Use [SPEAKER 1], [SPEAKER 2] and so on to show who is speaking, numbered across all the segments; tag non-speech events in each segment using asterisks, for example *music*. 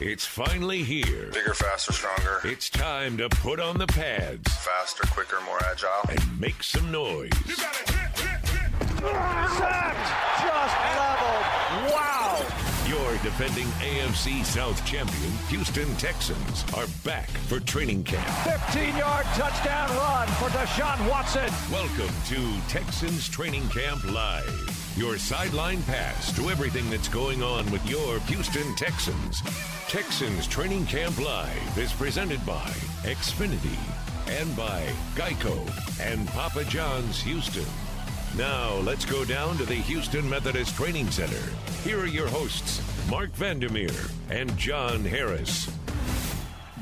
[SPEAKER 1] It's finally here.
[SPEAKER 2] Bigger, faster, stronger.
[SPEAKER 1] It's time to put on the pads.
[SPEAKER 2] Faster, quicker, more agile.
[SPEAKER 1] And make some noise. You got it. Hit, hit, hit.
[SPEAKER 3] Just leveled. Wow.
[SPEAKER 1] Your defending AFC South champion, Houston Texans, are back for training camp.
[SPEAKER 3] 15 yard touchdown run for Deshaun Watson.
[SPEAKER 1] Welcome to Texans Training Camp Live. Your sideline pass to everything that's going on with your Houston Texans. Texans Training Camp Live is presented by Xfinity and by Geico and Papa John's Houston. Now let's go down to the Houston Methodist Training Center. Here are your hosts, Mark Vandermeer and John Harris.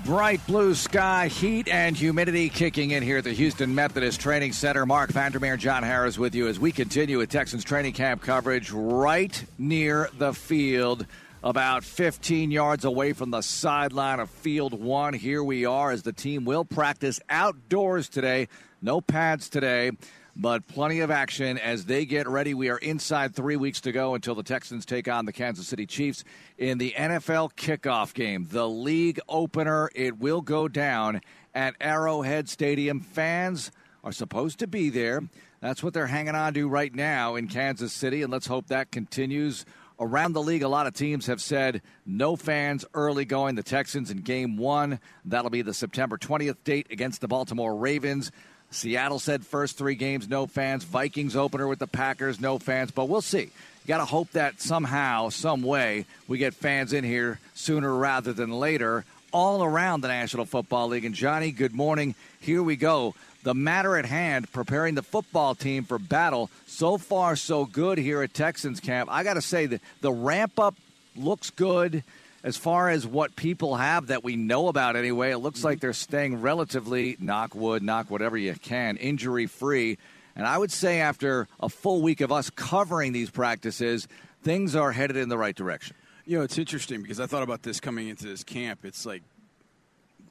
[SPEAKER 4] Bright blue sky, heat, and humidity kicking in here at the Houston Methodist Training Center. Mark Vandermeer, and John Harris with you as we continue with Texans training camp coverage right near the field, about 15 yards away from the sideline of field one. Here we are as the team will practice outdoors today. No pads today but plenty of action as they get ready. We are inside three weeks to go until the Texans take on the Kansas City Chiefs in the NFL kickoff game, the league opener. It will go down at Arrowhead Stadium. Fans are supposed to be there. That's what they're hanging on to right now in Kansas City, and let's hope that continues. Around the league, a lot of teams have said no fans early going. The Texans in game one, that'll be the September 20th date against the Baltimore Ravens. Seattle said first three games, no fans. Vikings opener with the Packers, no fans. But we'll see. Got to hope that somehow, some way, we get fans in here sooner rather than later, all around the National Football League. And Johnny, good morning. Here we go. The matter at hand, preparing the football team for battle. So far, so good here at Texans camp. I got to say that the ramp up looks good as far as what people have that we know about anyway, it looks like mm-hmm. they're staying relatively, knock wood, knock whatever you can, injury free. And I would say after a full week of us covering these practices, things are headed in the right direction.
[SPEAKER 5] You know, it's interesting because I thought about this coming into this camp. It's like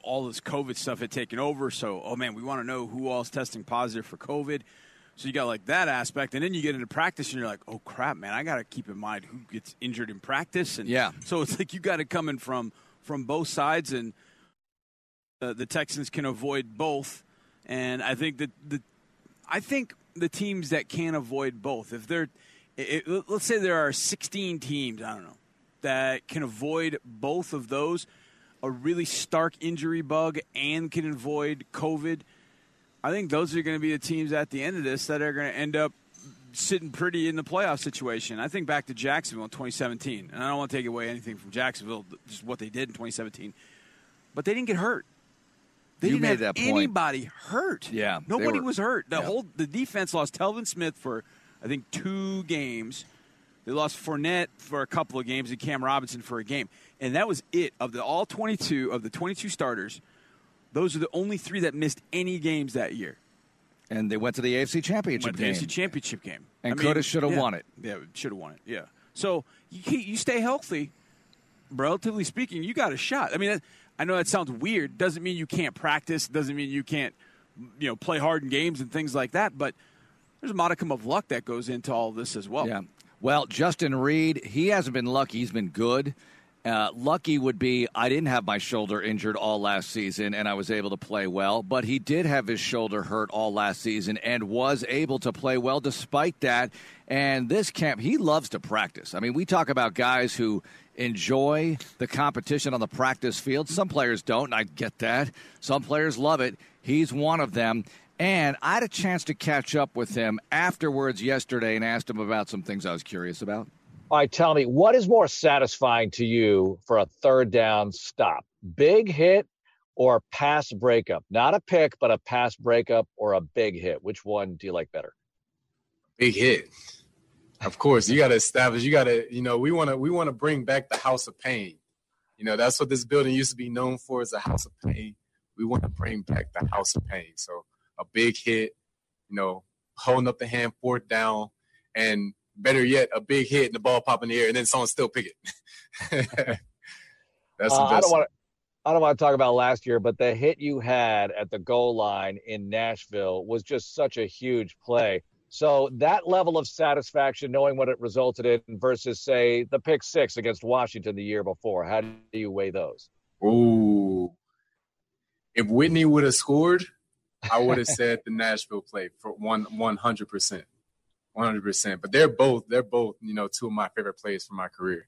[SPEAKER 5] all this COVID stuff had taken over. So, oh man, we want to know who all's testing positive for COVID. So you got like that aspect, and then you get into practice, and you're like, "Oh crap, man! I got to keep in mind who gets injured in practice." And
[SPEAKER 4] yeah,
[SPEAKER 5] so it's like you got it coming from from both sides, and uh, the Texans can avoid both. And I think that the I think the teams that can avoid both, if they're, it, let's say there are 16 teams, I don't know, that can avoid both of those, a really stark injury bug, and can avoid COVID I think those are going to be the teams at the end of this that are going to end up sitting pretty in the playoff situation. I think back to Jacksonville in 2017, and I don't want to take away anything from Jacksonville, just what they did in 2017, but they didn't get hurt. They
[SPEAKER 4] you
[SPEAKER 5] didn't have anybody hurt.
[SPEAKER 4] Yeah,
[SPEAKER 5] nobody
[SPEAKER 4] were,
[SPEAKER 5] was hurt. The
[SPEAKER 4] yeah.
[SPEAKER 5] whole the defense lost Telvin Smith for I think two games. They lost Fournette for a couple of games and Cam Robinson for a game, and that was it. Of the all 22 of the 22 starters, those are the only three that missed any games that year.
[SPEAKER 4] And they went to the AFC Championship
[SPEAKER 5] went
[SPEAKER 4] game.
[SPEAKER 5] The AFC Championship game.
[SPEAKER 4] And
[SPEAKER 5] I
[SPEAKER 4] could have, should have
[SPEAKER 5] yeah.
[SPEAKER 4] won it.
[SPEAKER 5] Yeah, should have won it. Yeah. So you, you stay healthy, relatively speaking, you got a shot. I mean, I know that sounds weird. Doesn't mean you can't practice. Doesn't mean you can't, you know, play hard in games and things like that. But there's a modicum of luck that goes into all this as well.
[SPEAKER 4] Yeah. Well, Justin Reid, he hasn't been lucky. He's been good. Uh, lucky would be I didn't have my shoulder injured all last season and I was able to play well, but he did have his shoulder hurt all last season and was able to play well despite that. And this camp, he loves to practice. I mean, we talk about guys who enjoy the competition on the practice field. Some players don't, and I get that. Some players love it. He's one of them. And I had a chance to catch up with him afterwards yesterday and asked him about some things I was curious about.
[SPEAKER 6] All right, tell me, what is more satisfying to you for a third down stop? Big hit or pass breakup? Not a pick, but a pass breakup or a big hit. Which one do you like better?
[SPEAKER 7] Big hit. Of course, you got to establish. You got to, you know, we want to we want to bring back the house of pain. You know, that's what this building used to be known for as a house of pain. We want to bring back the house of pain. So a big hit, you know, holding up the hand, fourth down, and better yet, a big hit and the ball pop in the air, and then someone still pick it. *laughs* That's
[SPEAKER 6] Uh,
[SPEAKER 7] the
[SPEAKER 6] I
[SPEAKER 7] best.
[SPEAKER 6] don't want to. I don't want to talk about last year, but the hit you had at the goal line in Nashville was just such a huge play. So that level of satisfaction, knowing what it resulted in, versus say the pick six against Washington the year before. How do you weigh those?
[SPEAKER 7] Ooh, if Whitney would have scored, I would have said the Nashville play for one one hundred percent, one hundred percent. But they're both they're both you know two of my favorite plays for my career.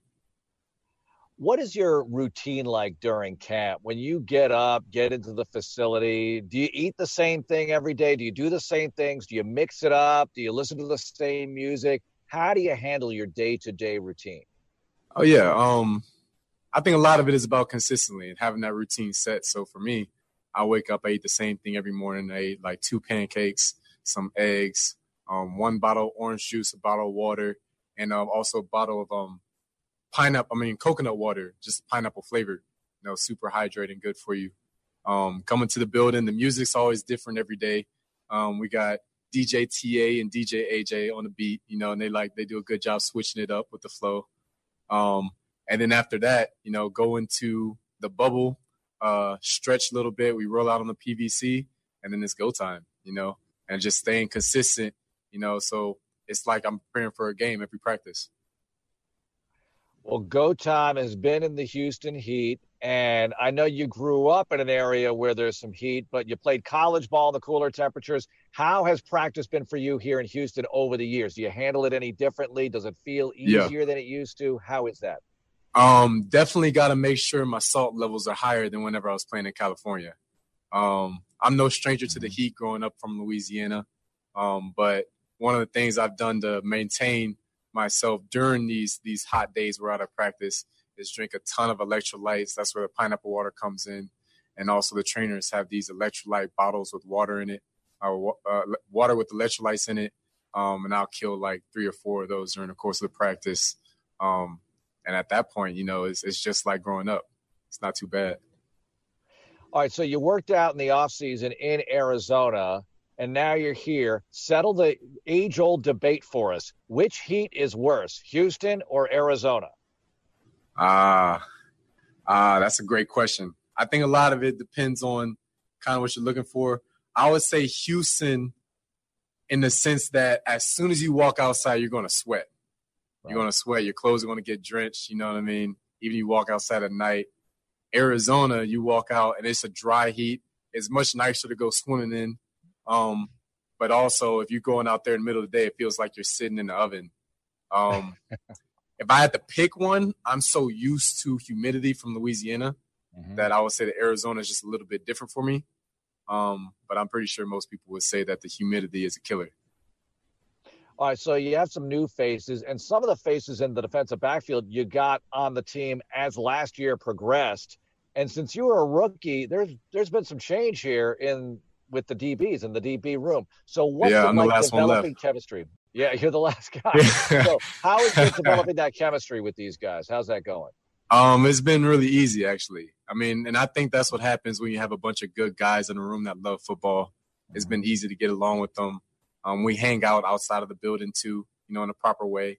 [SPEAKER 6] What is your routine like during camp? When you get up, get into the facility, do you eat the same thing every day? Do you do the same things? Do you mix it up? Do you listen to the same music? How do you handle your day to day routine?
[SPEAKER 7] Oh yeah, um, I think a lot of it is about consistently and having that routine set. So for me, I wake up, I eat the same thing every morning. I eat like two pancakes, some eggs, um, one bottle of orange juice, a bottle of water, and um, also a bottle of um, pineapple. I mean, coconut water, just pineapple flavored. You know, super hydrating, good for you. Um, coming to the building, the music's always different every day. Um, we got DJ TA and DJ AJ on the beat, you know, and they like they do a good job switching it up with the flow. Um, and then after that, you know, go into the bubble, uh, stretch a little bit. We roll out on the PVC, and then it's go time, you know, and just staying consistent, you know. So it's like I'm preparing for a game every practice.
[SPEAKER 6] Well, Go Time has been in the Houston Heat, and I know you grew up in an area where there's some heat, but you played college ball in the cooler temperatures. How has practice been for you here in Houston over the years? Do you handle it any differently? Does it feel easier yeah. than it used to? How is that?
[SPEAKER 7] Um, definitely got to make sure my salt levels are higher than whenever I was playing in California. Um, I'm no stranger to the heat growing up from Louisiana. Um, but one of the things I've done to maintain myself during these these hot days we're out of practice is drink a ton of electrolytes. That's where the pineapple water comes in, and also the trainers have these electrolyte bottles with water in it, or uh, water with electrolytes in it. Um, and I'll kill like three or four of those during the course of the practice. Um, and at that point, you know, it's, it's just like growing up. It's not too bad.
[SPEAKER 6] All right, so you worked out in the off season in Arizona and now you're here. Settle the age old debate for us. Which heat is worse, Houston or Arizona?
[SPEAKER 7] Ah, uh, ah, uh, that's a great question. I think a lot of it depends on kind of what you're looking for. I would say Houston in the sense that as soon as you walk outside, you're going to sweat. Right. You're going to sweat. Your clothes are going to get drenched. You know what I mean? Even you walk outside at night. Arizona, you walk out and it's a dry heat. It's much nicer to go swimming in um, but also, if you're going out there in the middle of the day, it feels like you're sitting in the oven. Um, *laughs* if I had to pick one, I'm so used to humidity from Louisiana mm-hmm. that I would say that Arizona is just a little bit different for me. Um, but I'm pretty sure most people would say that the humidity is a killer.
[SPEAKER 6] All right, so you have some new faces, and some of the faces in the defensive backfield you got on the team as last year progressed. And since you were a rookie, there's there's been some change here in with the DBs in the DB room. So what's yeah, it like developing chemistry? Yeah, you're the last guy. *laughs* so how is it *laughs* developing that chemistry with these guys? How's that going?
[SPEAKER 7] Um, it's been really easy actually. I mean, and I think that's what happens when you have a bunch of good guys in a room that love football. It's been easy to get along with them. Um, we hang out outside of the building too, you know, in a proper way.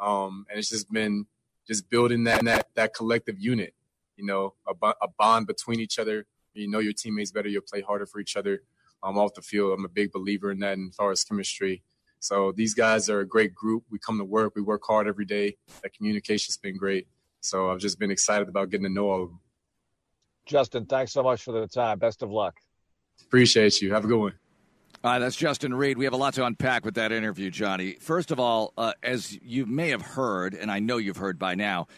[SPEAKER 7] Um, and it's just been just building that that that collective unit, you know, a, a bond between each other you know your teammates better, you'll play harder for each other um, off the field. I'm a big believer in that and as far as chemistry. So these guys are a great group. We come to work, we work hard every day. That communication's been great. So I've just been excited about getting to know all of them.
[SPEAKER 6] Justin, thanks so much for the time. Best of luck.
[SPEAKER 7] Appreciate you. Have a good one.
[SPEAKER 4] All right, that's Justin Reid. We have a lot to unpack with that interview, Johnny. First of all, uh, as you may have heard, and I know you've heard by now,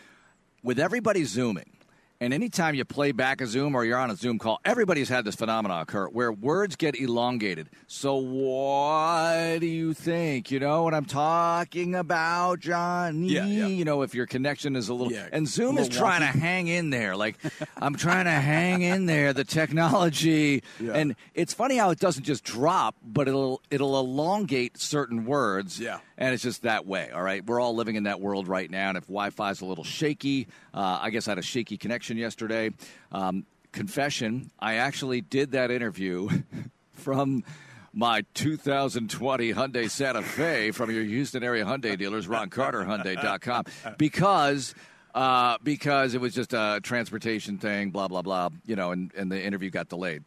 [SPEAKER 4] with everybody zooming, and anytime you play back a Zoom or you're on a Zoom call, everybody's had this phenomenon occur where words get elongated. So, what do you think? You know what I'm talking about, Johnny?
[SPEAKER 5] Yeah, yeah.
[SPEAKER 4] You know, if your connection is a little. Yeah, and Zoom is trying wonky. to hang in there. Like, I'm trying to hang in there, the technology. Yeah. And it's funny how it doesn't just drop, but it'll, it'll elongate certain words.
[SPEAKER 5] Yeah.
[SPEAKER 4] And it's just that way, all right? We're all living in that world right now. And if Wi Fi's a little shaky, uh, I guess I had a shaky connection yesterday. Um, confession, I actually did that interview *laughs* from my 2020 Hyundai Santa Fe from your Houston area Hyundai dealers, RonCarterHyundai.com, because uh, because it was just a transportation thing, blah blah blah. You know, and, and the interview got delayed.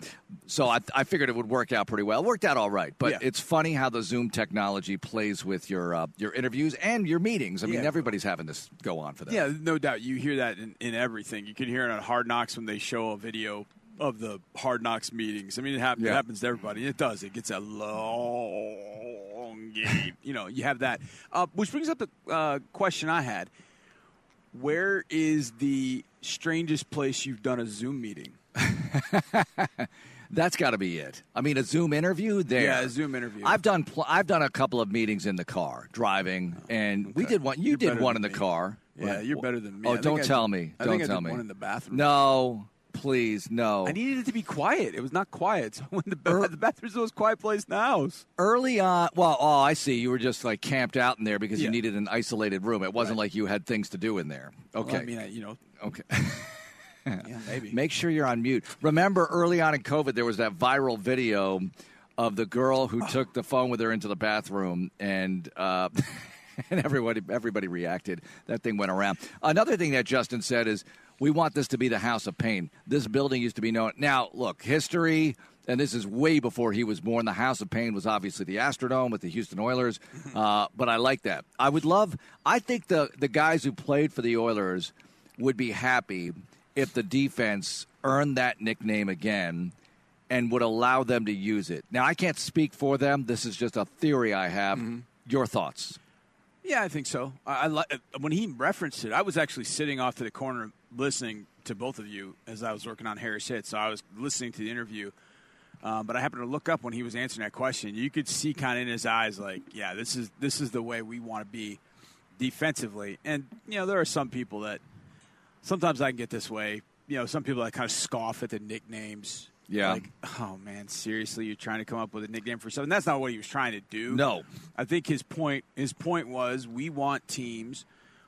[SPEAKER 4] So I, I figured it would work out pretty well. It worked out all right, but
[SPEAKER 5] Yeah.
[SPEAKER 4] it's funny how the Zoom technology plays with your uh, your interviews and your meetings. I mean,
[SPEAKER 5] Yeah.
[SPEAKER 4] everybody's having this go on for them.
[SPEAKER 5] Yeah, no doubt. You hear that in, in everything. You can hear it on Hard Knocks when they show a video of the Hard Knocks meetings. I mean, it, hap-
[SPEAKER 4] Yeah.
[SPEAKER 5] it happens to everybody. It does. It gets a long game. you know, you have that. Uh, which brings up the uh, question I had. Where is the strangest place you've done a Zoom meeting? *laughs*
[SPEAKER 4] That's got to be it. I mean, a Zoom interview there.
[SPEAKER 5] Yeah, a Zoom interview.
[SPEAKER 4] I've done pl- I've done a couple of meetings in the car driving, oh, and we did one. You
[SPEAKER 5] You're
[SPEAKER 4] did one in the
[SPEAKER 5] me.
[SPEAKER 4] car.
[SPEAKER 5] Yeah,
[SPEAKER 4] Right.
[SPEAKER 5] you're better than me.
[SPEAKER 4] Oh, don't
[SPEAKER 5] I
[SPEAKER 4] tell me. Don't tell
[SPEAKER 5] did
[SPEAKER 4] me.
[SPEAKER 5] one in the bathroom.
[SPEAKER 4] No, please, no.
[SPEAKER 5] I needed it to be quiet. It was not quiet. *laughs* So when the,
[SPEAKER 4] Er-
[SPEAKER 5] the bathroom's the most quiet place in the house.
[SPEAKER 4] Early on, well, oh, I see. You were just like camped out in there because you needed an isolated room. It wasn't
[SPEAKER 5] Right.
[SPEAKER 4] like you had things to do in there. Okay.
[SPEAKER 5] Well, I mean, I, you know,
[SPEAKER 4] okay. *laughs*
[SPEAKER 5] yeah, maybe.
[SPEAKER 4] Make sure you're on mute. Remember, early on in COVID, there was that viral video of the girl who took the phone with her into the bathroom, and uh, *laughs* and everybody everybody reacted. That thing went around. Another thing that Justin said is, "We want this to be the House of Pain." This building used to be known. Now, look, history. And this is way before he was born. The House of Pain was obviously the Astrodome with the Houston Oilers, *laughs* uh, but I like that. I would love. I think the the guys who played for the Oilers would be happy if the defense earned that nickname again and would allow them to use it. Now, I can't speak for them. This is just a theory I have. Your thoughts?
[SPEAKER 5] Yeah, I think so. I, I li- when he referenced it, I was actually sitting off to the corner listening to both of you as I was working on Harris Hit. So I was listening to the interview, um, but I happened to look up when he was answering that question. You could see kind of in his eyes, like, yeah, this is this is the way we want to be defensively. And you know, there are some people that sometimes I can get this way. You know, some people that kind of scoff at the nicknames.
[SPEAKER 4] Yeah.
[SPEAKER 5] Like, oh man, seriously, you're trying to come up with a nickname for something. That's not what he was trying to do.
[SPEAKER 4] No.
[SPEAKER 5] I think his point his point was we want teams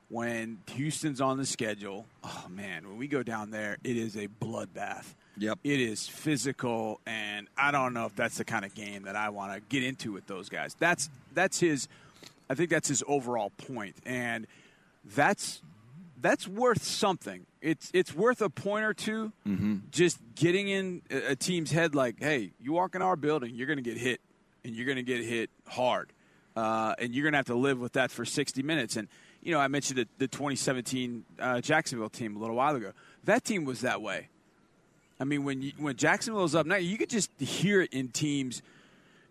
[SPEAKER 5] when Houston's on the schedule. Oh man, when we go down there, it is a bloodbath.
[SPEAKER 4] Yep.
[SPEAKER 5] It is physical, and I don't know if that's the kind of game that I want to get into with those guys. That's that's his. I think that's his overall point, and that's that's worth something. It's it's worth a point or 2 Just getting in a, team's head, like, hey, you walk in our building, you're going to get hit, and you're going to get hit hard, uh, and you're going to have to live with that for 60 minutes. And you know, I mentioned the, the 2017 uh, Jacksonville team a little while ago. That team was that way. I mean, when you, when Jacksonville was up now, you could just hear it in teams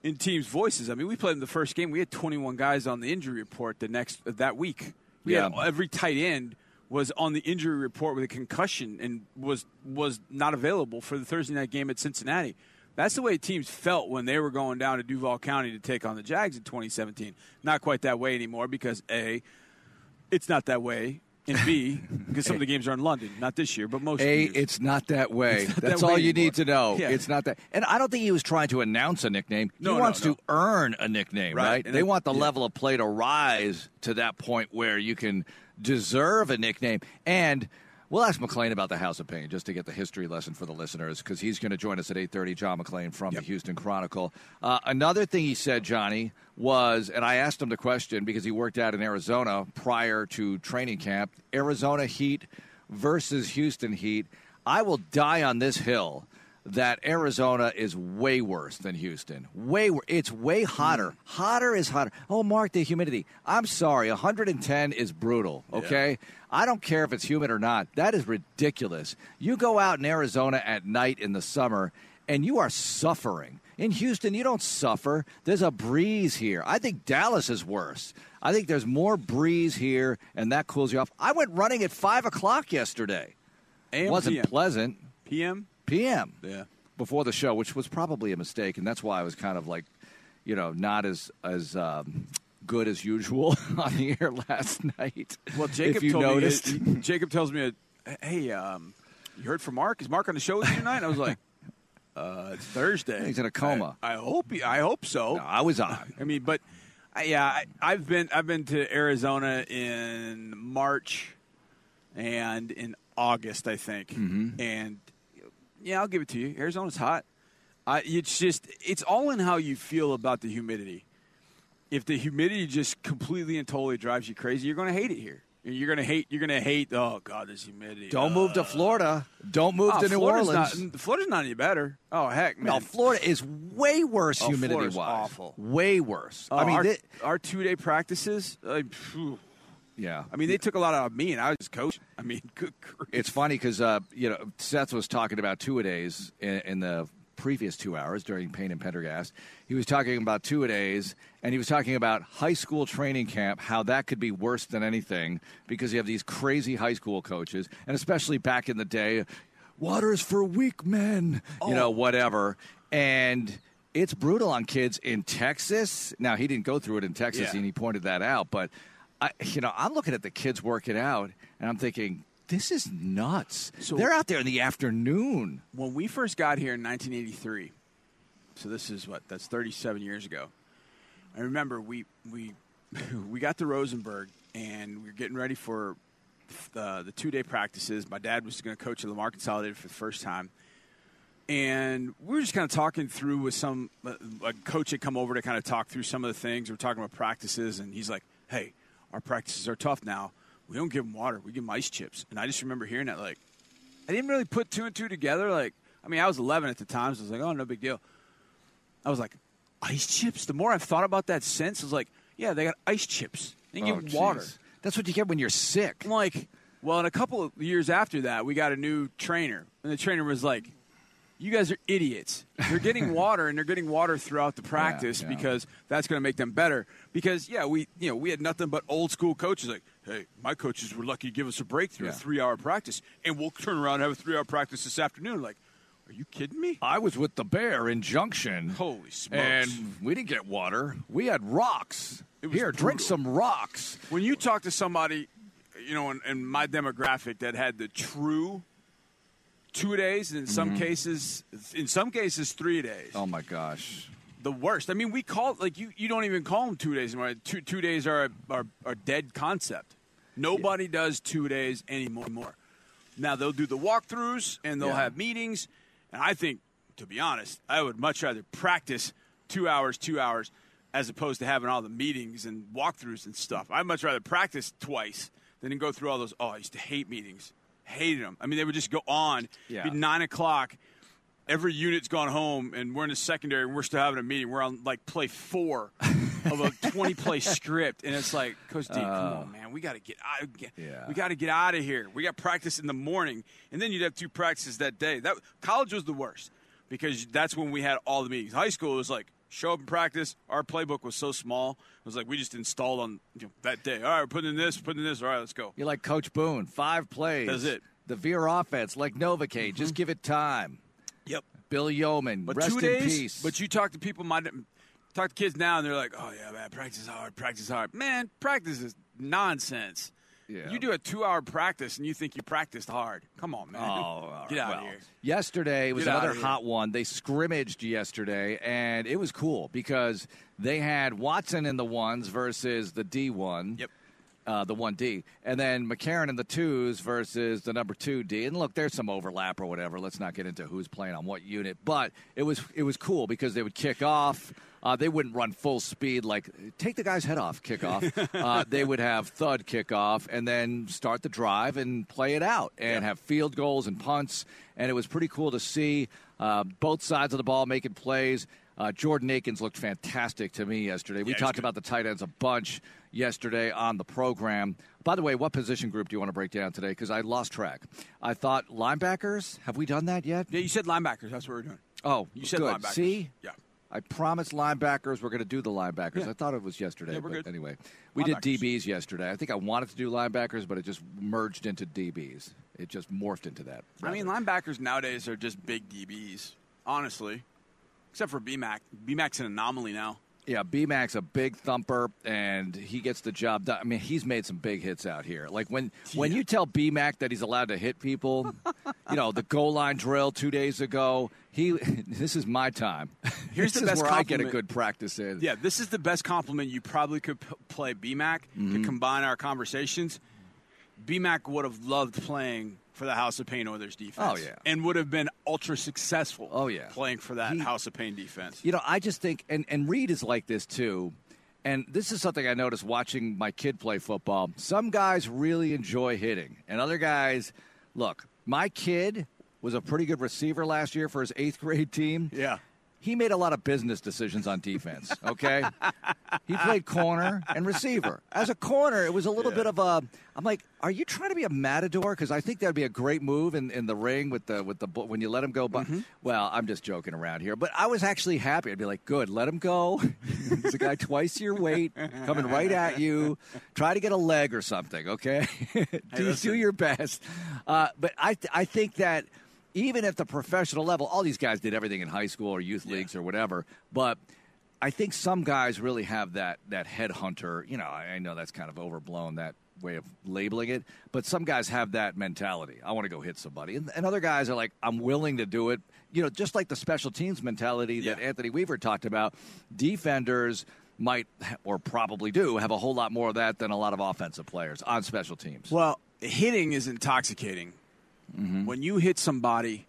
[SPEAKER 5] in teams' voices. I mean, we played in the first game. We had 21 guys on the injury report the next that week. We had
[SPEAKER 4] Yeah.
[SPEAKER 5] every tight end was on the injury report with a concussion and was was not available for the Thursday night game at Cincinnati. That's the way teams felt when they were going down to Duval County to take on the Jags in 2017. Not quite that way anymore because a, it's not that way, and b, *laughs* because some of the games are in London, not this year, but most.
[SPEAKER 4] A,
[SPEAKER 5] years.
[SPEAKER 4] it's not that way.
[SPEAKER 5] Not
[SPEAKER 4] That's
[SPEAKER 5] that
[SPEAKER 4] all
[SPEAKER 5] way
[SPEAKER 4] you need to know.
[SPEAKER 5] Yeah.
[SPEAKER 4] It's not that. And I don't think he was trying to announce a nickname.
[SPEAKER 5] No,
[SPEAKER 4] he
[SPEAKER 5] no,
[SPEAKER 4] wants
[SPEAKER 5] no.
[SPEAKER 4] to earn a nickname,
[SPEAKER 5] Right.
[SPEAKER 4] right? They want the
[SPEAKER 5] yeah.
[SPEAKER 4] level of play to rise to that point where you can deserve a nickname. And we'll ask McClain about the House of Pain just to get the history lesson for the listeners because he's going to join us at 8.30, John McClain from the Houston Chronicle. Uh, another thing he said, Johnny, was, and I asked him the question because he worked out in Arizona prior to training camp, Arizona Heat versus Houston Heat. I will die on this hill that Arizona is way worse than Houston. Way wor- it's way hotter. Mm-hmm. Hotter is hotter. Oh, Mark, the humidity. I'm sorry, 110 is brutal. Okay, I don't care if it's humid or not. That is ridiculous. You go out in Arizona at night in the summer, and you are suffering. In Houston, you don't suffer. There's a breeze here. I think Dallas is worse. I think there's more breeze here, and that cools you off. I went running at five o'clock yesterday.
[SPEAKER 5] AM,
[SPEAKER 4] wasn't
[SPEAKER 5] PM.
[SPEAKER 4] pleasant.
[SPEAKER 5] PM.
[SPEAKER 4] PM
[SPEAKER 5] Yeah.
[SPEAKER 4] before the show, which was probably a mistake, and that's why I was kind of like, you know, not as as um, good as usual *laughs* on the air last night.
[SPEAKER 5] Well, Jacob told
[SPEAKER 4] noticed,
[SPEAKER 5] me. that- Jacob tells me, "Hey, um, you heard from Mark? Is Mark on the show with you tonight?" And I was like, *laughs* uh, "It's Thursday.
[SPEAKER 4] He's in a coma.
[SPEAKER 5] I, I hope. He, I hope so.
[SPEAKER 4] No, I was on.
[SPEAKER 5] I mean, but I, yeah, I, I've been I've been to Arizona in March and in August, I think,
[SPEAKER 4] Mm-hmm.
[SPEAKER 5] and yeah, I'll give it to you. Arizona's hot. I, it's just it's all in how you feel about the humidity. If the humidity just completely and totally drives you crazy, you're going to hate it here. You're gonna hate. You're gonna hate. Oh God, this humidity.
[SPEAKER 4] Don't move to
[SPEAKER 5] Uh,
[SPEAKER 4] Florida. Don't move
[SPEAKER 5] oh,
[SPEAKER 4] to New
[SPEAKER 5] Florida's
[SPEAKER 4] Orleans.
[SPEAKER 5] Not, Florida's not any better. Oh heck, man.
[SPEAKER 4] no, Florida is way worse
[SPEAKER 5] Oh,
[SPEAKER 4] humidity
[SPEAKER 5] Florida's
[SPEAKER 4] wise.
[SPEAKER 5] awful.
[SPEAKER 4] Way worse.
[SPEAKER 5] Oh,
[SPEAKER 4] I mean,
[SPEAKER 5] our,
[SPEAKER 4] they-
[SPEAKER 5] our two day practices. Like, phew.
[SPEAKER 4] Yeah.
[SPEAKER 5] I mean, they took a lot out of me, and I was coaching. I mean, *laughs* good grief.
[SPEAKER 4] It's funny because uh, you know Seth was talking about two a days in, in the previous two hours during Payne and Pendergast. He was talking about two a days, and he was talking about high school training camp, how that could be worse than anything because you have these crazy high school coaches, and especially back in the day, water's for weak men, you know, whatever, and. It's brutal on kids in Texas. Now he didn't go through it in Texas,
[SPEAKER 5] Yeah.
[SPEAKER 4] and he pointed that out. But I, you know, I'm looking at the kids working out, and I'm thinking, this is nuts.
[SPEAKER 5] So-
[SPEAKER 4] They're out there in the afternoon.
[SPEAKER 5] when we first got here in 1983, so this is what that's 37 years ago. I remember we we *laughs* we got to Rosenberg and we were getting ready for the, the two day practices. My dad was going to coach at Lamar Consolidated for the first time, and we were just kind of talking through with some a coach had come over to kind of talk through some of the things. We are talking about practices, and he's like, "Hey, our practices are tough now. We don't give them water. We give them ice chips." And I just remember hearing that like. I didn't really put two and two together. Like, I mean, I was 11 at the time, so I was like, oh, no big deal. I was like, ice chips? The more I've thought about that since, I was like, yeah, they got ice chips. They oh, give
[SPEAKER 4] Oh,
[SPEAKER 5] them water.
[SPEAKER 4] That's what you get when you're sick.
[SPEAKER 5] I'm like, well, in a couple of years after that, we got a new trainer. And the trainer was like, you guys are idiots. They're getting *laughs* water, and they're getting water throughout the practice
[SPEAKER 4] yeah.
[SPEAKER 5] because that's going to make them better. Because yeah, we you know we had nothing but old school coaches like, hey, my coaches were lucky to give us a break through
[SPEAKER 4] Yeah.
[SPEAKER 5] a three hour practice, and we'll turn around and have a three hour practice this afternoon. Like, are you kidding me?
[SPEAKER 4] I was with the bear in Junction.
[SPEAKER 5] Holy smokes!
[SPEAKER 4] And we didn't get water. We had rocks.
[SPEAKER 5] It was
[SPEAKER 4] Here, drink some rocks.
[SPEAKER 5] when you talk to somebody, you know, in, in my demographic that had the true two days, and in some mm-hmm. cases, in some cases, three days.
[SPEAKER 4] Oh my gosh.
[SPEAKER 5] the worst. I mean, we call like you. You don't even call them two days anymore. Two two days are are, are dead concept. Nobody does two days anymore. Now they'll do the walkthroughs and they'll
[SPEAKER 4] Yeah.
[SPEAKER 5] have meetings, and I think, to be honest, I would much rather practice two hours, two hours, as opposed to having all the meetings and walkthroughs and stuff. I'd much rather practice twice than go through all those. Oh, I used to hate meetings. Hated them. I mean, they would just go on.
[SPEAKER 4] Yeah.
[SPEAKER 5] Be nine o'clock every unit's gone home and we're in the secondary and we're still having a meeting. We're on like play four of a *laughs* 20 play script. And it's like, Coach D, come on, uh. man. We got to get out.
[SPEAKER 4] Yeah.
[SPEAKER 5] We got to get out of here. We got practice in the morning. And then you'd have two practices that day. That College was the worst because that's when we had all the meetings. High school was like, show up and practice. Our playbook was so small. It was like we just installed on you know, that day. All right, we're putting in this, putting in this. All right, let's go.
[SPEAKER 4] You're like Coach Boone. Five plays.
[SPEAKER 5] That's it.
[SPEAKER 4] The Veer offense, like Novocaine. Mm-hmm. Just give it time.
[SPEAKER 5] Yep.
[SPEAKER 4] Bill Yeoman.
[SPEAKER 5] But
[SPEAKER 4] rest
[SPEAKER 5] two
[SPEAKER 4] in
[SPEAKER 5] days.
[SPEAKER 4] peace.
[SPEAKER 5] But you talk to people, my talk to kids now, and they're like, "Oh yeah, man, practice hard, practice hard." Man, practice is nonsense.
[SPEAKER 4] Yeah.
[SPEAKER 5] You do a two-hour practice, and you think you practiced hard. Come on, man.
[SPEAKER 4] Oh, *laughs*
[SPEAKER 5] get out
[SPEAKER 4] Well,
[SPEAKER 5] of here.
[SPEAKER 4] Yesterday was
[SPEAKER 5] Get
[SPEAKER 4] another hot one. They scrimmaged yesterday, and it was cool because they had Watson in the ones versus the D one.
[SPEAKER 5] Yep.
[SPEAKER 4] Uh, the one D, and then McCarron in the twos versus the number two D. And look, there's some overlap or whatever. Let's not get into who's playing on what unit, but it was it was cool because they would kick off. Uh, they wouldn't run full speed like take the guy's head off kickoff. *laughs* uh, they would have thud kickoff and then start the drive and play it out and have field goals and punts. And it was pretty cool to see uh, both sides of the ball making plays. Uh, Jordan Akins looked fantastic to me yesterday. We
[SPEAKER 5] Yeah,
[SPEAKER 4] talked about the tight ends a bunch yesterday on the program. By the way, what position group do you want to break down today? Because I lost track. I thought linebackers. Have we done that yet?
[SPEAKER 5] Yeah, you said linebackers. That's what we're doing.
[SPEAKER 4] Oh,
[SPEAKER 5] You said
[SPEAKER 4] good.
[SPEAKER 5] linebackers.
[SPEAKER 4] See,
[SPEAKER 5] Yeah.
[SPEAKER 4] I promised linebackers we're going to do the linebackers.
[SPEAKER 5] Yeah.
[SPEAKER 4] I thought it was yesterday,
[SPEAKER 5] Yeah, we're
[SPEAKER 4] but
[SPEAKER 5] good.
[SPEAKER 4] anyway, we did DBs yesterday. I think I wanted to do linebackers, but it just merged into DBs. It just morphed into that.
[SPEAKER 5] I mean, linebackers nowadays are just big DBs, honestly. Except for BMAC. BMAC's an anomaly now.
[SPEAKER 4] Yeah, BMAC's a big thumper, and he gets the job done. I mean, he's made some big hits out here. Like when when you tell BMAC that he's allowed to hit people, you know, the goal line drill two days ago. He, *laughs* this is my time.
[SPEAKER 5] Here's
[SPEAKER 4] this
[SPEAKER 5] the
[SPEAKER 4] is
[SPEAKER 5] best
[SPEAKER 4] where I get a good practice in.
[SPEAKER 5] Yeah, this is the best compliment you probably could p- play BMAC
[SPEAKER 4] Mm-hmm.
[SPEAKER 5] to combine our conversations. BMAC would have loved playing for the House of Pain Oilers defense.
[SPEAKER 4] Oh, yeah.
[SPEAKER 5] And would have been ultra successful.
[SPEAKER 4] Oh, yeah.
[SPEAKER 5] Playing for that
[SPEAKER 4] He-
[SPEAKER 5] House of Pain defense.
[SPEAKER 4] You know, I just think, and, and Reid is like this too. and this is something I noticed watching my kid play football. Some guys really enjoy hitting, and other guys, look, my kid was a pretty good receiver last year for his eighth grade team.
[SPEAKER 5] Yeah.
[SPEAKER 4] He made a lot of business decisions on defense, okay? he played corner and receiver. As a corner, it was a little bit of a. I'm like, are you trying to be a matador? Because I think that'd be a great move in, in the ring with the with the when you let him go. But well, I'm just joking around here. But I was actually happy. I'd be like, good, let him go. *laughs* He's a guy twice your weight, coming right at you. Try to get a leg or something, okay? *laughs* do,
[SPEAKER 5] listen.
[SPEAKER 4] do your best. Uh, but I I think that even at the professional level, all these guys did everything in high school or youth leagues or whatever. But I think some guys really have that that headhunter. You know, I, I know that's kind of overblown that way of labeling it, but some guys have that mentality. I want to go hit somebody, and, and other guys are like, I'm willing to do it. You know, just like the special teams mentality that
[SPEAKER 5] Yeah.
[SPEAKER 4] Anthony Weaver talked about. Defenders might or probably do have a whole lot more of that than a lot of offensive players on special teams.
[SPEAKER 5] Well, hitting is intoxicating. Mm-hmm. When you hit somebody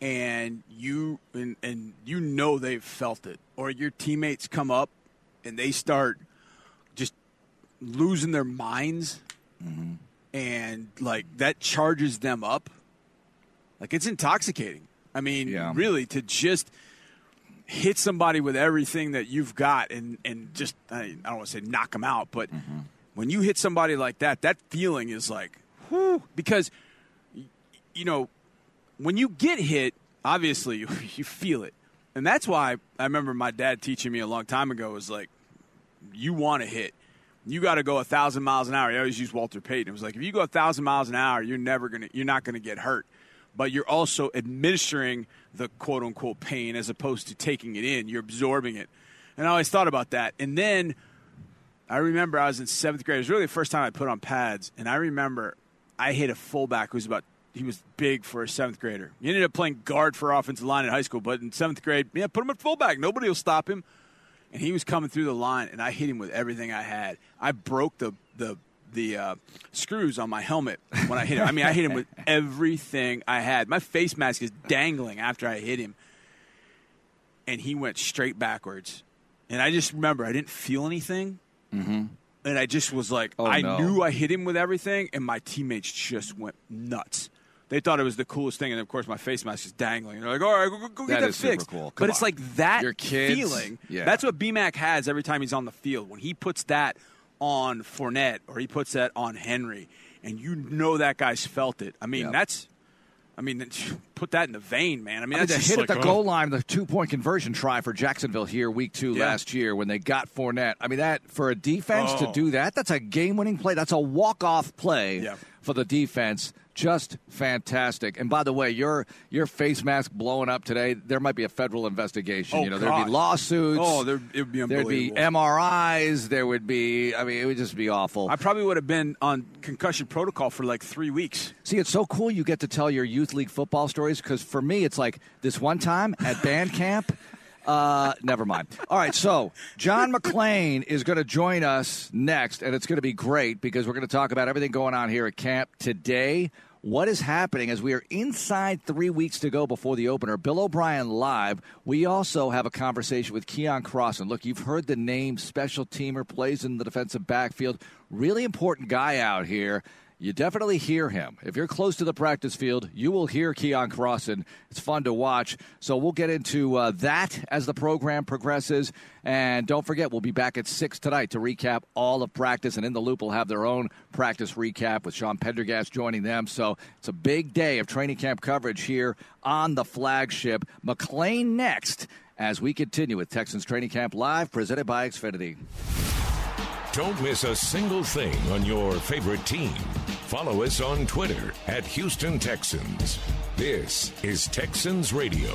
[SPEAKER 5] and you and, and you know they've felt it, or your teammates come up and they start just losing their minds, mm-hmm. and like that charges them up. Like it's intoxicating. I mean,
[SPEAKER 4] Yeah.
[SPEAKER 5] really, to just hit somebody with everything that you've got and and just I, I don't want to say knock them out, but mm-hmm. when you hit somebody like that, that feeling is like, whew, because you know when you get hit, obviously *laughs* you, you feel it, and that's why I remember my dad teaching me a long time ago was like, you want to hit. You got to go a thousand miles an hour. I always use Walter Payton. It was like if you go a thousand miles an hour, you're never gonna, you're not gonna get hurt, but you're also administering the quote unquote pain as opposed to taking it in. You're absorbing it, and I always thought about that. And then I remember I was in seventh grade. It was really the first time I put on pads, and I remember I hit a fullback who was about he was big for a seventh grader. He ended up playing guard for offensive line in high school, but in seventh grade, yeah, put him at fullback. Nobody will stop him. And he was coming through the line, and I hit him with everything I had. I broke the the the uh, screws on my helmet when I hit him. I mean, I hit him with *laughs* everything I had. My face mask is dangling after I hit him, and he went straight backwards. And I just remember I didn't feel anything, and I just was like,
[SPEAKER 4] Oh,
[SPEAKER 5] I
[SPEAKER 4] no.
[SPEAKER 5] knew I hit him with everything, and my teammates just went nuts. They thought it was the coolest thing, and of course, my face mask is dangling. They're like, "All right, go, go,
[SPEAKER 4] That
[SPEAKER 5] get that
[SPEAKER 4] super
[SPEAKER 5] fixed."
[SPEAKER 4] cool.
[SPEAKER 5] But it's like that feeling.
[SPEAKER 4] yeah.
[SPEAKER 5] That's what BMAC has every time he's on the field. When he puts that on Fournette or he puts that on Henry, and you know that guy's felt it. I mean,
[SPEAKER 4] Yep.
[SPEAKER 5] that's. I mean, *laughs* put that in the vein, man. I mean,
[SPEAKER 4] I mean,
[SPEAKER 5] that's
[SPEAKER 4] the
[SPEAKER 5] just
[SPEAKER 4] hit
[SPEAKER 5] like,
[SPEAKER 4] at the
[SPEAKER 5] oh.
[SPEAKER 4] goal line, the two point conversion try for Jacksonville here, week two
[SPEAKER 5] Yeah.
[SPEAKER 4] last year, when they got Fournette. I mean, that for a defense to
[SPEAKER 5] Oh.
[SPEAKER 4] do that, that's a game winning play. That's a walk off play
[SPEAKER 5] Yeah.
[SPEAKER 4] for the defense. Just fantastic. And by the way, your your face mask blowing up today, there might be a federal investigation.
[SPEAKER 5] Oh,
[SPEAKER 4] you know, there'd be lawsuits.
[SPEAKER 5] Oh, there, it would be
[SPEAKER 4] There'd be. MRIs. There would be, I mean, it would just be awful.
[SPEAKER 5] I probably would have been on concussion protocol for like three weeks.
[SPEAKER 4] See, it's so cool you get to tell your youth league football stories because for me, it's like this one time at band camp. Uh, never mind. All right, so John McClain is going to join us next, and it's going to be great because we're going to talk about everything going on here at camp today. What is happening as we are inside three weeks to go before the opener? Bill O'Brien live. We also have a conversation with Keion Crossen. Look, you've heard the name, special teamer, plays in the defensive backfield. Really important guy out here. You definitely hear him. If you're close to the practice field, you will hear Keion Crossen. It's fun to watch. So we'll get into uh, that as the program progresses. And don't forget, we'll be back at 6 tonight to recap all of practice. And In the Loop will have their own practice recap with Sean Pendergast joining them. So it's a big day of training camp coverage here on the flagship. McClain next as we continue with Texans Training Camp Live, presented by Xfinity.
[SPEAKER 1] Don't miss a single thing on your favorite team. Follow us on Twitter at Houston Texans. This is Texans Radio.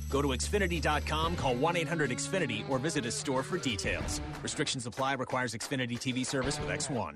[SPEAKER 8] Go to Xfinity.com, call 1 800 Xfinity, or visit a store for details. Restrictions apply, requires Xfinity TV service with X1.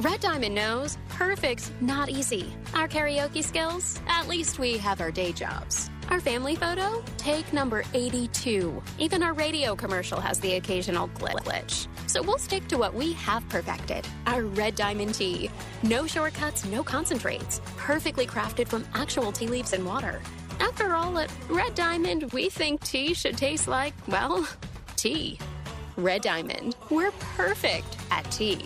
[SPEAKER 9] Red Diamond knows perfect's not easy. Our karaoke skills, at least we have our day jobs. Our family photo, take number 82. Even our radio commercial has the occasional glitch. So we'll stick to what we have perfected our Red Diamond tea. No shortcuts, no concentrates. Perfectly crafted from actual tea leaves and water. After all, at Red Diamond, we think tea should taste like, well, *laughs* tea. Red Diamond, we're perfect at tea.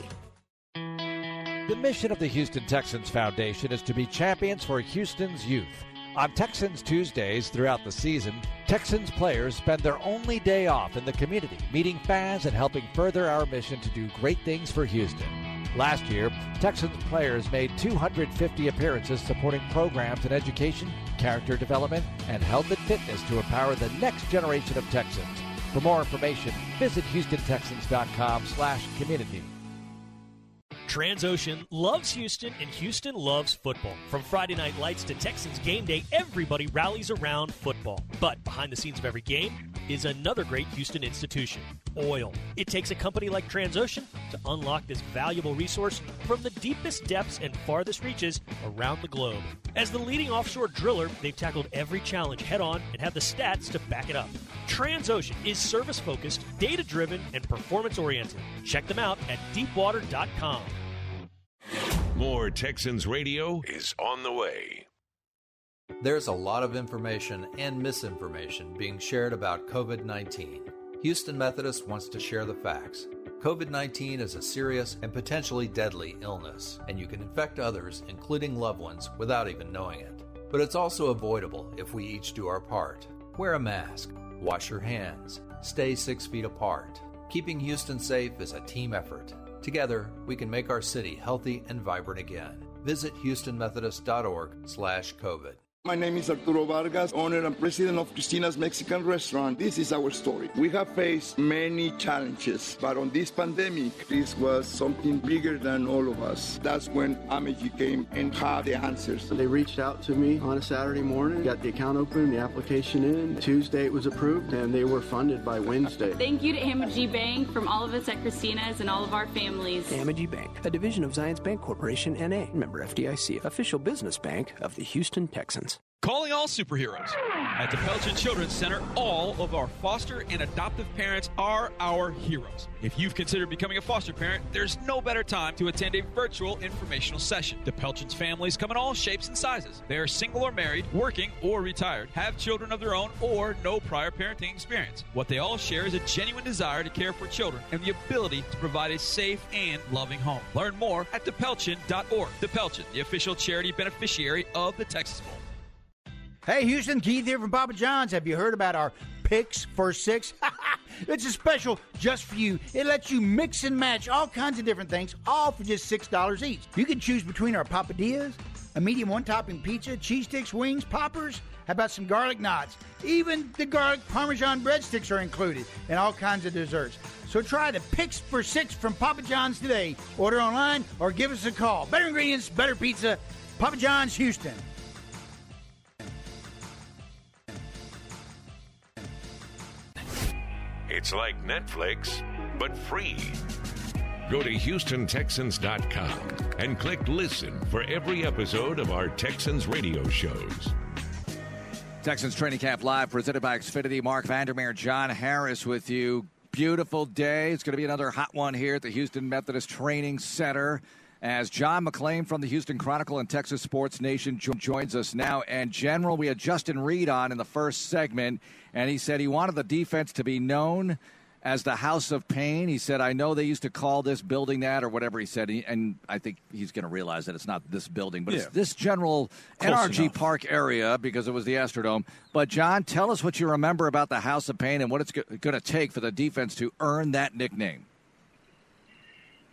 [SPEAKER 10] The mission of the Houston Texans Foundation is to be champions for Houston's youth. On Texans Tuesdays throughout the season, Texans players spend their only day off in the community, meeting fans and helping further our mission to do great things for Houston. Last year, Texans players made 250 appearances supporting programs in education, character development, and health and fitness to empower the next generation of Texans. For more information, visit HoustonTexans.com slash community.
[SPEAKER 11] Transocean loves Houston and Houston loves football. From Friday night lights to Texans game day, everybody rallies around football. But behind the scenes of every game is another great Houston institution oil. It takes a company like Transocean to unlock this valuable resource from the deepest depths and farthest reaches around the globe. As the leading offshore driller, they've tackled every challenge head on and have the stats to back it up. Transocean is service focused, data driven, and performance oriented. Check them out at deepwater.com.
[SPEAKER 1] More Texans radio is on the way.
[SPEAKER 12] There's a lot of information and misinformation being shared about COVID 19. Houston Methodist wants to share the facts. COVID 19 is a serious and potentially deadly illness, and you can infect others, including loved ones, without even knowing it. But it's also avoidable if we each do our part. Wear a mask, wash your hands, stay six feet apart. Keeping Houston safe is a team effort. Together, we can make our city healthy and vibrant again. Visit houstonmethodist.org/covid.
[SPEAKER 13] My name is Arturo Vargas, owner and president of Christina's Mexican Restaurant. This is our story. We have faced many challenges, but on this pandemic, this was something bigger than all of us. That's when Amegy came and had the answers.
[SPEAKER 14] They reached out to me on a Saturday morning, got the account open, the application in. Tuesday it was approved, and they were funded by Wednesday.
[SPEAKER 15] Thank you to Amegy Bank from all of us at Christina's and all of our families.
[SPEAKER 16] Amegy Bank, a division of Zions Bancorporation, N.A., member FDIC, official business bank of the Houston Texans.
[SPEAKER 5] Calling all superheroes. At the Pelchin Children's Center, all of our foster and adoptive parents are our heroes. If you've considered becoming a foster parent, there's no better time to attend a virtual informational session. The Pelchin's families come in all shapes and sizes. They are single or married, working or retired, have children of their own, or no prior parenting experience. What they all share is a genuine desire to care for children and the ability to provide a safe and loving home. Learn more at thepelchin.org. The Pelchin, the official charity beneficiary of the Texas Bowl.
[SPEAKER 17] Hey, Houston, Keith here from Papa John's. Have you heard about our Picks for Six? *laughs* it's a special just for you. It lets you mix and match all kinds of different things, all for just $6 each. You can choose between our papadias, a medium one topping pizza, cheese sticks, wings, poppers. How about some garlic knots? Even the garlic parmesan breadsticks are included, and all kinds of desserts. So try the Picks for Six from Papa John's today. Order online or give us a call. Better ingredients, better pizza. Papa John's, Houston.
[SPEAKER 1] It's like Netflix, but free. Go to HoustonTexans.com and click listen for every episode of our Texans radio shows.
[SPEAKER 4] Texans Training Camp Live presented by Xfinity. Mark Vandermeer, John Harris with you. Beautiful day. It's going to be another hot one here at the Houston Methodist Training Center as John McClain from the Houston Chronicle and Texas Sports Nation jo- joins us now. And General, we had Justin Reid on in the first segment, and he said he wanted the defense to be known as the House of Pain. He said, I know they used to call this building that or whatever he said. And I think he's going to realize that it's not this building, but
[SPEAKER 18] Yeah.
[SPEAKER 4] it's this general
[SPEAKER 18] Close
[SPEAKER 4] NRG
[SPEAKER 18] enough.
[SPEAKER 4] Park area because it was the Astrodome. But, John, tell us what you remember about the House of Pain and what it's going to take for the defense to earn that nickname.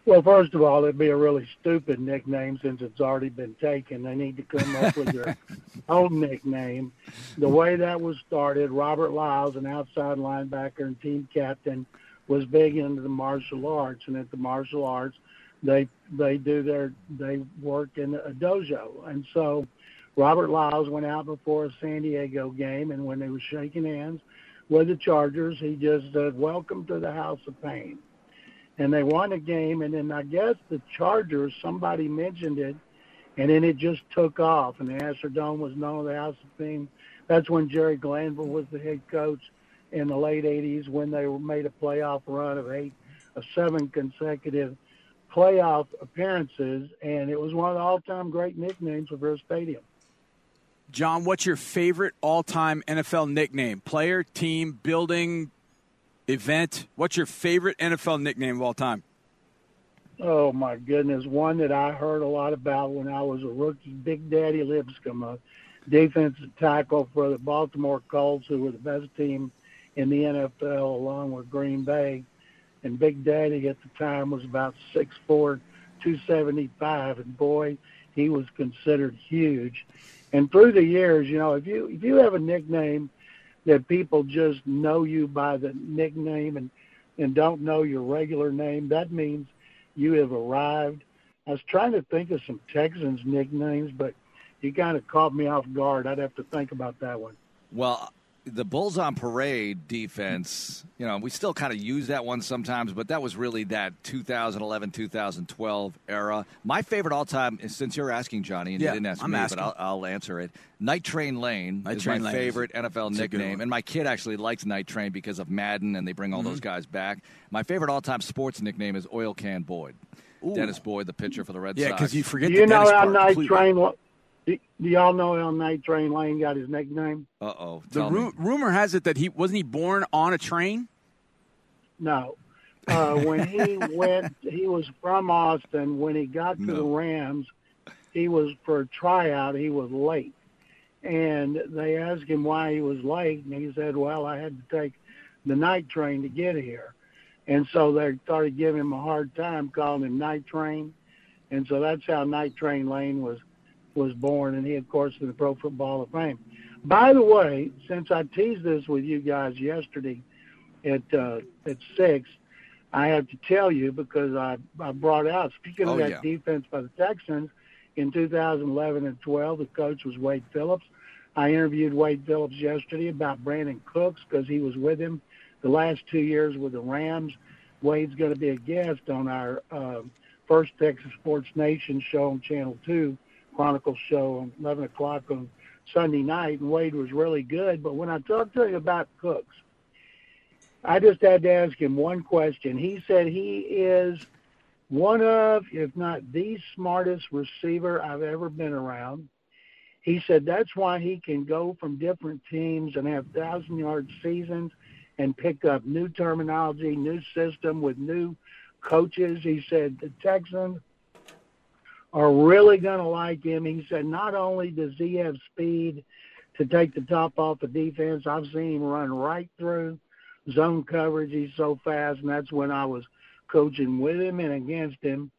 [SPEAKER 19] Well, first of all, it'd be a really stupid nickname since it's already been taken. They need to come up with their *laughs* own nickname. The way that was started, Robert Lyles, an outside linebacker and team captain, was big into the martial arts, and at the martial arts, they they do their they work in a dojo, and so Robert Lyles went out before a San Diego game, and when they were shaking hands with the Chargers, he just said, "Welcome to the House of Pain." And they won a game. And then I guess the Chargers, somebody mentioned it, and then it just took off. And the Astrodome was known as the House of Pain. That's when Jerry Glanville was the head coach in the late '80s when they made a playoff run of eight, of seven consecutive playoff appearances, and it was one of the all-time great nicknames for River Stadium.
[SPEAKER 5] John, what's your favorite all-time NFL nickname? Player, team, building, event. What's your favorite NFL nickname of all time?
[SPEAKER 19] Oh my goodness, one that I heard a lot about when I was a rookie, Big Daddy Lipscomb, a defensive tackle for the Baltimore Colts, who were the best team in the NFL along with Green Bay. And Big Daddy at the time was about 6'4", 275, and boy, he was considered huge. And through the years, you know, if you if you have a nickname – that people just know you by the nickname and and don't know your regular name, that means you have arrived. I was trying to think of some Texans nicknames, but you kind of caught me off guard. I'd have to think about that one.
[SPEAKER 4] Well, the Bulls on Parade defense, you know, we still kind of use that one sometimes, but that was really that 2011 2012 era. My favorite all time, since you're asking, Johnny, and
[SPEAKER 5] yeah,
[SPEAKER 4] you didn't ask
[SPEAKER 5] I'm
[SPEAKER 4] me,
[SPEAKER 5] asking.
[SPEAKER 4] but I'll, I'll, answer it. Night Train Lane
[SPEAKER 5] Night
[SPEAKER 4] is
[SPEAKER 5] Train
[SPEAKER 4] my
[SPEAKER 5] Lane
[SPEAKER 4] favorite
[SPEAKER 5] is,
[SPEAKER 4] NFL nickname. And my kid actually likes Night Train because of Madden, and they bring all
[SPEAKER 5] mm-hmm.
[SPEAKER 4] those guys back. My favorite all time sports nickname is Oil Can Boyd.
[SPEAKER 5] Ooh.
[SPEAKER 4] Dennis Boyd, the pitcher for the Red
[SPEAKER 5] yeah,
[SPEAKER 4] Sox.
[SPEAKER 5] because you forget
[SPEAKER 19] Do
[SPEAKER 5] the
[SPEAKER 19] you know
[SPEAKER 5] Dennis
[SPEAKER 19] how
[SPEAKER 5] part
[SPEAKER 19] Night
[SPEAKER 5] completely.
[SPEAKER 19] Train? Do, do y'all know how Night Train Lane got his nickname?
[SPEAKER 4] Uh oh.
[SPEAKER 5] The ru- rumor has it that he wasn't he born on a train.
[SPEAKER 19] No. Uh, when he *laughs* went, he was from Austin. When he got to the Rams, he was for a tryout. He was late, and they asked him why he was late, and he said, "Well, I had to take the night train to get here." And so they started giving him a hard time, calling him Night Train, and so that's how Night Train Lane was was born, and he, of course, in the Pro Football Hall of Fame. By the way, since I teased this with you guys yesterday at uh, at six, I have to tell you because I I brought out speaking of
[SPEAKER 4] Oh,
[SPEAKER 19] that
[SPEAKER 4] yeah.
[SPEAKER 19] defense by the Texans in 2011 and 12, the coach was Wade Phillips. I interviewed Wade Phillips yesterday about Brandin Cooks because he was with him the last two years with the Rams. Wade's going to be a guest on our uh, first Texas Sports Nation show on Channel 2, Chronicle show on 11 o'clock on Sunday night. And Wade was really good. But when I talked to him about Cooks, I just had to ask him one question. He said he is one of, if not the smartest receiver I've ever been around. He said that's why he can go from different teams and have thousand yard seasons and pick up new terminology, new system with new coaches. He said the Texans are really going to like him. He said not only does he have speed to take the top off the defense, I've seen him run right through zone coverage. He's so fast, and that's when I was coaching with him and against him.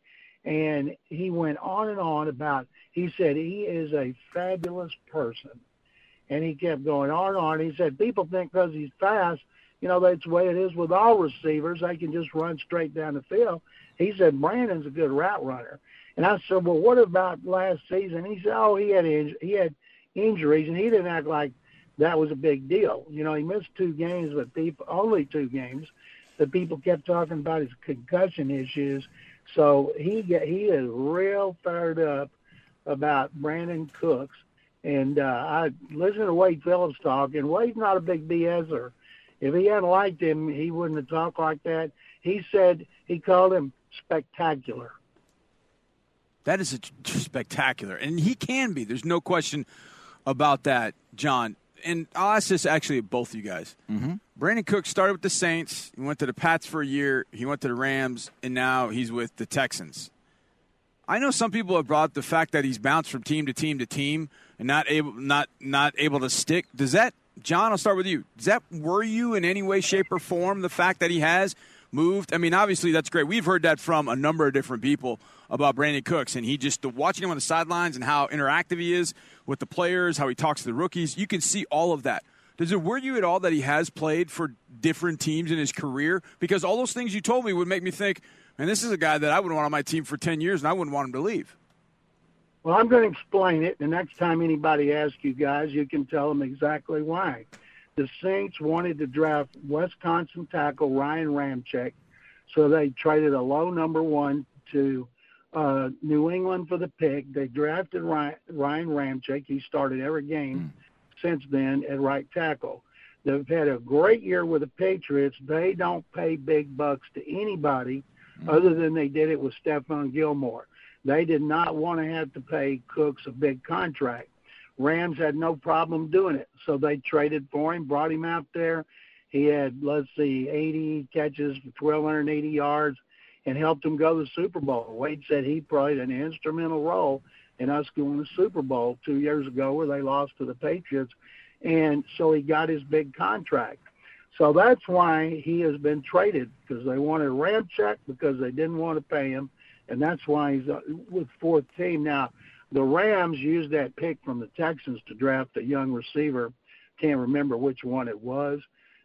[SPEAKER 19] And he went on and on about, he said he is a fabulous person. And he kept going on and on. He said people think because he's fast, you know, that's the way it is with all receivers. They can just run straight down the field. He said Brandin's a good route runner. And I said, well, what about last season? He said, oh, he had inj- he had injuries, and he didn't act like that was a big deal. You know, he missed two games, but people only two games. The people kept talking about his concussion issues. So he get, he is real fired up about Brandin Cooks. And uh, I listened to Wade Phillips talk, and Wade's not a big BSer. If he hadn't liked him, he wouldn't have talked like that. He said he called him spectacular.
[SPEAKER 5] That is spectacular, and he can be. There's no question about that, John. And I'll ask this actually of both of you guys.
[SPEAKER 4] Mm-hmm.
[SPEAKER 5] Brandin Cook started with the Saints. He went to the Pats for a year. He went to the Rams, and now he's with the Texans. I know some people have brought up the fact that he's bounced from team to team to team and not able not not able to stick. Does that, John? I'll start with you. Does that worry you in any way, shape, or form? The fact that he has moved. I mean, obviously that's great. We've heard that from a number of different people about Brandin Cooks, and he just watching him on the sidelines and how interactive he is with the players, how he talks to the rookies. You can see all of that. Does it worry you at all that he has played for different teams in his career? Because all those things you told me would make me think, man, this is a guy that I would want on my team for 10 years, and I wouldn't want him to leave.
[SPEAKER 19] Well, I'm going to explain it. The next time anybody asks you guys, you can tell them exactly why. The Saints wanted to draft Wisconsin tackle Ryan Ramczyk, so they traded a low number one to uh, New England for the pick. They drafted Ryan, Ryan Ramczyk. He started every game since then at right tackle. They've had a great year with the Patriots. They don't pay big bucks to anybody other than they did it with Stephon Gilmore. They did not want to have to pay Cooks a big contract. Rams had no problem doing it, so they traded for him, brought him out there. He had, let's see, 80 catches for 1,280 yards and helped them go to the Super Bowl. Wade said he played an instrumental role in us going to the Super Bowl two years ago where they lost to the Patriots. And so he got his big contract. So that's why he has been traded because they wanted a Ramczyk because they didn't want to pay him. And that's why he's uh, with fourth team. Now, the Rams used that pick from the Texans to draft a young receiver. Can't remember which one it was.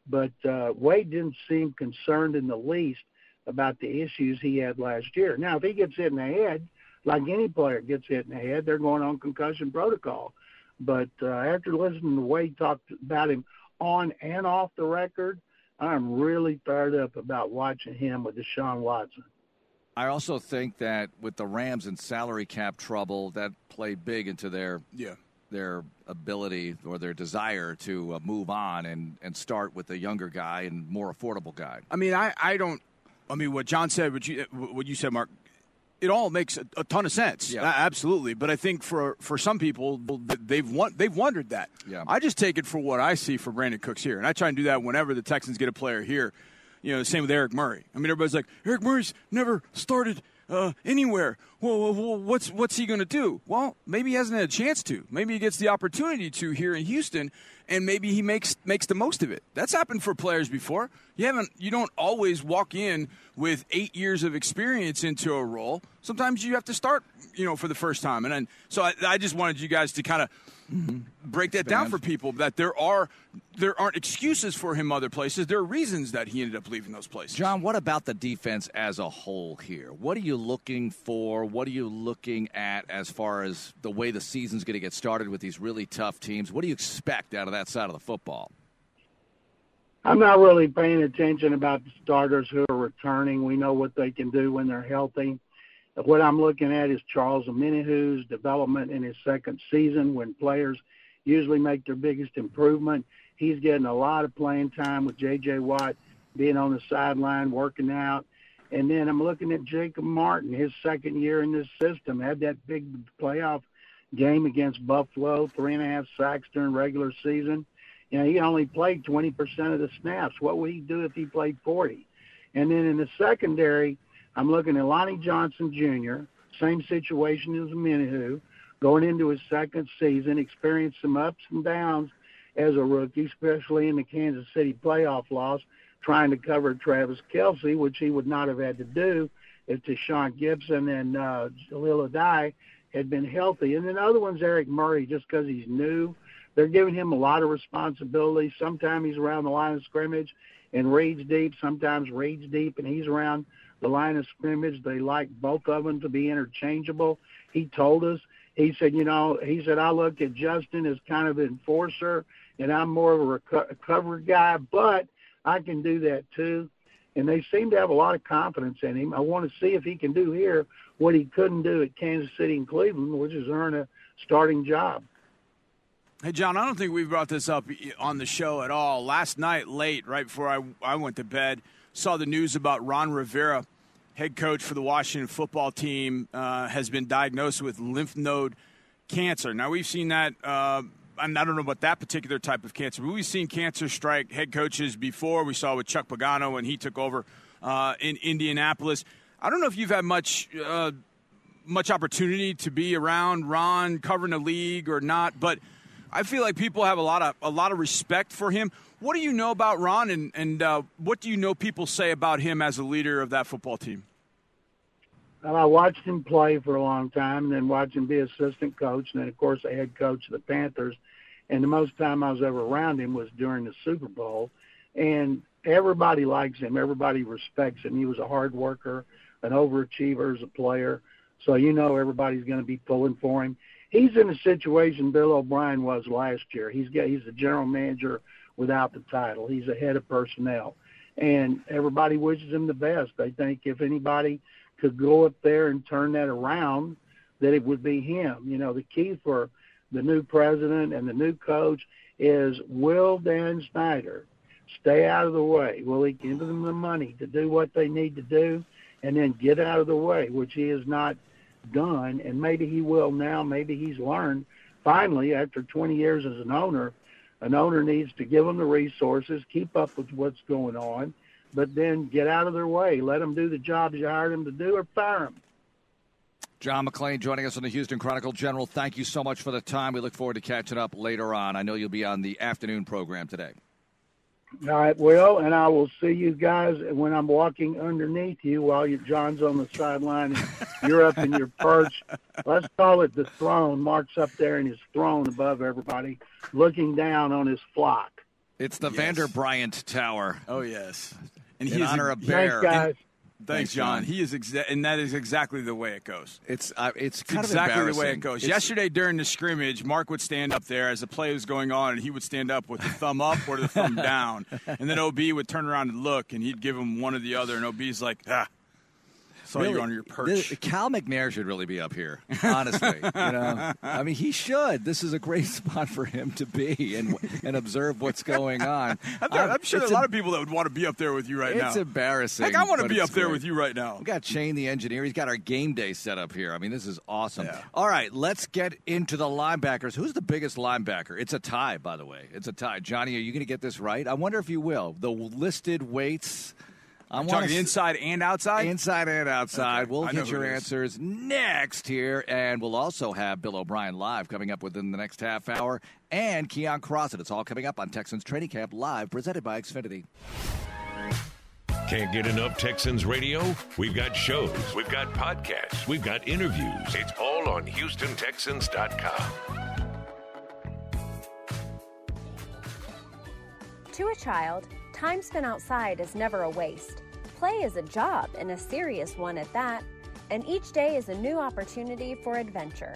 [SPEAKER 19] But uh, Wade didn't seem concerned in the least about the issues he had last year. Now, if he gets hit in the head, like any player gets hit in the head, they're going on concussion protocol. But uh, after listening to Wade talk about him on and off the record, I'm really fired up about watching him with Deshaun Watson.
[SPEAKER 4] I also think that with the Rams and salary cap trouble, that played big into their
[SPEAKER 5] yeah
[SPEAKER 4] their ability or their desire to uh, move on and, and start with a younger guy and more affordable guy.
[SPEAKER 5] I mean, I, I don't. I mean, what John said, what you what you said, Mark, it all makes a, a ton of sense.
[SPEAKER 4] Yeah.
[SPEAKER 5] Uh, absolutely. But I think for for some people, they've won, they've wondered that.
[SPEAKER 4] Yeah.
[SPEAKER 5] I just take it for what I see for Brandin Cooks here, and I try and do that whenever the Texans get a player here. You know, the same with Eric Murray. I mean, everybody's like, Eric Murray's never started uh, anywhere. Well, well, what's what's he going to do? Well, maybe he hasn't had a chance to. Maybe he gets the opportunity to here in Houston, and maybe he makes makes the most of it. That's happened for players before. You haven't. You don't always walk in with eight years of experience into a role. Sometimes you have to start, you know, for the first time. And so I, I just wanted you guys to kind of Mm-hmm. break that down for people that there are there aren't excuses for him other places. There are reasons that he ended up leaving those places.
[SPEAKER 4] John, what about the defense as a whole here? What are you looking for? What are you looking at as far as the way the season's going to get started with these really tough teams? What do you expect out of that side of the football?
[SPEAKER 19] I'm not really paying attention about the starters who are returning. We know what they can do when they're healthy. What I'm looking at is Charles Omenihu's development in his second season when players usually make their biggest improvement. He's getting a lot of playing time with J.J. Watt being on the sideline, working out. And then I'm looking at Jacob Martin, his second year in this system, had that big playoff game against Buffalo, three and a half sacks during regular season. You know, he only played 20% of the snaps. What would he do if he played 40? And then in the secondary, I'm looking at Lonnie Johnson Jr., same situation as Omenihu, going into his second season, experienced some ups and downs as a rookie, especially in the Kansas City playoff loss, trying to cover Travis Kelce, which he would not have had to do if Tashaun Gipson and uh, Jahleel Addae had been healthy. And then the other one's Eric Murray, just because he's new. They're giving him a lot of responsibility. Sometimes he's around the line of scrimmage and reads deep. Sometimes reads deep and he's around the line of scrimmage. They like both of them to be interchangeable. He told us, he said, you know, he said, I look at Justin as kind of an enforcer and I'm more of a reco- recovery guy, but I can do that too. And they seem to have a lot of confidence in him. I want to see if he can do here what he couldn't do at Kansas City and Cleveland, which is earn a starting job.
[SPEAKER 5] Hey, John, I don't think we've brought this up on the show at all. Last night, late, right before I, I went to bed, saw the news about Ron Rivera, head coach for the Washington football team, uh, has been diagnosed with lymph node cancer. Now, we've seen that. Uh, I don't know about that particular type of cancer, but we've seen cancer strike head coaches before. We saw with Chuck Pagano when he took over uh, in Indianapolis. I don't know if you've had much uh, much opportunity to be around Ron covering the league or not, but I feel like people have a lot of a lot of respect for him. What do you know about Ron, and and uh, what do you know people say about him as a leader of that football team?
[SPEAKER 19] Well, I watched him play for a long time, and then watched him be assistant coach, and then of course the head coach of the Panthers. And the most time I was ever around him was during the Super Bowl, and everybody likes him. Everybody respects him. He was a hard worker, an overachiever as a player. So you know everybody's going to be pulling for him. He's in a situation Bill O'Brien was last year. He's got he's a general manager without the title. He's a head of personnel, and everybody wishes him the best. They think if anybody could go up there and turn that around, that it would be him. You know, the key for the new president and the new coach is will Dan Snyder stay out of the way? Will he give them the money to do what they need to do and then get out of the way, which he has not done. And maybe he will now. Maybe he's learned finally after 20 years as an owner. An owner needs to give them the resources, keep up with what's going on, but then get out of their way. Let them do the jobs you hired them to do or fire them.
[SPEAKER 4] John McClain joining us on the Houston Chronicle. General, thank you so much for the time. We look forward to catching up later on. I know you'll be on the afternoon program today.
[SPEAKER 19] All right, Will, and I will see you guys when I'm walking underneath you while you, John's on the sideline and you're up in your perch. Let's call it the throne. Mark's up there in his throne above everybody, looking down on his flock.
[SPEAKER 4] It's the yes. Vander Bryant Tower.
[SPEAKER 5] Oh yes,
[SPEAKER 4] and in honor
[SPEAKER 5] of
[SPEAKER 4] Bear.
[SPEAKER 19] Thanks, guys.
[SPEAKER 5] Thanks, John. He is, exa- and that is exactly the way it goes.
[SPEAKER 4] It's uh, it's,
[SPEAKER 5] it's exactly the way it goes. It's, Yesterday during the scrimmage, Mark would stand up there as the play was going on, and he would stand up with the thumb up or the thumb *laughs* down, and then OB would turn around and look, and he'd give him one or the other, and OB's like, ah, Saw really, you on your perch.
[SPEAKER 4] This, Cal McNair should really be up here, *laughs* honestly. you know, I mean, he should. This is a great *laughs* spot for him to be and and observe what's going on.
[SPEAKER 5] I'm, *laughs* I'm sure there are a lot of people that would want to be up there with you right
[SPEAKER 4] it's
[SPEAKER 5] now.
[SPEAKER 4] It's embarrassing.
[SPEAKER 5] Heck, I want to be up
[SPEAKER 4] great.
[SPEAKER 5] there with you right now.
[SPEAKER 4] We got Shane the engineer. He's got our game day set up here. I mean, this is awesome.
[SPEAKER 5] Yeah.
[SPEAKER 4] All right, let's get into the linebackers. Who's the biggest linebacker? It's a tie, by the way. It's a tie. Johnny, are you going to get this right? I wonder if you will. The listed weights.
[SPEAKER 5] I'm talking the inside and outside?
[SPEAKER 4] Inside and outside.
[SPEAKER 5] Okay.
[SPEAKER 4] We'll
[SPEAKER 5] I
[SPEAKER 4] get your answers next here, and we'll also have Bill O'Brien live coming up within the next half hour, and Keion Crossen. It's all coming up on Texans Training Camp Live, presented by Xfinity.
[SPEAKER 1] Can't get enough Texans radio? We've got shows, we've got podcasts, we've got interviews. It's all on HoustonTexans.com.
[SPEAKER 20] To a child, Time spent outside is never a waste. Play is a job, and a serious one at that, and each day is a new opportunity for adventure.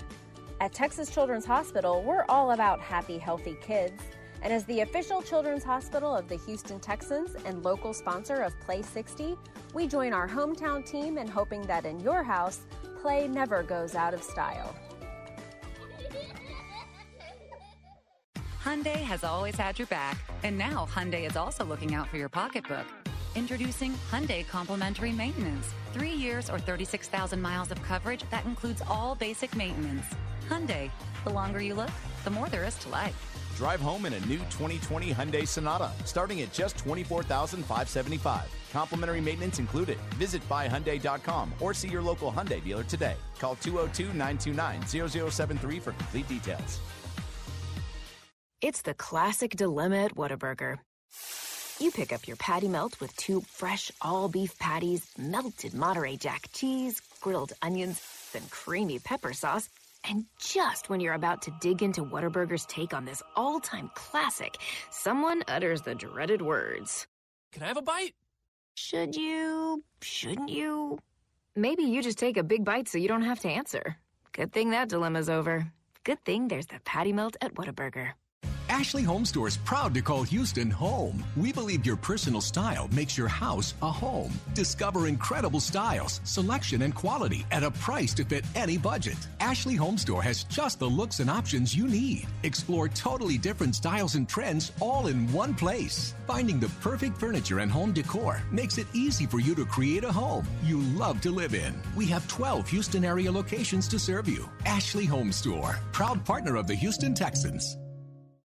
[SPEAKER 20] At Texas Children's Hospital, we're all about happy, healthy kids. And as the official children's hospital of the Houston Texans and local sponsor of Play 60, we join our hometown team in hoping that in your house, play never goes out of style.
[SPEAKER 21] Hyundai has always had your back, and now Hyundai is also looking out for your pocketbook. Introducing Hyundai Complimentary Maintenance. Three years or 36,000 miles of coverage that includes all basic maintenance. Hyundai, the longer you look, the more there is to life.
[SPEAKER 22] Drive home in a new 2020 Hyundai Sonata, starting at just 24575 Complimentary maintenance included. Visit buyhyundai.com or see your local Hyundai dealer today. Call 202 929 0073 for complete details.
[SPEAKER 23] It's the classic dilemma at Whataburger. You pick up your patty melt with two fresh all beef patties, melted Monterey Jack cheese, grilled onions, then creamy pepper sauce. And just when you're about to dig into Whataburger's take on this all time classic, someone utters the dreaded words
[SPEAKER 24] Can I have a bite?
[SPEAKER 23] Should you? Shouldn't you? Maybe you just take a big bite so you don't have to answer. Good thing that dilemma's over. Good thing there's the patty melt at Whataburger.
[SPEAKER 25] Ashley Home Store is proud to call Houston home. We believe your personal style makes your house a home. Discover incredible styles, selection, and quality at a price to fit any budget. Ashley Home Store has just the looks and options you need. Explore totally different styles and trends all in one place. Finding the perfect furniture and home decor makes it easy for you to create a home you love to live in. We have 12 Houston area locations to serve you. Ashley Home Store, proud partner of the Houston Texans.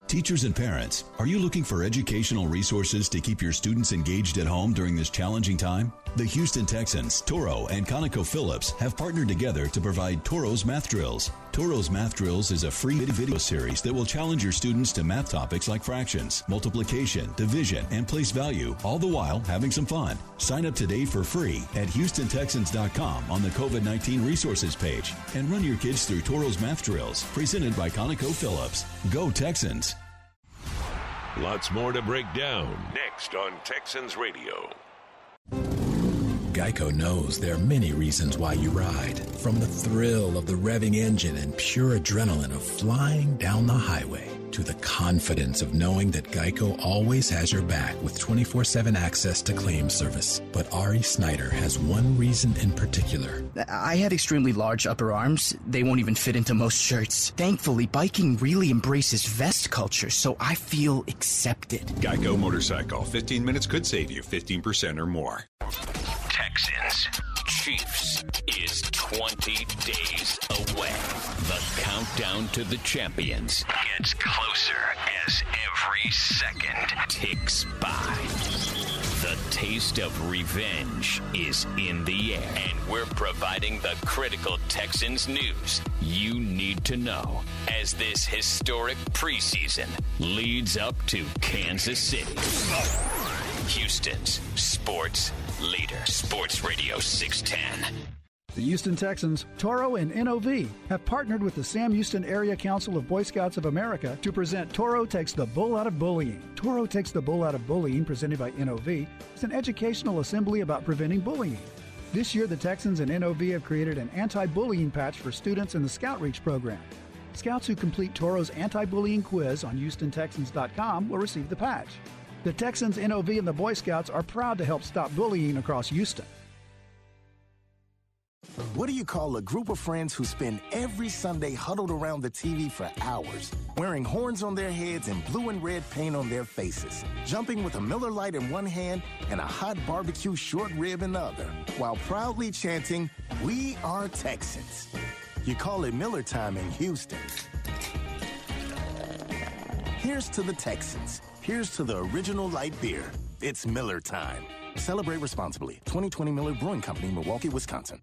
[SPEAKER 26] Teachers and parents, are you looking for educational resources to keep your students engaged at home during this challenging time? The Houston Texans, Toro, and ConocoPhillips have partnered together to provide Toro's math drills. Toro's Math Drills is a free video series that will challenge your students to math topics like fractions, multiplication, division, and place value, all the while having some fun. Sign up today for free at HoustonTexans.com on the COVID 19 resources page and run your kids through Toro's Math Drills, presented by ConocoPhillips. Go Texans!
[SPEAKER 1] Lots more to break down next on Texans Radio.
[SPEAKER 27] Geico knows there are many reasons why you ride. From the thrill of the revving engine and pure adrenaline of flying down the highway to the confidence of knowing that Geico always has your back with 24 7 access to claim service. But Ari Snyder has one reason in particular.
[SPEAKER 28] I have extremely large upper arms. They won't even fit into most shirts. Thankfully, biking really embraces vest culture, so I feel accepted.
[SPEAKER 29] Geico Motorcycle. 15 minutes could save you 15% or more.
[SPEAKER 30] Texans. Chiefs is 20 days away. The countdown to the champions gets closer as every second ticks by. The taste of revenge is in the air, and we're providing the critical Texans news you need to know as this historic preseason leads up to Kansas City. Houston's sports leader, Sports Radio 610.
[SPEAKER 31] The Houston Texans, Toro, and NOV have partnered with the Sam Houston Area Council of Boy Scouts of America to present Toro Takes the Bull Out of Bullying. Toro Takes the Bull Out of Bullying, presented by NOV, is an educational assembly about preventing bullying. This year, the Texans and NOV have created an anti bullying patch for students in the Scout Reach program. Scouts who complete Toro's anti bullying quiz on HoustonTexans.com will receive the patch. The Texans, NOV, and the Boy Scouts are proud to help stop bullying across Houston.
[SPEAKER 32] What do you call a group of friends who spend every Sunday huddled around the TV for hours, wearing horns on their heads and blue and red paint on their faces, jumping with a Miller Lite in one hand and a hot barbecue short rib in the other, while proudly chanting, We are Texans? You call it Miller time in Houston. Here's to the Texans. Here's to the original light beer. It's Miller time. Celebrate responsibly. 2020 Miller Brewing Company, Milwaukee, Wisconsin.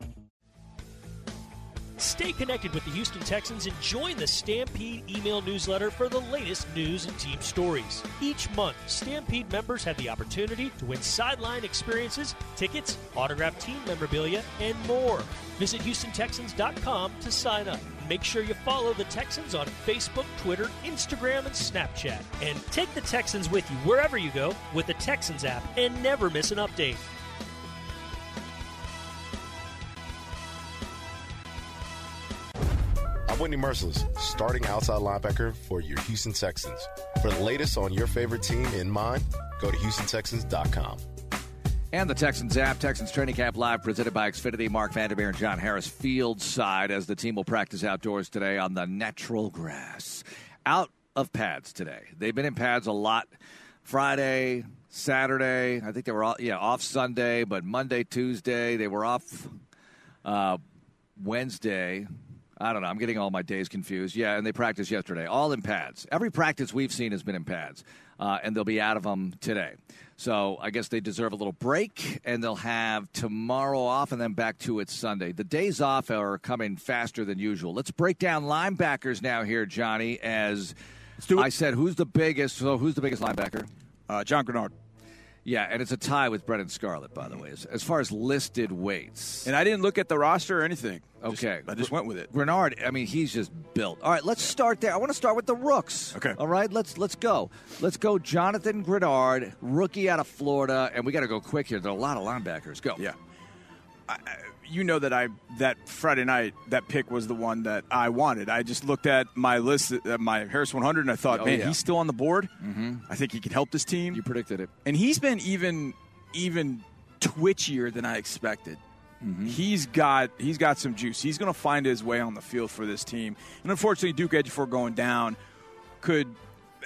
[SPEAKER 11] Stay connected with the Houston Texans and join the Stampede email newsletter for the latest news and team stories. Each month, Stampede members have the opportunity to win sideline experiences, tickets, autographed team memorabilia, and more. Visit HoustonTexans.com to sign up. Make sure you follow the Texans on Facebook, Twitter, Instagram, and Snapchat. And take the Texans with you wherever you go with the Texans app and never miss an update.
[SPEAKER 24] I'm Whitney Mercilus, starting outside linebacker for your Houston Texans. For the latest on your favorite team in mind, go to HoustonTexans.com.
[SPEAKER 4] And the Texans app, Texans Training Camp Live, presented by Xfinity. Mark Vandermeer and John Harris field side as the team will practice outdoors today on the natural grass. Out of pads today. They've been in pads a lot. Friday, Saturday. I think they were all, yeah off Sunday, but Monday, Tuesday they were off. Uh, Wednesday, I don't know. I'm getting all my days confused. Yeah, and they practiced yesterday, all in pads. Every practice we've seen has been in pads, uh, and they'll be out of them today. So I guess they deserve a little break, and they'll have tomorrow off, and then back to it Sunday. The days off are coming faster than usual. Let's break down linebackers now here, Johnny. As I said, who's the biggest? So who's the biggest linebacker?
[SPEAKER 5] Uh, John Greenard.
[SPEAKER 4] Yeah, and it's a tie with Brennan Scarlett, by the way, as, as far as listed weights.
[SPEAKER 5] And I didn't look at the roster or anything.
[SPEAKER 4] Okay.
[SPEAKER 5] Just, I just went with it.
[SPEAKER 4] Greenard, I mean, he's just built. All right, let's start there. I want to start with the rooks.
[SPEAKER 5] Okay.
[SPEAKER 4] All right, let's let's go. Let's go Jonathan Greenard, rookie out of Florida, and we got to go quick here. There are a lot of linebackers. Go.
[SPEAKER 5] Yeah. I, you know that I that Friday night that pick was the one that I wanted. I just looked at my list, uh, my Harris 100, and I thought,
[SPEAKER 4] Oh,
[SPEAKER 5] man,
[SPEAKER 4] yeah.
[SPEAKER 5] he's still on the board.
[SPEAKER 4] Mm-hmm.
[SPEAKER 5] I think he can help this team.
[SPEAKER 4] You predicted it,
[SPEAKER 5] and he's been even even twitchier than I expected.
[SPEAKER 4] Mm-hmm.
[SPEAKER 5] He's got he's got some juice. He's going to find his way on the field for this team. And unfortunately, Duke Ejiofor going down could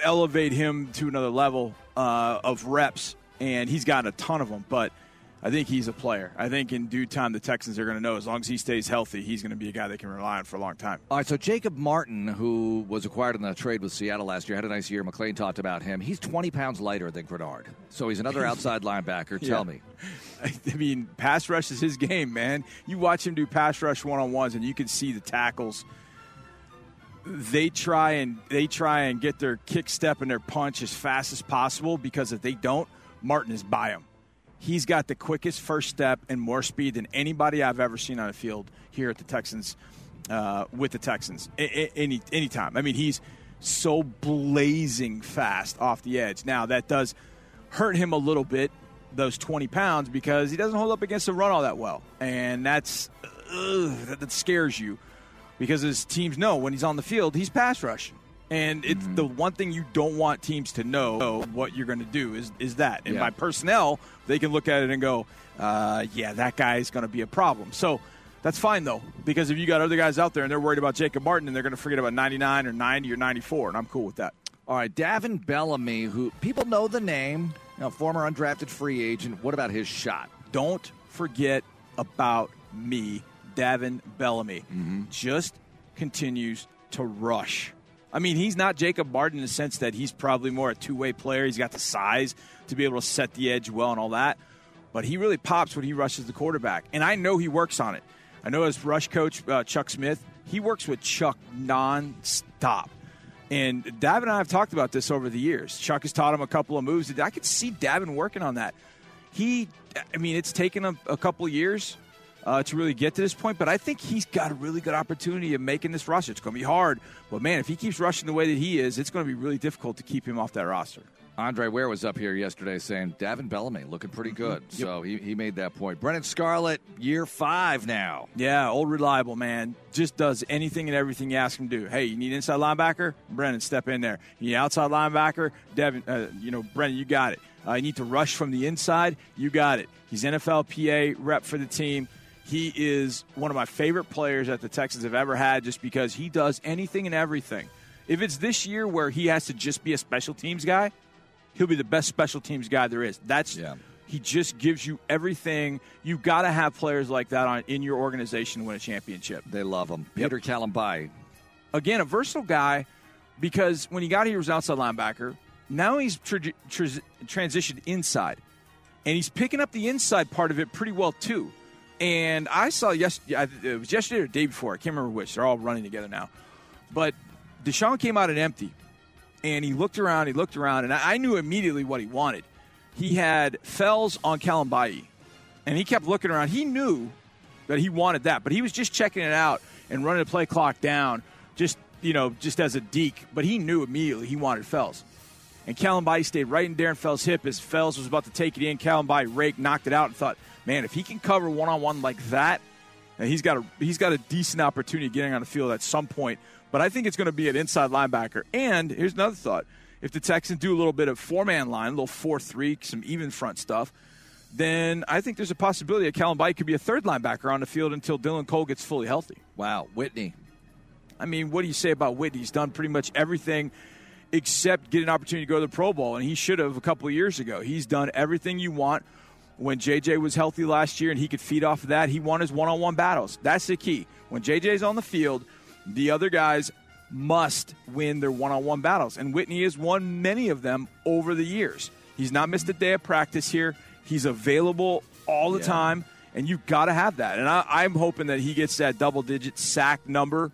[SPEAKER 5] elevate him to another level uh, of reps, and he's got a ton of them. But I think he's a player. I think in due time, the Texans are going to know as long as he stays healthy, he's going to be a guy they can rely on for a long time.
[SPEAKER 4] All right, so Jacob Martin, who was acquired in the trade with Seattle last year, had a nice year. McClain talked about him. He's 20 pounds lighter than Greenard. So he's another outside *laughs* linebacker.
[SPEAKER 5] Yeah.
[SPEAKER 4] Tell me. *laughs*
[SPEAKER 5] I mean, pass rush is his game, man. You watch him do pass rush one on ones, and you can see the tackles they try and they try and get their kick step and their punch as fast as possible because if they don't, Martin is by them. He's got the quickest first step and more speed than anybody I've ever seen on a field here at the Texans uh, with the Texans a- a- any anytime. I mean, he's so blazing fast off the edge. Now that does hurt him a little bit, those 20 pounds, because he doesn't hold up against the run all that well, and that's ugh, that, that scares you because his teams know when he's on the field, he's pass rushing. And it's the one thing you don't want teams to know what you're going to do is is that. And
[SPEAKER 4] Yeah.
[SPEAKER 5] by personnel, they can look at it and go, uh, "Yeah, that guy's going to be a problem." So that's fine though, because if you got other guys out there and they're worried about Jacob Martin and they're going to forget about 99 or 90 or 94, and I'm cool with that.
[SPEAKER 4] All right, Davin Bellamy, who people know the name, you know, former undrafted free agent. What about his shot?
[SPEAKER 5] Don't forget about me, Davin Bellamy. Just continues to rush. I mean, he's not Jacob Martin in the sense that he's probably more a two way player. He's got the size to be able to set the edge well and all that. But he really pops when he rushes the quarterback. And I know he works on it. I know his rush coach, uh, Chuck Smith, he works with Chuck nonstop. And Davin and I have talked about this over the years. Chuck has taught him a couple of moves. I could see Davin working on that. He, I mean, it's taken a, a couple of years uh, to really get to this point, but I think he's got a really good opportunity of making this roster. It's going to be hard, but man, if he keeps rushing the way that he is, it's going to be really difficult to keep him off that roster.
[SPEAKER 4] Andre Ware was up here yesterday saying Davin Bellamy looking pretty good. So he, he made that point. Brennan Scarlett, year five now.
[SPEAKER 5] Yeah, old reliable man. Just does anything and everything you ask him to do. Hey, you need inside linebacker? Brennan, step in there. You need outside linebacker? Devin, uh, you know, Brennan, you got it. Uh, you need to rush from the inside? You got it. He's NFLPA rep for the team. He is one of my favorite players that the Texans have ever had just because he does anything and everything. If it's this year where he has to just be a special teams guy, he'll be the best special teams guy there is. That's he just gives you everything. You've got to have players like that on in your organization to win a championship.
[SPEAKER 4] They love him. Peter Kalambayi.
[SPEAKER 5] Again, a versatile guy because when he got here, he was an outside linebacker. Now he's tra- tra- transitioned inside, and he's picking up the inside part of it pretty well too. And I saw yes, it was yesterday or the day before. I can't remember which. They're all running together now. But Deshaun came out at empty, and he looked around. He looked around, and I knew immediately what he wanted. He had Fells on Kalambayi, and he kept looking around. He knew that he wanted that, but he was just checking it out and running the play clock down, just you know, just as a deke. But he knew immediately he wanted Fells. And Kalambayi stayed right in Darren Fells' hip as Fells was about to take it in. Kalambayi rake knocked it out and thought, man, if he can cover one on one like that, and he's got a he's got a decent opportunity getting on the field at some point. But I think it's going to be an inside linebacker. And here's another thought: if the Texans do a little bit of four man line, a little four three, some even front stuff, then I think there's a possibility that Kalambayi could be a third linebacker on the field until Dylan Cole gets fully healthy.
[SPEAKER 4] Wow, Whitney.
[SPEAKER 5] I mean, what do you say about Whitney? He's done pretty much everything except get an opportunity to go to the Pro Bowl, and he should have a couple of years ago. He's done everything you want. When JJ was healthy last year and he could feed off of that, he won his one on one battles. That's the key. When JJ's on the field, the other guys must win their one on one battles. And Whitney has won many of them over the years. He's not missed a day of practice here, he's available all the
[SPEAKER 4] Yeah.
[SPEAKER 5] time, and you've got to have that. And I, I'm hoping that he gets that double digit sack number.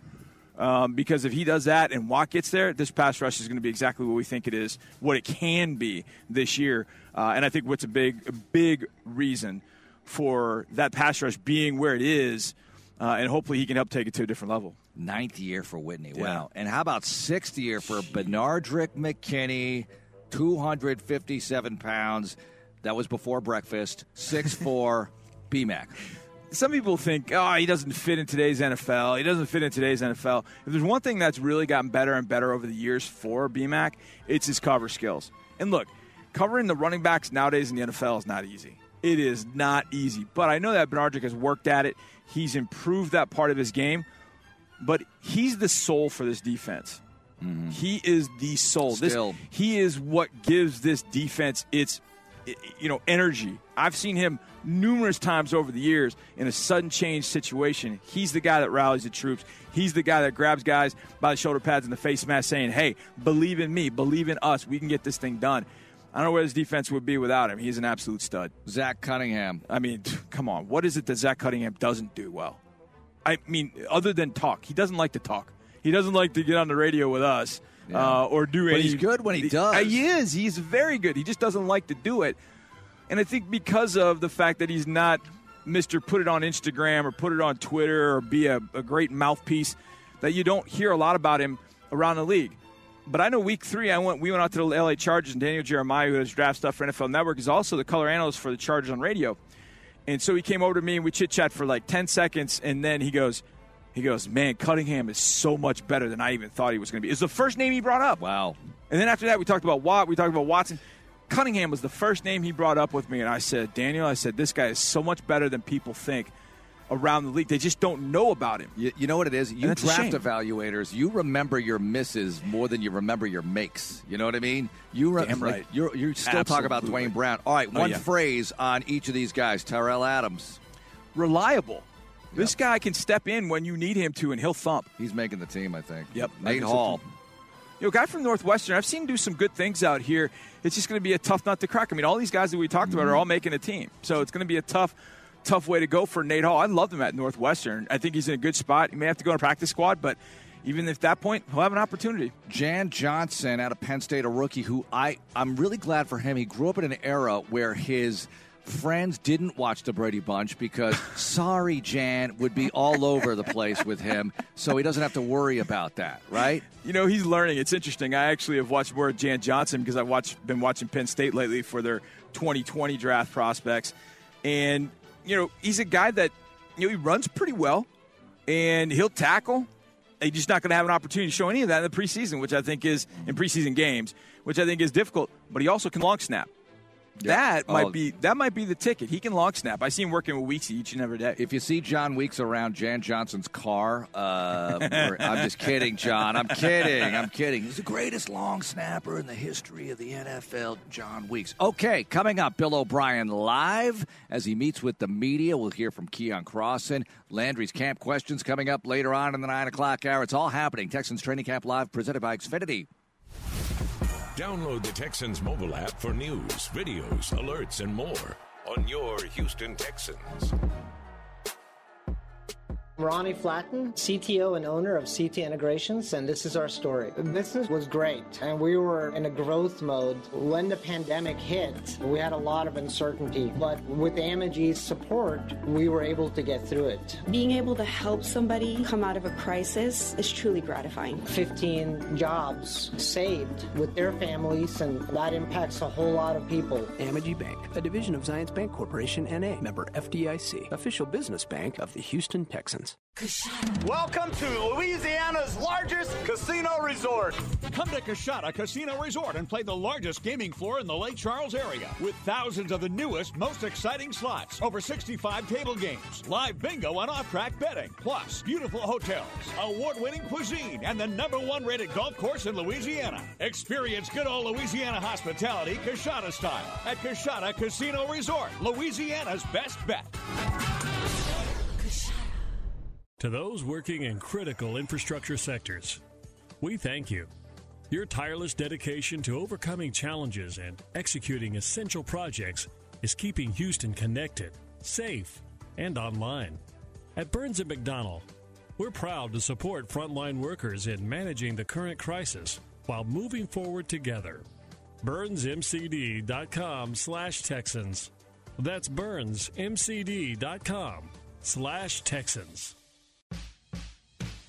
[SPEAKER 5] Um, because if he does that and Watt gets there, this pass rush is going to be exactly what we think it is, what it can be this year. Uh, and I think what's a big, a big reason for that pass rush being where it is, uh, and hopefully he can help take it to a different level.
[SPEAKER 4] Ninth year for Whitney.
[SPEAKER 5] Yeah.
[SPEAKER 4] Wow. And how about sixth year for Benardrick McKinney, 257 pounds. That was before breakfast. 6'4, BMAC. *laughs*
[SPEAKER 5] Some people think, oh, he doesn't fit in today's NFL. He doesn't fit in today's NFL. If there's one thing that's really gotten better and better over the years for BMAC, it's his cover skills. And look, covering the running backs nowadays in the NFL is not easy. It is not easy. But I know that Benardrick has worked at it. He's improved that part of his game. But he's the soul for this defense. Mm-hmm. He is the soul. This-
[SPEAKER 4] Still.
[SPEAKER 5] he is what gives this defense its you know energy. I've seen him numerous times over the years in a sudden change situation. He's the guy that rallies the troops. He's the guy that grabs guys by the shoulder pads and the face mask saying, "Hey, believe in me, believe in us. We can get this thing done." I don't know where his defense would be without him. He's an absolute stud.
[SPEAKER 4] Zach Cunningham.
[SPEAKER 5] I mean, come on. What is it that Zach Cunningham doesn't do well? I mean, other than talk, he doesn't like to talk. He doesn't like to get on the radio with us uh, or do anything.
[SPEAKER 4] But
[SPEAKER 5] any.
[SPEAKER 4] he's good when he does.
[SPEAKER 5] He is. He's very good. He just doesn't like to do it. And I think because of the fact that he's not Mr. Put it on Instagram or put it on Twitter or be a, a great mouthpiece, that you don't hear a lot about him around the league. But I know week three, I went. We went out to the LA Chargers, and Daniel Jeremiah, who does draft stuff for NFL Network, is also the color analyst for the Chargers on radio. And so he came over to me, and we chit chat for like ten seconds, and then he goes, he goes, man, Cunningham is so much better than I even thought he was going to be. It's the first name he brought up.
[SPEAKER 4] Wow.
[SPEAKER 5] And then after that, we talked about Watt. We talked about Watson. Cunningham was the first name he brought up with me, and I said, Daniel, I said, this guy is so much better than people think around the league. They just don't know about him.
[SPEAKER 4] You, you know what it is? You draft evaluators. You remember your misses more than you remember your makes. You know what I mean? You re-
[SPEAKER 5] Damn right.
[SPEAKER 4] You're, you still talk about Duane Brown. All right,
[SPEAKER 5] Oh,
[SPEAKER 4] one
[SPEAKER 5] yeah.
[SPEAKER 4] phrase on each of these guys. Tyrell Adams.
[SPEAKER 5] Reliable. This guy can step in when you need him to, and he'll thump.
[SPEAKER 4] He's making the team, I think.
[SPEAKER 5] Yep.
[SPEAKER 4] Nate Hall.
[SPEAKER 5] You know, a guy from Northwestern, I've seen him do some good things out here. It's just going to be a tough nut to crack. I mean, all these guys that we talked about are mm-hmm. all making a team. So it's going to be a tough, tough way to go for Nate Hall. I love him at Northwestern. I think he's in a good spot. He may have to go on practice squad, but even at that point, he'll have an opportunity.
[SPEAKER 4] Jan Johnson out of Penn State, a rookie who I, I'm really glad for him. He grew up in an era where his friends didn't watch the Brady Bunch because *laughs* sorry Jan would be all over the place with him, so he doesn't have to worry about that, right?
[SPEAKER 5] You know, he's learning. It's interesting. I actually have watched more of Jan Johnson because I've watched, been watching Penn State lately for their 2020 draft prospects. And, you know, he's a guy that, you know, he runs pretty well and he'll tackle. He's just not going to have an opportunity to show any of that in the preseason, which I think is in preseason games, which I think is difficult. But he also can long snap. That
[SPEAKER 4] Oh.
[SPEAKER 5] might be that might be the ticket. He can long snap. I see him working with Weeks each and every day.
[SPEAKER 4] If you see Jon Weeks around Jan Johnson's car, *laughs* uh, I'm just kidding, John. I'm kidding. I'm kidding. He's the greatest long snapper in the history of the NFL, Jon Weeks. Okay, coming up, Bill O'Brien live as he meets with the media. We'll hear from Keion Crossen. Landry's camp questions coming up later on in the 9 o'clock hour. It's all happening. Texans Training Camp Live presented by Xfinity.
[SPEAKER 1] Download the Texans mobile app for news, videos, alerts, and more on your Houston Texans.
[SPEAKER 33] Ronnie Flatten, CTO and owner of CT Integrations, and this is our story. The business was great, and we were in a growth mode. When the pandemic hit, we had a lot of uncertainty, but with Amegy's support, we were able to get through it.
[SPEAKER 34] Being able to help somebody come out of a crisis is truly gratifying.
[SPEAKER 33] 15 jobs saved with their families, and that impacts a whole lot of people.
[SPEAKER 35] Amegy Bank, a division of Zions Bancorporation NA, member FDIC, official business bank of the Houston Texans.
[SPEAKER 36] Welcome to Louisiana's largest casino resort.
[SPEAKER 37] Come to Coushatta Casino Resort and play the largest gaming floor in the Lake Charles area with thousands of the newest, most exciting slots, over 65 table games, live bingo and off-track betting, plus beautiful hotels, award-winning cuisine, and the number one rated golf course in Louisiana. Experience good old Louisiana hospitality Coushatta style at Coushatta Casino Resort, Louisiana's best bet.
[SPEAKER 38] To those working in critical infrastructure sectors, we thank you. Your tireless dedication to overcoming challenges and executing essential projects is keeping Houston connected, safe, and online. At Burns McDonnell, we're proud to support frontline workers in managing the current crisis while moving forward together. BurnsMCD.com slash Texans. That's BurnsMCD.com slash Texans.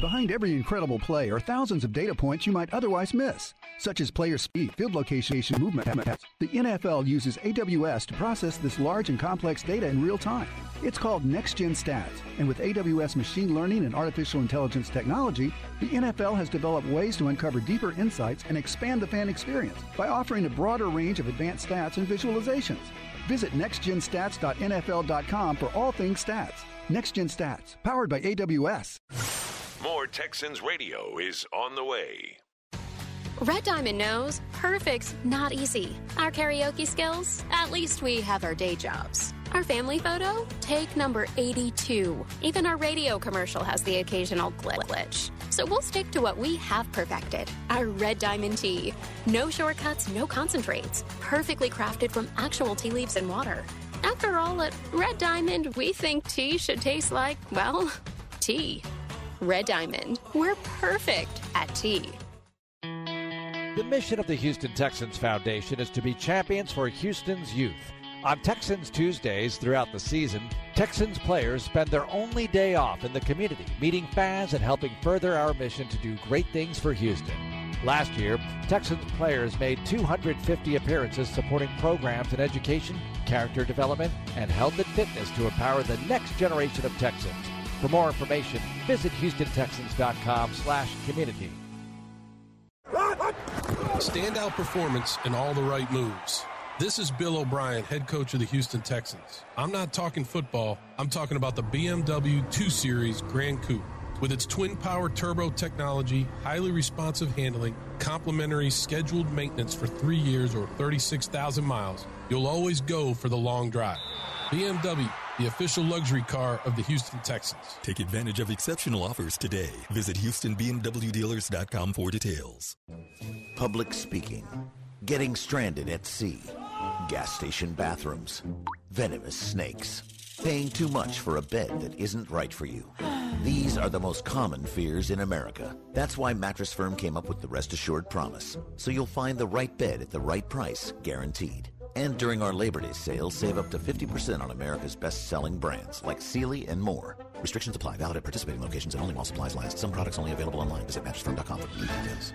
[SPEAKER 31] Behind every incredible play are thousands of data points you might otherwise miss, such as player speed, field location, movement. The NFL uses AWS to process this large and complex data in real time. It's called Next Gen Stats, and with AWS machine learning and artificial intelligence technology, the NFL has developed ways to uncover deeper insights and expand the fan experience by offering a broader range of advanced stats and visualizations. Visit nextgenstats.nfl.com for all things stats. NextGen Stats, powered by AWS.
[SPEAKER 1] More Texans radio is on the way.
[SPEAKER 9] Red Diamond knows perfect's not easy. Our karaoke skills, at least we have our day jobs. Our family photo, take number 82. Even our radio commercial has the occasional glitch. So we'll stick to what we have perfected our Red Diamond tea. No shortcuts, no concentrates. Perfectly crafted from actual tea leaves and water. After all, at Red Diamond, we think tea should taste like, well, *laughs* tea. Red Diamond, we're perfect at tea.
[SPEAKER 10] The mission of the Houston Texans Foundation is to be champions for Houston's youth. On Texans Tuesdays throughout the season, Texans players spend their only day off in the community, meeting fans and helping further our mission to do great things for Houston. Last year, Texans players made 250 appearances supporting programs in education, character development, and health and fitness to empower the next generation of Texans. For more information, visit HoustonTexans.com slash community.
[SPEAKER 39] Standout performance and all the right moves. This is Bill O'Brien, head coach of the Houston Texans. I'm not talking football, I'm talking about the BMW 2 Series Gran Coupe. With its twin power turbo technology, highly responsive handling, complimentary scheduled maintenance for three years or 36,000 miles, you'll always go for the long drive. BMW, the official luxury car of the Houston Texans.
[SPEAKER 40] Take advantage of exceptional offers today. Visit HoustonBMWDealers.com for details.
[SPEAKER 41] Public speaking, getting stranded at sea, gas station bathrooms, venomous snakes, paying too much for a bed that isn't right for you. These are the most common fears in America. That's why Mattress Firm came up with the Rest Assured Promise. So you'll find the right bed at the right price, guaranteed. And during our Labor Day sale, save up to 50% on America's best-selling brands like Sealy and more. Restrictions apply. Valid at participating locations and only while supplies last. Some products only available online. Visit mattressfirm.com for details.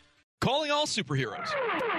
[SPEAKER 5] Calling all superheroes.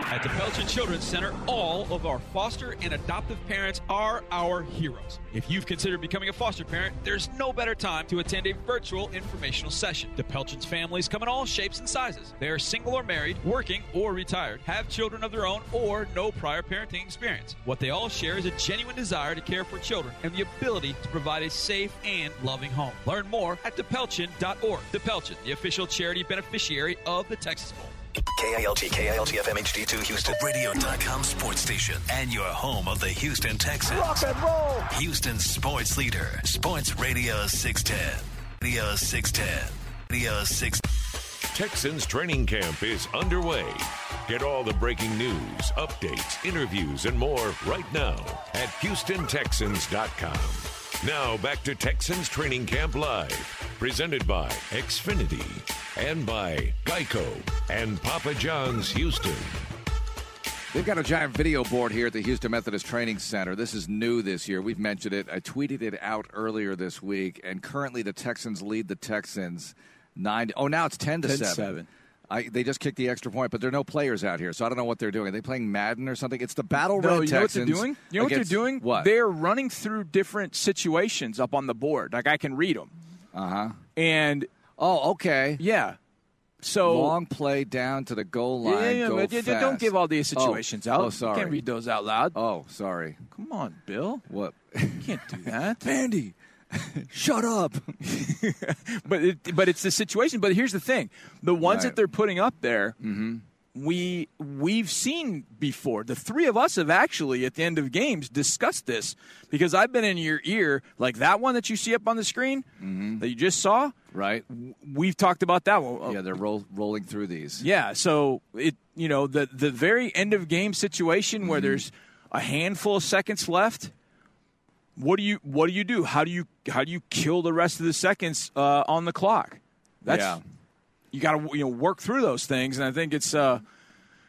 [SPEAKER 5] At the Pelchin Children's Center, all of our foster and adoptive parents are our heroes. If you've considered becoming a foster parent, there's no better time to attend a virtual informational session. The Pelchin's families come in all shapes and sizes. They are single or married, working or retired, have children of their own, or no prior parenting experience. What they all share is a genuine desire to care for children and the ability to provide a safe and loving home. Learn more at thepelchin.org. The Pelchin, the official charity beneficiary of the Texas Bowl.
[SPEAKER 42] KILT, KILT FM HD2 Houston. Radio.com sports station and your home of the Houston Texans.
[SPEAKER 43] Rock and roll.
[SPEAKER 42] Houston sports leader. Sports Radio 610. Radio 610. Radio 6.
[SPEAKER 1] Texans training camp is underway. Get all the breaking news, updates, interviews, and more right now at HoustonTexans.com. Now back to Texans Training Camp Live, presented by Xfinity and by Geico and Papa John's Houston.
[SPEAKER 10] They've got a giant video board here at the Houston Methodist Training Center. This is new this year. We've mentioned it. I tweeted it out earlier this week, and currently the Texans lead the Texans nine. Oh, now it's ten to
[SPEAKER 4] 10
[SPEAKER 10] seven.
[SPEAKER 4] seven.
[SPEAKER 10] I, they just kicked the extra point, but there are no players out here, so I don't know what they're doing. Are they playing Madden or something? It's the Battle
[SPEAKER 4] No,
[SPEAKER 10] Red
[SPEAKER 4] you know what they're doing? You know what they're doing?
[SPEAKER 10] What?
[SPEAKER 4] They're running through different situations up on the board. Like I can read them.
[SPEAKER 10] Uh huh.
[SPEAKER 4] And
[SPEAKER 10] oh, okay.
[SPEAKER 4] Yeah. So
[SPEAKER 10] long play down to the goal line.
[SPEAKER 4] Yeah, yeah,
[SPEAKER 10] go
[SPEAKER 4] but you-
[SPEAKER 10] fast.
[SPEAKER 4] don't give all these situations
[SPEAKER 10] oh,
[SPEAKER 4] out.
[SPEAKER 10] Oh,
[SPEAKER 4] You
[SPEAKER 10] sorry.
[SPEAKER 4] can't read those out loud.
[SPEAKER 10] Oh, sorry.
[SPEAKER 4] Come on, Bill.
[SPEAKER 10] What?
[SPEAKER 4] You can't do that, *laughs*
[SPEAKER 10] Vandy. Shut up. *laughs*
[SPEAKER 4] but it, but it's the situation. But here's the thing: the ones
[SPEAKER 10] Right.
[SPEAKER 4] that they're putting up there,
[SPEAKER 10] Mm-hmm.
[SPEAKER 5] we we've seen before. The three of us have actually at the end of games discussed this because I've been in your ear like that one that you see up on the screen
[SPEAKER 4] Mm-hmm.
[SPEAKER 5] that you just saw.
[SPEAKER 4] Right.
[SPEAKER 5] We've talked about that one.
[SPEAKER 4] Yeah, they're roll, rolling through these.
[SPEAKER 5] Yeah, so it you know the the very end of game situation where
[SPEAKER 4] Mm-hmm.
[SPEAKER 5] there's a handful of seconds left. What do you what do you do? How do you how do you kill the rest of the seconds uh, on the clock? That's
[SPEAKER 4] Yeah.
[SPEAKER 5] you got to you know work through those things, and I think it's uh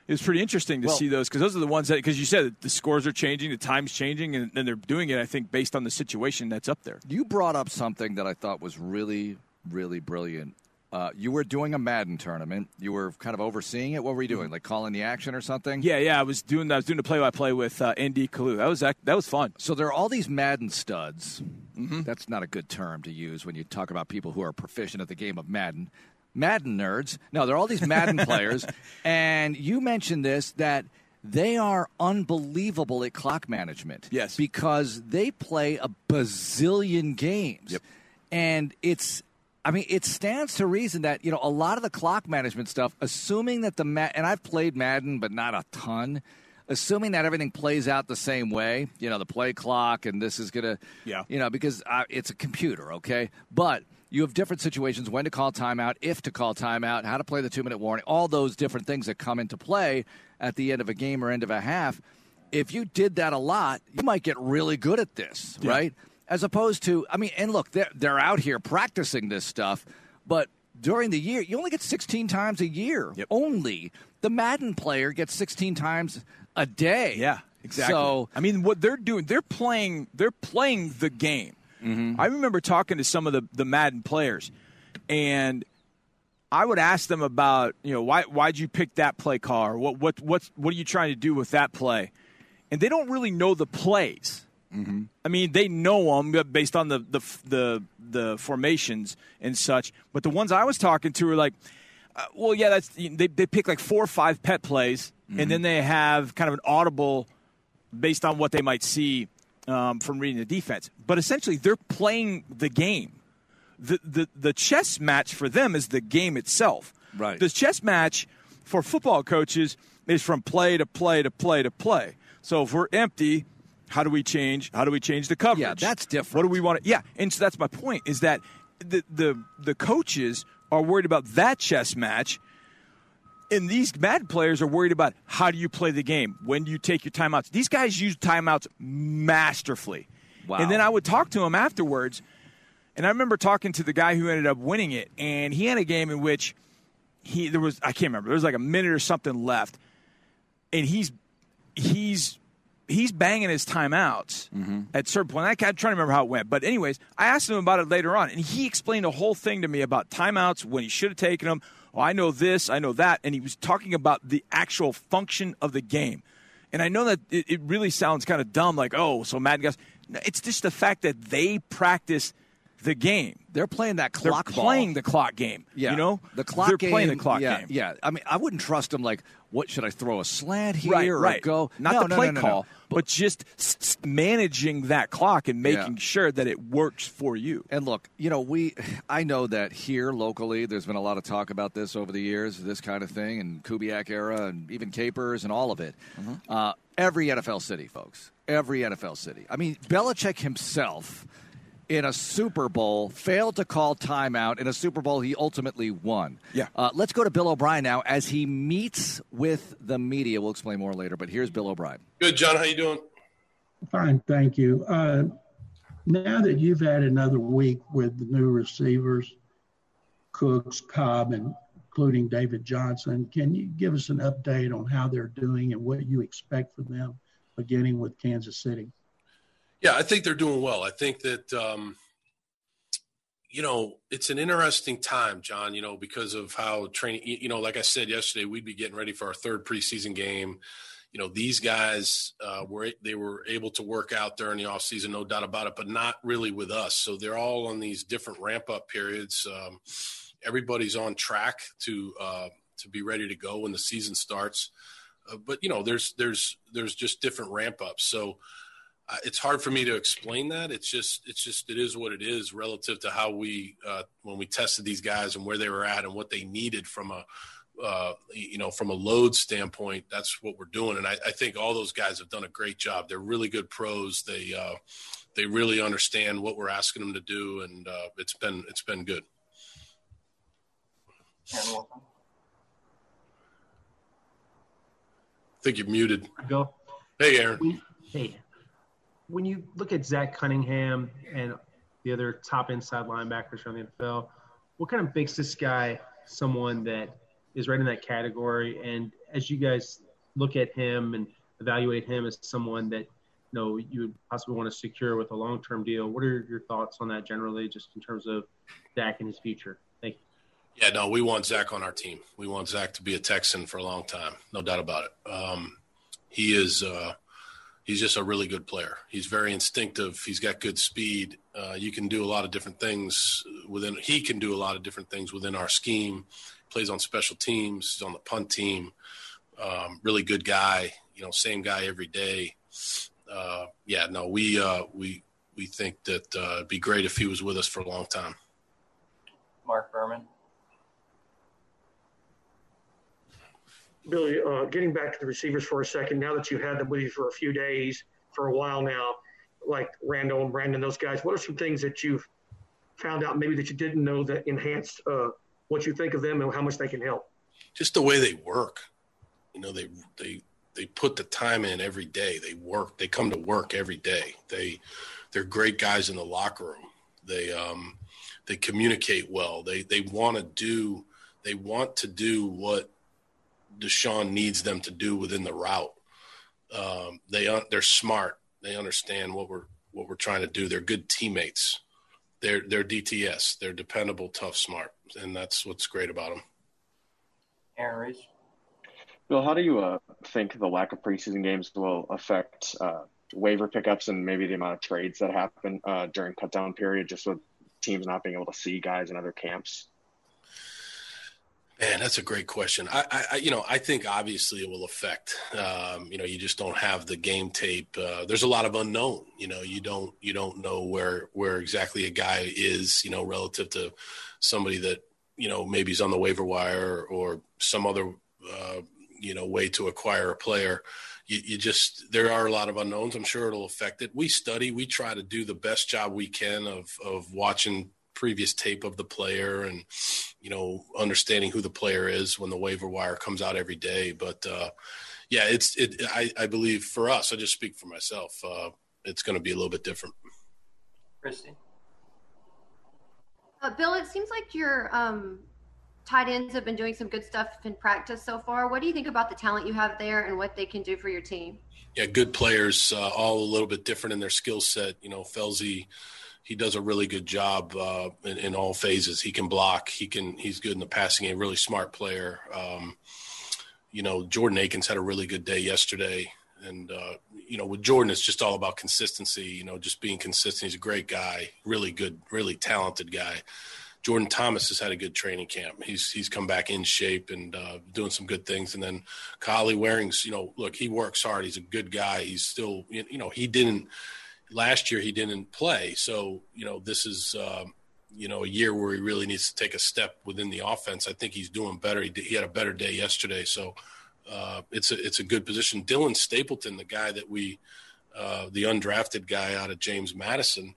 [SPEAKER 5] it's pretty interesting to
[SPEAKER 4] Well-
[SPEAKER 5] see those because those are the ones that because you said the scores are changing, the time's changing, and, and they're doing it. I think based on the situation that's up there.
[SPEAKER 4] You brought up something that I thought was really, really brilliant. Uh, you were doing a Madden tournament. You were kind of overseeing it. What were you doing? Like calling the action or something?
[SPEAKER 5] Yeah, yeah. I was doing I was doing the play by play with uh, Andy Kalu. That was ac- that was fun.
[SPEAKER 4] So there are all these Madden studs. That's not a good term to use when you talk about people who are proficient at the game of Madden. Madden nerds. No, there are all these Madden *laughs* players, and you mentioned this that they are unbelievable at clock management.
[SPEAKER 5] Yes,
[SPEAKER 4] because they play a bazillion games. Yep. and it's. I mean, it stands to reason that you know a lot of the clock management stuff, assuming that the Ma- and I've played Madden, but not a ton. Assuming that everything plays out the same way, you know, the play clock, and this is gonna,
[SPEAKER 5] Yeah.
[SPEAKER 4] you know, because uh, it's a computer, okay. But you have different situations: when to call timeout, if to call timeout, how to play the two-minute warning, all those different things that come into play at the end of a game or end of a half. If you did that a lot, you might get really good at this,
[SPEAKER 5] Yeah.
[SPEAKER 4] right? As opposed to, I mean, and look, they're, they're out here practicing this stuff, but during the year, you only get 16 times a year. Only. The Madden player gets 16 times a day.
[SPEAKER 5] Yeah, exactly.
[SPEAKER 4] So,
[SPEAKER 5] I mean, what they're doing, they're playing, they're playing the game.
[SPEAKER 4] Mm-hmm.
[SPEAKER 5] I remember talking to some of the the Madden players, and I would ask them about, you know, why why'd you pick that play call? Or what what what what are you trying to do with that play? And they don't really know the plays.
[SPEAKER 4] Mm-hmm.
[SPEAKER 5] I mean, they know them based on the, the the the formations and such. But the ones I was talking to were like, uh, well, yeah, that's they they pick like four or five pet plays, and then they have kind of an audible based on what they might see um, from reading the defense. But essentially, they're playing the game. The, the the chess match for them is the game itself.
[SPEAKER 4] Right.
[SPEAKER 5] The chess match for football coaches is from play to play to play to play. So if we're empty, how do we change? How do we change the coverage?
[SPEAKER 4] Yeah, that's different.
[SPEAKER 5] What do we want to? Yeah, and so that's my point. Is that the the the coaches are worried about that chess match, and these mad players are worried about how do you play the game? When do you take your timeouts? These guys use timeouts masterfully.
[SPEAKER 4] Wow.
[SPEAKER 5] And then I would talk to him afterwards, and I remember talking to the guy who ended up winning it, and he had a game in which he there was I can't remember there was like a minute or something left, and he's he's he's banging his timeouts mm-hmm. at certain point. I, I'm trying to remember how it went, but anyways, I asked him about it later on, and he explained a whole thing to me about timeouts when he should have taken them. Oh, I know this, I know that, and he was talking about the actual function of the game. And I know that it, it really sounds kind of dumb, like oh, so Madden guys. It's just the fact that they practice the game.
[SPEAKER 4] They're playing that clock
[SPEAKER 5] They're
[SPEAKER 4] ball.
[SPEAKER 5] playing the clock game.
[SPEAKER 4] Yeah,
[SPEAKER 5] you know
[SPEAKER 4] the clock
[SPEAKER 5] They're
[SPEAKER 4] game.
[SPEAKER 5] playing the clock
[SPEAKER 4] yeah,
[SPEAKER 5] game.
[SPEAKER 4] Yeah, I mean, I wouldn't trust them. Like, what should I throw a slant here
[SPEAKER 5] right,
[SPEAKER 4] or
[SPEAKER 5] right.
[SPEAKER 4] go?
[SPEAKER 5] Not
[SPEAKER 4] No,
[SPEAKER 5] the
[SPEAKER 4] no,
[SPEAKER 5] play
[SPEAKER 4] no, no,
[SPEAKER 5] call, but just managing that clock and making
[SPEAKER 4] Yeah.
[SPEAKER 5] sure that it works for you.
[SPEAKER 4] And look, you know, we I know that here locally there's been a lot of talk about this over the years, this kind of thing, and Kubiak era and even Capers and all of it.
[SPEAKER 5] Mm-hmm.
[SPEAKER 4] Uh, every NFL city, folks. Every NFL city. I mean, Belichick himself in a Super Bowl failed to call timeout in a Super Bowl he ultimately won.
[SPEAKER 5] Yeah.
[SPEAKER 4] Uh, let's go to Bill O'Brien now as he meets with the media. We'll explain more later, but here's Bill O'Brien.
[SPEAKER 44] Good, John. How you doing?
[SPEAKER 45] Fine, thank you. Uh, now that you've had another week with the new receivers, Cooks, Cobb, and including David Johnson, can you give us an update on how they're doing and what you expect for them beginning with Kansas City?
[SPEAKER 44] Yeah, I think they're doing well. I think that um, you know it's an interesting time, John. You know because of how training. You know, like I said yesterday, we'd be getting ready for our third preseason game. You know, these guys uh, were they were able to work out during the offseason, no doubt about it, but not really with us. So they're all on these different ramp up periods. Um, everybody's on track to uh, to be ready to go when the season starts. Uh, but you know, there's there's there's just different ramp ups. So it's hard for me to explain that. It's just it's just it is what it is relative to how we uh, when we tested these guys and where they were at and what they needed from a uh, you know, from a load standpoint, that's what we're doing. And I, I, think all those guys have done a great job. They're really good pros. They uh, they really understand what we're asking them to do, and uh, it's been it's been good. I think you're muted.
[SPEAKER 46] Go.
[SPEAKER 44] Hey, Aaron.
[SPEAKER 46] Hey. When you look at Zach Cunningham and the other top inside linebackers around the NFL, what kind of makes this guy someone that is right in that category? And as you guys look at him and evaluate him as someone that you know you would possibly want to secure with a long-term deal, what are your thoughts on that generally, just in terms of Zach and his future? Thank you.
[SPEAKER 44] Yeah, no, we want Zach on our team. We want Zach to be a Texan for a long time, no doubt about it. Um, he is. Uh, he's just a really good player. He's very instinctive. He's got good speed. Uh, you can do a lot of different things within. He can do a lot of different things within our scheme plays on special teams. He's on the punt team. Um, really good guy. You know, same guy every day. Uh, yeah, no, we uh, we we think that uh, it'd be great if he was with us for a long time.
[SPEAKER 47] Mark Berman.
[SPEAKER 48] Billy, uh, getting back to the receivers for a second, now that you've had them with you for a few days, for a while now, like Randall and Brandin, those guys, what are some things that you've found out maybe that you didn't know that enhanced uh, what you think of them and how much they can help.
[SPEAKER 44] Just the way they work. You know, they they they put the time in every day. They work. They come to work every day. They they're great guys in the locker room. They um they communicate well. They they want to do they want to do what Deshaun needs them to do within the route. Um, they they're smart. They understand what we're what we're trying to do. They're good teammates. They're they're DTS. They're dependable, tough, smart and that's what's great about them.
[SPEAKER 47] Aaron Reese.
[SPEAKER 42] Bill, how do you uh, think the lack of preseason games will affect uh, waiver pickups and maybe the amount of trades that happen uh, during cutdown period, just with teams not being able to see guys in other camps?
[SPEAKER 44] Man, that's a great question. I, I, you know, I think obviously it will affect. Um, you know, you just don't have the game tape. Uh, there's a lot of unknown. You know, you don't you don't know where where exactly a guy is. You know, relative to somebody that you know maybe is on the waiver wire or some other uh, you know way to acquire a player. You, you, just there are a lot of unknowns. I'm sure it'll affect it. We study, we try to do the best job we can of of watching previous tape of the player and you know understanding who the player is when the waiver wire comes out every day. But uh, yeah, it's it. I, I believe for us, I just speak for myself. Uh, it's going to be a little bit different.
[SPEAKER 47] Christy.
[SPEAKER 49] Uh, Bill, it seems like your um, tight ends have been doing some good stuff in practice so far. What do you think about the talent you have there and what they can do for your team?
[SPEAKER 44] Yeah, good players, uh, all a little bit different in their skill set. You know, Felsey, he does a really good job uh, in, in, all phases. He can block. He can. He's good in the passing game. Really smart player. Um, you know, Jordan Akins had a really good day yesterday. And uh, you know, with Jordan, it's just all about consistency. You know, just being consistent. He's a great guy, really good, really talented guy. Jordan Thomas has had a good training camp. He's he's come back in shape and uh, doing some good things. And then Kahale Warring's, you know, look, he works hard. He's a good guy. He's still, you know, he didn't last year. He didn't play, so you know, this is. Um, you know, a year where he really needs to take a step within the offense. I think he's doing better. He, did, he had a better day yesterday, so uh, it's a it's a good position. Dylan Stapleton, the guy that we, uh, the undrafted guy out of James Madison,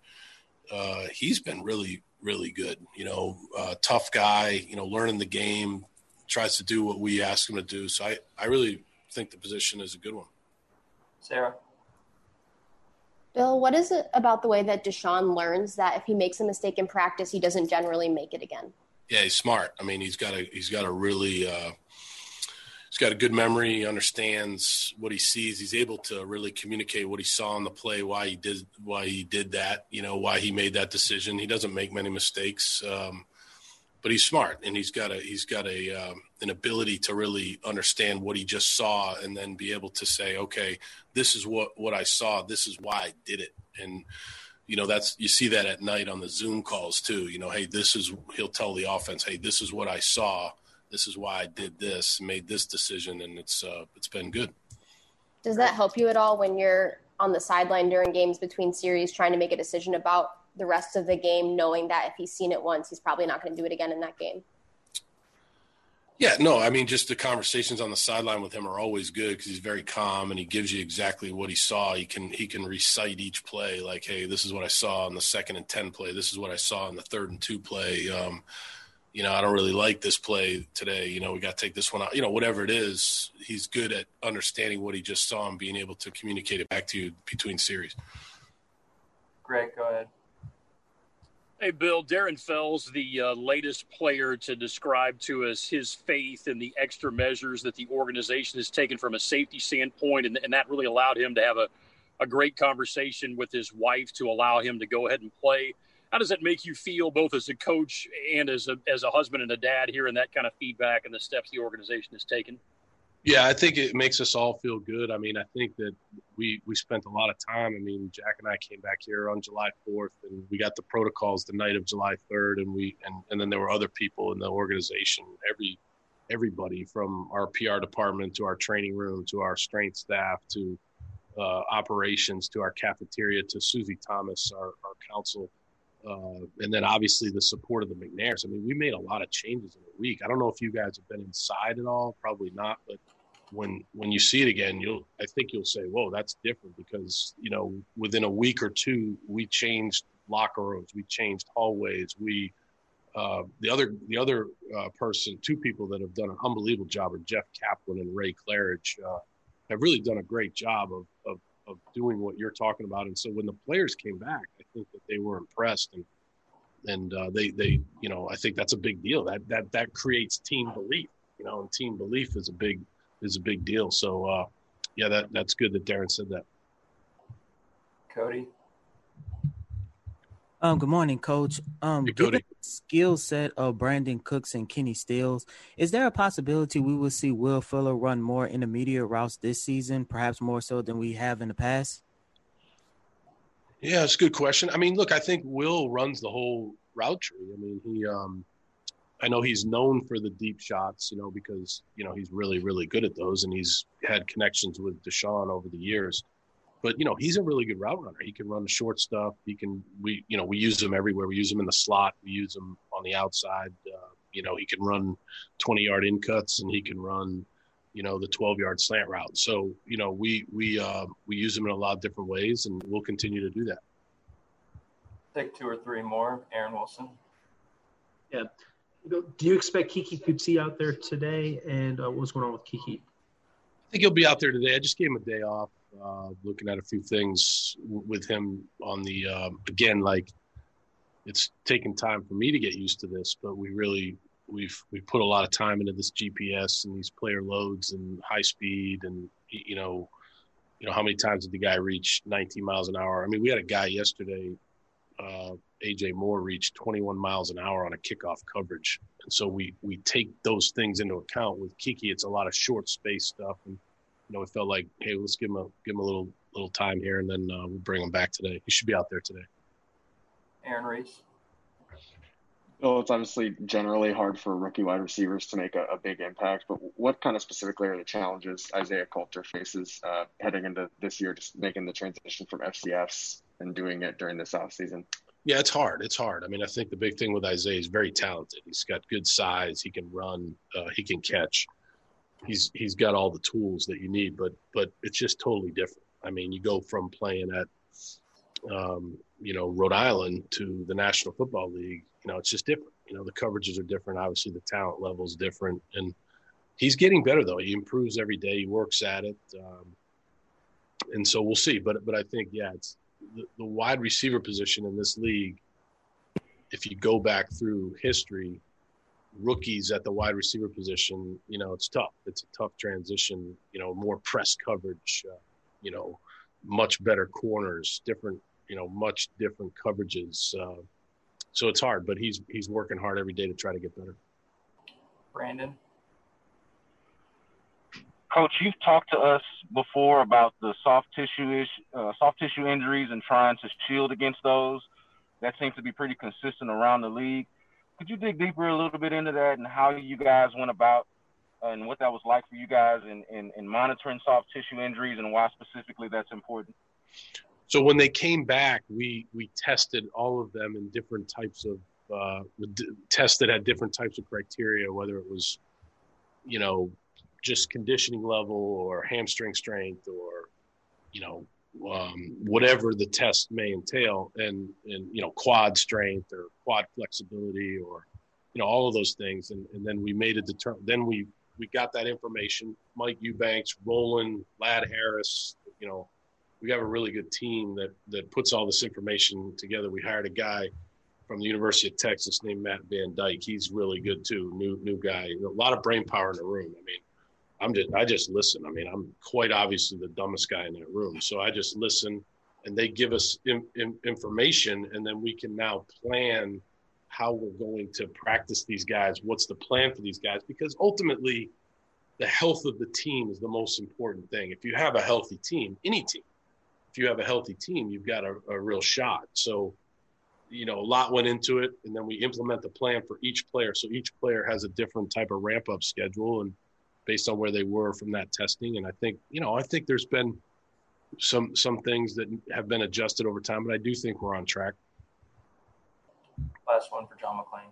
[SPEAKER 44] uh, he's been really really good. You know, uh, tough guy. You know, learning the game, tries to do what we ask him to do. So I I really think the position is a good one.
[SPEAKER 47] Sarah.
[SPEAKER 50] Bill, what is it about the way that Deshaun learns that if he makes a mistake in practice, he doesn't generally make it again?
[SPEAKER 44] Yeah, he's smart. I mean, he's got a he's got a really uh, he's got a good memory. He understands what he sees. He's able to really communicate what he saw on the play, why he did why he did that. You know, why he made that decision. He doesn't make many mistakes, um, but he's smart and he's got a he's got a um, an ability to really understand what he just saw and then be able to say, okay, this is what what I saw. This is why I did it. And you know that's you see that at night on the Zoom calls too. You know, hey, this is he'll tell the offense, hey, this is what I saw this is why I did this, made this decision, and it's uh, it's been good.
[SPEAKER 50] Does that help you at all when you're on the sideline during games between series, trying to make a decision about the rest of the game, knowing that if he's seen it once, he's probably not going to do it again in that game?
[SPEAKER 44] Yeah, no, I mean, just the conversations on the sideline with him are always good because he's very calm and he gives you exactly what he saw. He can he can recite each play like, hey, this is what I saw in the second and ten play. This is what I saw in the third and two play. Um, you know, I don't really like this play today. You know, we got to take this one out. You know, whatever it is, he's good at understanding what he just saw and being able to communicate it back to you between series.
[SPEAKER 47] Greg, go ahead.
[SPEAKER 51] Hey, Bill, Darren Fells, the uh, latest player to describe to us his faith in the extra measures that the organization has taken from a safety standpoint, and, and that really allowed him to have a, a great conversation with his wife to allow him to go ahead and play. How does that make you feel, both as a coach and as a, as a husband and a dad, hearing that kind of feedback and the steps the organization has taken?
[SPEAKER 44] Yeah, I think it makes us all feel good. I mean, I think that we we spent a lot of time. I mean, Jack and I came back here on July 4th, and we got the protocols the night of July 3rd, and we and, and then there were other people in the organization. Every everybody from our PR department to our training room to our strength staff to uh, operations to our cafeteria to Susie Thomas, our, our counsel, uh, and then obviously the support of the McNairs. I mean, we made a lot of changes in a week. I don't know if you guys have been inside at all, probably not, but when when you see it again, you'll I think you'll say, "Whoa, that's different." Because you know, within a week or two, we changed locker rooms, we changed hallways, we uh, the other the other uh, person, two people that have done an unbelievable job are Jeff Kaplan and Ray Claridge. Uh, have really done a great job of, of of doing what you're talking about. And so when the players came back, I think that they were impressed and and uh, they they you know I think that's a big deal. That that that creates team belief. You know, and team belief is a big is a big deal. So, uh, yeah, that that's good that Darren said that.
[SPEAKER 47] Cody.
[SPEAKER 52] Um, good morning, Coach. Um,
[SPEAKER 44] Hey,
[SPEAKER 52] given the skill set of Brandin Cooks and Kenny Stills, is there a possibility we will see Will Fuller run more intermediate routes this season, perhaps more so than we have in the past?
[SPEAKER 44] Yeah, it's a good question. I mean, look, I think Will runs the whole route tree. I mean, he, um, I know he's known for the deep shots, you know, because you know he's really, really good at those, and he's had connections with Deshaun over the years. But you know, he's a really good route runner. He can run the short stuff. He can, we, you know, we use him everywhere. We use him in the slot. We use him on the outside. Uh, you know, he can run twenty yard in cuts, and he can run, you know, the twelve yard slant route. So you know, we we uh, we use him in a lot of different ways, and we'll continue to do that.
[SPEAKER 47] Take two or three more. Aaron Wilson.
[SPEAKER 46] Yeah. Do you expect Keke Coutee out there today? And uh, what's going on with Keke?
[SPEAKER 44] I think he'll be out there today. I just gave him a day off, uh, looking at a few things w- with him on the um, again. Like it's taken time for me to get used to this, but we really we've we put a lot of time into this GPS and these player loads and high speed and you know, you know how many times did the guy reach 19 miles an hour? I mean, we had a guy yesterday, uh, AJ Moore reached 21 miles an hour on a kickoff coverage, and so we we take those things into account. With Keke, it's a lot of short space stuff, and you know, it felt like, hey, let's give him a give him a little little time here, and then uh, we'll bring him back today. He should be out there today.
[SPEAKER 47] Aaron Reese.
[SPEAKER 42] Well, it's obviously generally hard for rookie wide receivers to make a, a big impact, but what kind of specifically are the challenges Isaiah Coulter faces uh, heading into this year, just making the transition from FCFs and doing it during this offseason?
[SPEAKER 44] Yeah, it's hard. It's hard. I mean, I think the big thing with Isaiah is very talented. He's got good size. He can run. Uh, he can catch. He's he's got all the tools that you need. But but it's just totally different. I mean, you go from playing at um, you know Rhode Island to the National Football League. You know, it's just different. You know, the coverages are different. Obviously, the talent level is different, and he's getting better though. He improves every day. He works at it, um, and so we'll see. But but I think yeah, it's the, wide receiver position in this league. If you go back through history, rookies at the wide receiver position, you know, it's tough. It's a tough transition. You know, more press coverage. Uh, you know, much better corners, different. You know, much different coverages. Uh, so it's hard, but he's he's working hard every day to try to get better.
[SPEAKER 47] Brandon.
[SPEAKER 53] Coach, you've talked to us before about the soft tissue ish, uh, soft tissue injuries and trying to shield against those. That seems to be pretty consistent around the league. Could you dig deeper a little bit into that and how you guys went about uh, and what that was like for you guys in, in, in monitoring soft tissue injuries and why specifically that's important?
[SPEAKER 44] So when they came back, we we tested all of them in different types of uh, tests that had different types of criteria, whether it was you know, just conditioning level or hamstring strength or, you know, um, whatever the test may entail, and and you know, quad strength or quad flexibility or, you know, all of those things, and and then we made a deter. Then we we got that information. Mike Eubanks, Roland, Lad Harris, you know, we have a really good team that that puts all this information together. We hired a guy from the University of Texas named Matt Van Dyke. He's really good too. New new guy. A lot of brain power in the room. I mean, I'm just I just listen. I mean, I'm quite obviously the dumbest guy in that room. So I just listen, and they give us in, in, information, and then we can now plan how we're going to practice these guys. What's the plan for these guys? Because ultimately, the health of the team is the most important thing. If you have a healthy team, any team, if you have a healthy team, you've got a, a real shot. So you know, a lot went into it, and then we implement the plan for each player. So each player has a different type of ramp up schedule, and based on where they were from that testing. And I think, you know, I think there's been some some things that have been adjusted over time, but I do think we're on track.
[SPEAKER 47] Last one for John McClain.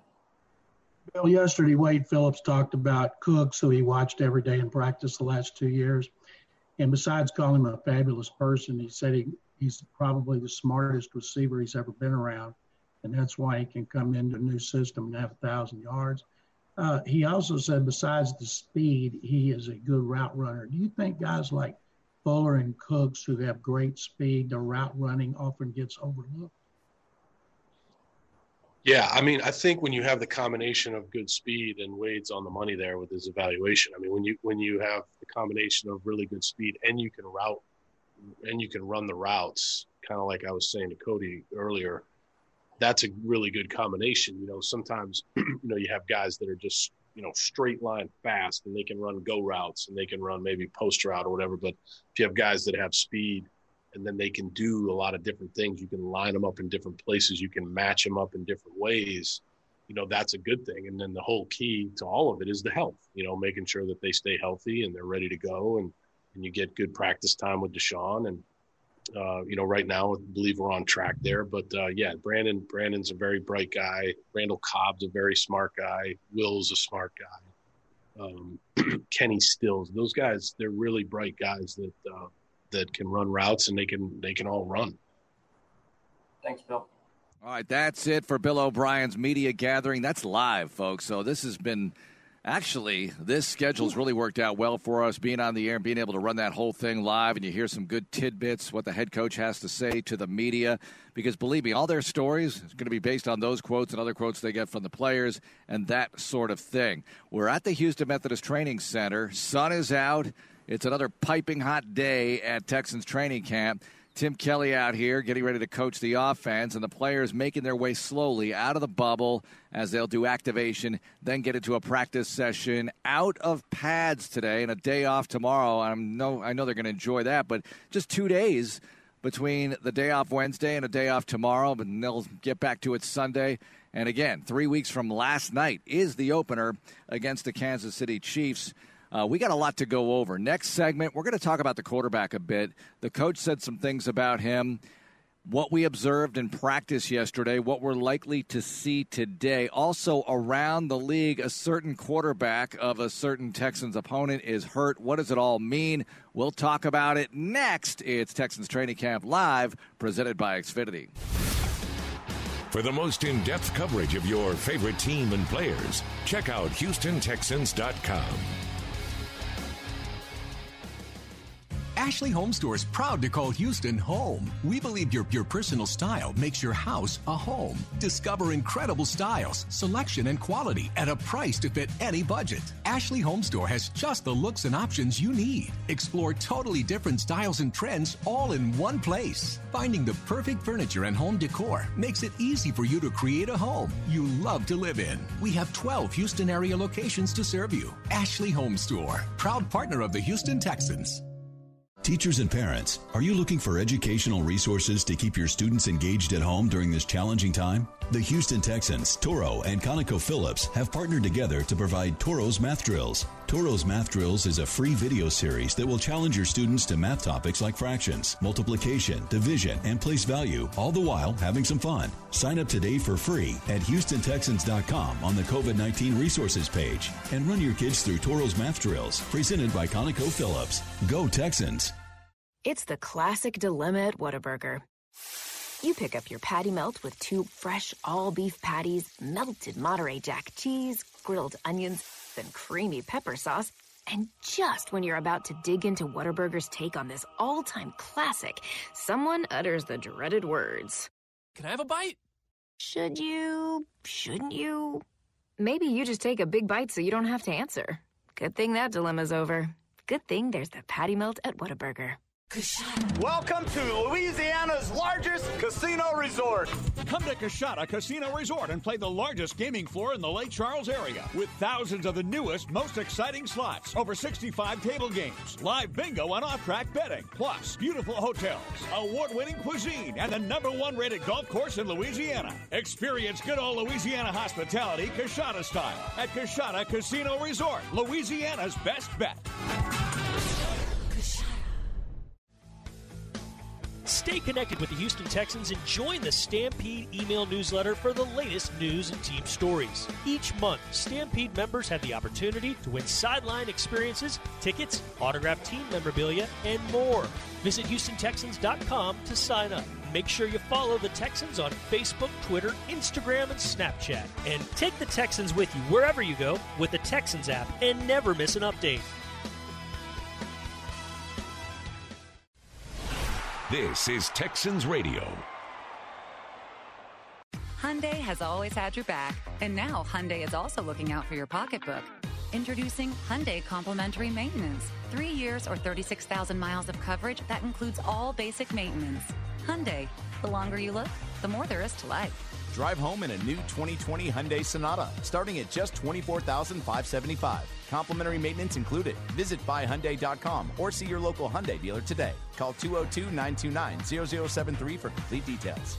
[SPEAKER 45] Bill, yesterday Wade Phillips talked about Cooks, who he watched every day in practice the last two years. And besides calling him a fabulous person, he said he, he's probably the smartest receiver he's ever been around and that's why he can come into a new system and have a thousand yards. Uh, he also said, besides the speed, he is a good route runner. Do you think guys like Fuller and Cooks, who have great speed, their route running often gets overlooked?
[SPEAKER 44] Yeah, I mean, I think when you have the combination of good speed and Wade's on the money there with his evaluation. I mean, when you when you have the combination of really good speed and you can route and you can run the routes, kind of like I was saying to Cody earlier, that's a really good combination. You know, sometimes *clears throat* you know you have guys that are just you know straight line fast and they can run go routes and they can run maybe post route or whatever. But if you have guys that have speed and then they can do a lot of different things, you can line them up in different places, you can match them up in different ways. You know, that's a good thing. And then the whole key to all of it is the health. You know, making sure that they stay healthy and they're ready to go and and you get good practice time with Deshaun and uh, you know, right now, I believe we're on track there. But uh, yeah, Brandin Brandin's a very bright guy. Randall Cobb's a very smart guy. Will's a smart guy. Um, *clears throat* Kenny Stills, those guys, they're really bright guys that uh, that can run routes and they can they can all run.
[SPEAKER 47] Thanks, Bill.
[SPEAKER 4] All right, that's it for Bill O'Brien's media gathering. That's live, folks. So this has been Actually, this schedule's really worked out well for us, being on the air and being able to run that whole thing live, and you hear some good tidbits, what the head coach has to say to the media. Because believe me, all their stories is going to be based on those quotes and other quotes they get from the players and that sort of thing. We're at the Houston Methodist Training Center. Sun is out. It's another piping hot day at Texans training camp. Tim Kelly out here getting ready to coach the offense, and the players making their way slowly out of the bubble as they'll do activation, then get into a practice session out of pads today and a day off tomorrow. I know, I know they're going to enjoy that, but just two days between the day off Wednesday and a day off tomorrow, but they'll get back to it Sunday. And again, three weeks from last night is the opener against the Kansas City Chiefs. Uh, we got a lot to go over. Next segment, we're going to talk about the quarterback a bit. The coach said some things about him, what we observed in practice yesterday, what we're likely to see today. Also, around the league, a certain quarterback of a certain Texans opponent is hurt. What does it all mean? We'll talk about it next. It's Texans Training Camp Live, presented by Xfinity.
[SPEAKER 1] For the most in depth coverage of your favorite team and players, check out HoustonTexans.com.
[SPEAKER 54] Ashley Home Store is proud to call Houston home. We believe your, your personal style makes your house a home. Discover incredible styles, selection, and quality at a price to fit any budget. Ashley Home Store has just the looks and options you need. Explore totally different styles and trends all in one place. Finding the perfect furniture and home decor makes it easy for you to create a home you love to live in. We have 12 Houston area locations to serve you. Ashley Home Store, proud partner of the Houston Texans.
[SPEAKER 55] Teachers and parents, are you looking for educational resources to keep your students engaged at home during this challenging time?
[SPEAKER 26] The Houston Texans, Toro, and ConocoPhillips have partnered together to provide Toro's Math Drills. Toro's Math Drills is a free video series that will challenge your students to math topics like fractions, multiplication, division, and place value, all the while having some fun. Sign up today for free at HoustonTexans.com on the COVID 19 resources page and run your kids through Toro's Math Drills, presented by ConocoPhillips. Go Texans!
[SPEAKER 23] It's the classic dilemma at Whataburger. You pick up your patty melt with two fresh all beef patties, melted Monterey Jack cheese, grilled onions, then creamy pepper sauce. And just when you're about to dig into Whataburger's take on this all time classic, someone utters the dreaded words
[SPEAKER 56] Can I have a bite?
[SPEAKER 23] Should you? Shouldn't you? Maybe you just take a big bite so you don't have to answer. Good thing that dilemma's over. Good thing there's the patty melt at Whataburger.
[SPEAKER 57] Welcome to Louisiana's largest casino resort.
[SPEAKER 37] Come to Coushatta Casino Resort and play the largest gaming floor in the Lake Charles area with thousands of the newest, most exciting slots, over 65 table games, live bingo and off-track betting, plus beautiful hotels, award-winning cuisine, and the number one rated golf course in Louisiana. Experience good old Louisiana hospitality Coushatta style at Coushatta Casino Resort, Louisiana's best bet.
[SPEAKER 11] Stay connected with the Houston Texans and join the Stampede email newsletter for the latest news and team stories. Each month, Stampede members have the opportunity to win sideline experiences, tickets, autographed team memorabilia, and more. Visit HoustonTexans.com to sign up. Make sure you follow the Texans on Facebook, Twitter, Instagram, and Snapchat. And take the Texans with you wherever you go with the Texans app and never miss an update.
[SPEAKER 1] This is Texans Radio.
[SPEAKER 58] Hyundai has always had your back, and now Hyundai is also looking out for your pocketbook. Introducing Hyundai Complimentary Maintenance. Three years or 36,000 miles of coverage that includes all basic maintenance. Hyundai, the longer you look, the more there is to life.
[SPEAKER 59] Drive home in a new 2020 Hyundai Sonata, starting at just $24,575. Complimentary maintenance included. Visit buyhyundai.com or see your local Hyundai dealer today. Call 202-929-0073 for complete details.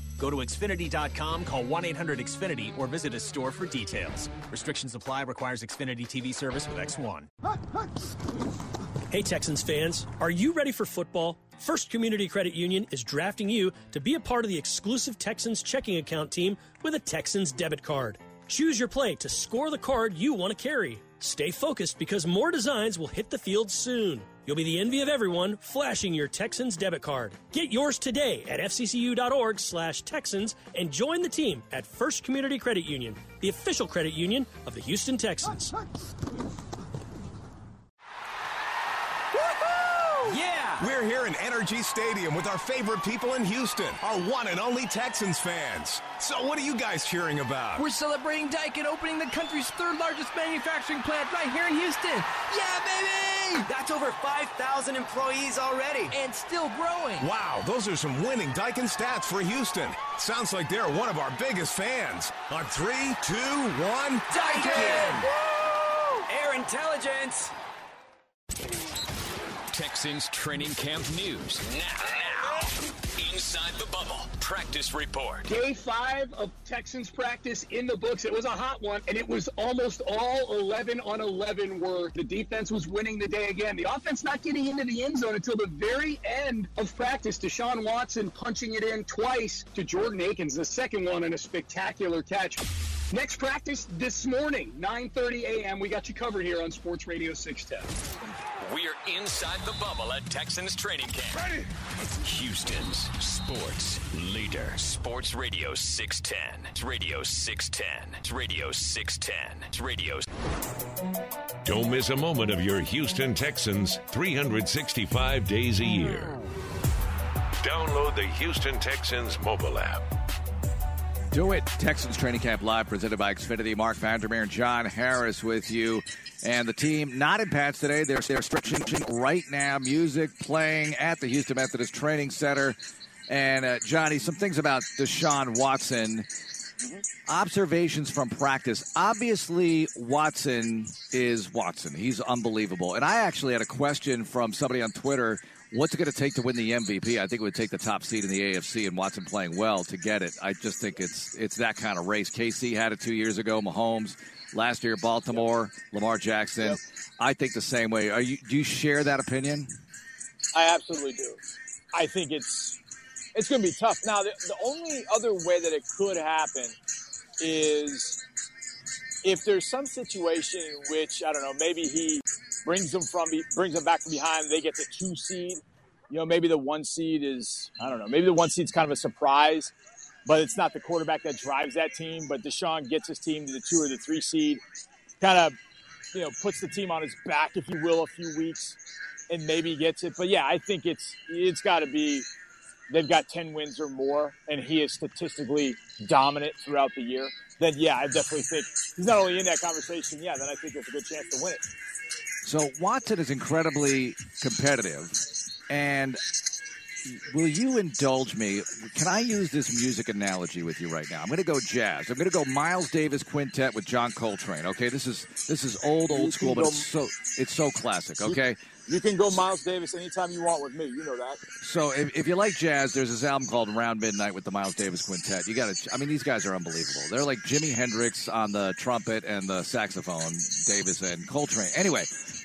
[SPEAKER 60] Go to Xfinity.com, call 1 800 Xfinity, or visit a store for details. Restrictions apply, requires Xfinity TV service with X1.
[SPEAKER 11] Hey, Texans fans, are you ready for football? First Community Credit Union is drafting you to be a part of the exclusive Texans checking account team with a Texans debit card. Choose your play to score the card you want to carry. Stay focused because more designs will hit the field soon. You'll be the envy of everyone flashing your Texans debit card. Get yours today at fccu.org slash Texans and join the team at First Community Credit Union, the official credit union of the Houston Texans.
[SPEAKER 61] Yeah! We're here in Energy Stadium with our favorite people in Houston, our one and only Texans fans. So, what are you guys cheering about?
[SPEAKER 62] We're celebrating Daikin opening the country's third largest manufacturing plant right here in Houston. Yeah, baby!
[SPEAKER 63] That's over 5,000 employees already.
[SPEAKER 62] And still growing.
[SPEAKER 61] Wow, those are some winning Daikin stats for Houston. Sounds like they're one of our biggest fans. On three, two, one,
[SPEAKER 62] Daikin!
[SPEAKER 63] Air intelligence!
[SPEAKER 64] Texans training camp news now. now. Inside the bubble, practice report.
[SPEAKER 65] Day five of Texans practice in the books. It was a hot one, and it was almost all 11 on 11 work. The defense was winning the day again. The offense not getting into the end zone until the very end of practice. Deshaun Watson punching it in twice to Jordan Akins, the second one in a spectacular catch. Next practice this morning, 9:30 a.m. We got you covered here on Sports Radio 610.
[SPEAKER 64] We're inside the bubble at Texans training camp. Ready. Houston's sports leader. Sports Radio 610. It's Radio 610. It's Radio 610. It's Radio.
[SPEAKER 1] Don't miss a moment of your Houston Texans 365 days a year. Download the Houston Texans mobile app.
[SPEAKER 4] Do it. Texans Training Camp Live presented by Xfinity. Mark Vandermeer and John Harris with you. And the team not in pads today. They're, they're stretching right now. Music playing at the Houston Methodist Training Center. And uh, Johnny, some things about Deshaun Watson. Observations from practice. Obviously, Watson is Watson. He's unbelievable. And I actually had a question from somebody on Twitter What's it going to take to win the MVP? I think it would take the top seed in the AFC and Watson playing well to get it. I just think it's it's that kind of race. KC had it two years ago. Mahomes last year, Baltimore, yep. Lamar Jackson. Yep. I think the same way. Are you? Do you share that opinion?
[SPEAKER 66] I absolutely do. I think it's it's going to be tough. Now, the, the only other way that it could happen is if there's some situation in which I don't know, maybe he brings them from brings them back from behind. They get the two seed. You know, maybe the one seed is I don't know. Maybe the one seed's kind of a surprise, but it's not the quarterback that drives that team. But Deshaun gets his team to the two or the three seed, kind of you know puts the team on his back, if you will, a few weeks, and maybe gets it. But yeah, I think it's it's got to be they've got ten wins or more, and he is statistically dominant throughout the year. Then yeah, I definitely think he's not only in that conversation. Yeah, then I think there's a good chance to win it.
[SPEAKER 4] So Watson is incredibly competitive, and will you indulge me? Can I use this music analogy with you right now? I'm going to go jazz. I'm going to go Miles Davis quintet with John Coltrane. Okay, this is this is old old school, but it's so it's so classic. Okay.
[SPEAKER 66] You can go Miles Davis anytime you want with me. You know that.
[SPEAKER 4] So if, if you like jazz, there's this album called Round Midnight with the Miles Davis Quintet. You got to. I mean, these guys are unbelievable. They're like Jimi Hendrix on the trumpet and the saxophone, Davis and Coltrane. Anyway,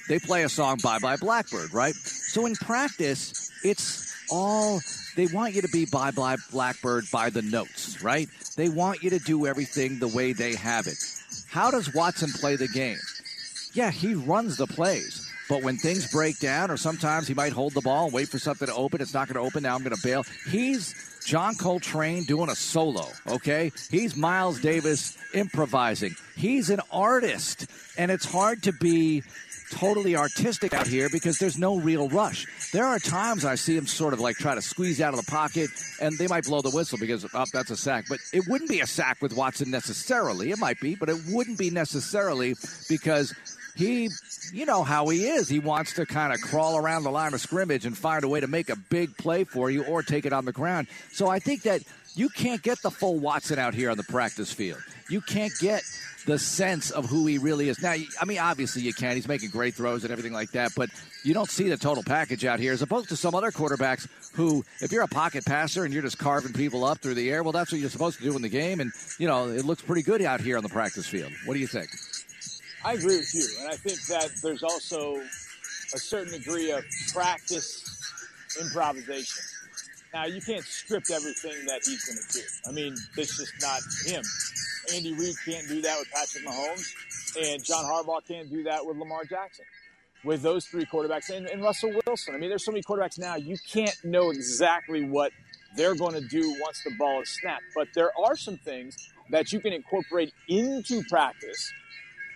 [SPEAKER 4] they play a song "Bye Bye Blackbird," right? So in practice, it's all they want you to be bye bye blackbird by the notes, right? They want you to do everything the way they have it. How does Watson play the game? Yeah, he runs the plays. But when things break down, or sometimes he might hold the ball and wait for something to open, it's not going to open. Now I'm going to bail. He's John Coltrane doing a solo, okay? He's Miles Davis improvising. He's an artist, and it's hard to be totally artistic out here because there's no real rush. There are times I see him sort of like try to squeeze out of the pocket, and they might blow the whistle because, oh, that's a sack. But it wouldn't be a sack with Watson necessarily. It might be, but it wouldn't be necessarily because he, you know how he is. He wants to kind of crawl around the line of scrimmage and find a way to make a big play for you or take it on the ground. So I think that you can't get the full Watson out here on the practice field. You can't get the sense of who he really is. Now, I mean, obviously you can. He's making great throws and everything like that, but you don't see the total package out here as opposed to some other quarterbacks who, if you're a pocket passer and you're just carving people up through the air, well, that's what you're supposed to do in the game. And, you know, it looks pretty good out here on the practice field. What do you think?
[SPEAKER 66] I agree with you. And I think that there's also a certain degree of practice improvisation. Now, you can't script everything that he's going to do. I mean, it's just not him. Andy Reid can't do that with Patrick Mahomes, and John Harbaugh can't do that with Lamar Jackson. With those three quarterbacks and, and Russell Wilson. I mean, there's so many quarterbacks now, you can't know exactly what they're going to do once the ball is snapped. But there are some things that you can incorporate into practice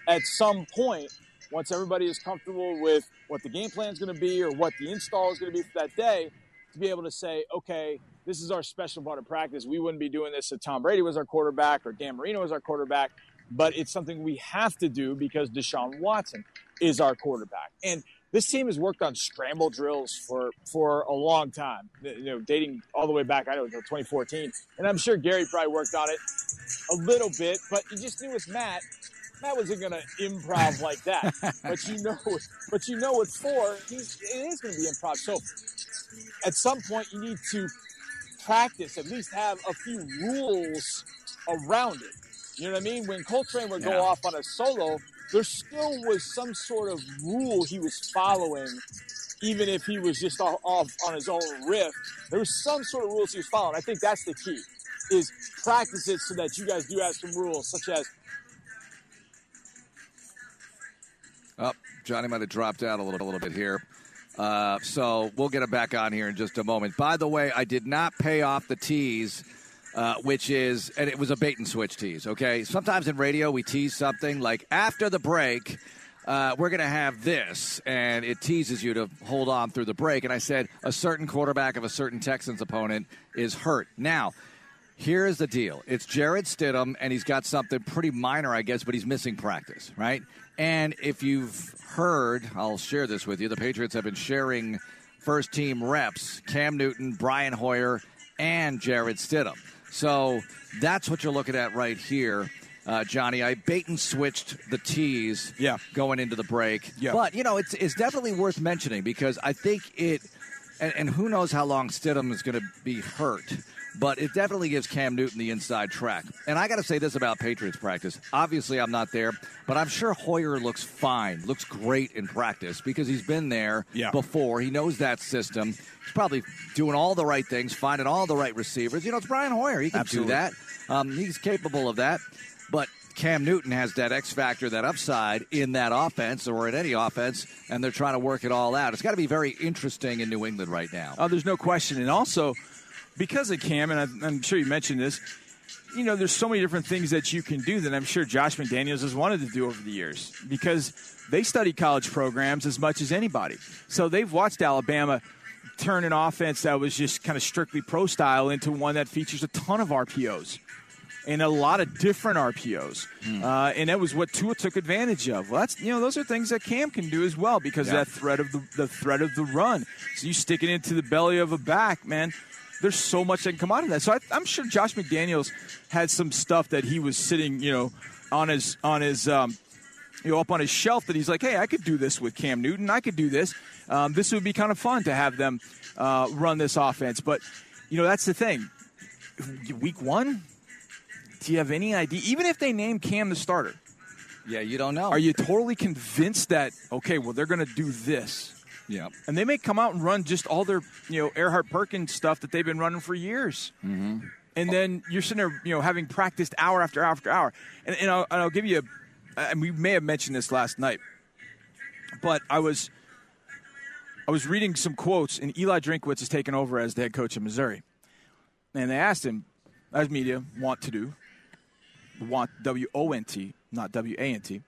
[SPEAKER 66] at some point once everybody is comfortable with what the game plan is going to be or what the install is going to be for that day to be able to say, okay, this is our special part of practice. We wouldn't be doing this if Tom Brady was our quarterback or Dan Marino was our quarterback, but it's something we have to do because Deshaun Watson is our quarterback. And this team has worked on scramble drills for for a long time, you know, dating all the way back, I don't know, until 2014. And I'm sure Gary probably worked on it a little bit, but you just knew with Matt, Matt wasn't going to improv like that. but you know, but you know, with four, he's, it is going to be improv. So at some point, you need to practice, at least have a few rules around it. You know what I mean? When Coltrane would go off on a solo, there still was some sort of rule he was following, even if he was just off, off on his own riff. There was some sort of rules he was following. I think that's the key, is practice it so that you guys do have some rules, such as
[SPEAKER 4] Oh, Johnny might have dropped out a little, a little bit here. Uh, so we'll get him back on here in just a moment. By the way, I did not pay off the tease, uh, which is, and it was a bait and switch tease, okay? Sometimes in radio, we tease something like after the break, uh, we're going to have this, and it teases you to hold on through the break. And I said, a certain quarterback of a certain Texans opponent is hurt. Now, Here's the deal. It's Jarrett Stidham, and he's got something pretty minor, I guess, but he's missing practice, right? And if you've heard, I'll share this with you. The Patriots have been sharing first team reps Cam Newton, Brian Hoyer, and Jarrett Stidham. So that's what you're looking at right here. Uh, Johnny, I bait and switched the tees
[SPEAKER 5] yeah.
[SPEAKER 4] going into the break.
[SPEAKER 5] Yeah.
[SPEAKER 4] But, you know, it's, it's definitely worth mentioning because I think it, and, and who knows how long Stidham is going to be hurt but it definitely gives Cam Newton the inside track. And I got to say this about Patriots practice. Obviously, I'm not there, but I'm sure Hoyer looks fine, looks great in practice because he's been there
[SPEAKER 5] yeah.
[SPEAKER 4] before. He knows that system. He's probably doing all the right things, finding all the right receivers. You know, it's Brian Hoyer. He can
[SPEAKER 5] Absolutely.
[SPEAKER 4] do that. Um, he's capable of that. But Cam Newton has that X factor, that upside in that offense or in any offense, and they're trying to work it all out. It's got to be very interesting in New England right now.
[SPEAKER 5] Oh, there's no question. And also, because of Cam, and I'm, I'm sure you mentioned this, you know, there's so many different things that you can do that I'm sure Josh McDaniels has wanted to do over the years because they study college programs as much as anybody. So they've watched Alabama turn an offense that was just kind of strictly pro style into one that features a ton of RPOs and a lot of different RPOs.
[SPEAKER 4] Hmm.
[SPEAKER 5] Uh, and that was what Tua took advantage of. Well, that's you know those are things that Cam can do as well because
[SPEAKER 4] Yeah.
[SPEAKER 5] of that threat of the, the threat of the run. So you stick it into the belly of a back, man. There's so much that can come out of that. So I, I'm sure Josh McDaniels had some stuff that he was sitting, you know, on his on his. Um, you know, up on his shelf that he's like, hey, I could do this with Cam Newton. I could do this. Um, this would be kind of fun to have them uh, run this offense. But, you know, that's the thing. Week one, do you have any idea? Even if they name Cam the starter,
[SPEAKER 4] Yeah, you don't know.
[SPEAKER 5] are you totally convinced that, okay, well, they're going to do this?
[SPEAKER 4] Yeah.
[SPEAKER 5] And they may come out and run just all their, you know, Erhardt Perkins stuff that they've been running for years.
[SPEAKER 4] Mm-hmm.
[SPEAKER 5] And then you're sitting there, you know, having practiced hour after hour after hour. And, and, I'll, and I'll give you a, and we may have mentioned this last night, but I was, I was reading some quotes, and Eli Drinkwitz is taking over as the head coach of Missouri. And they asked him, as media want to do, want W O N T, not W A N T.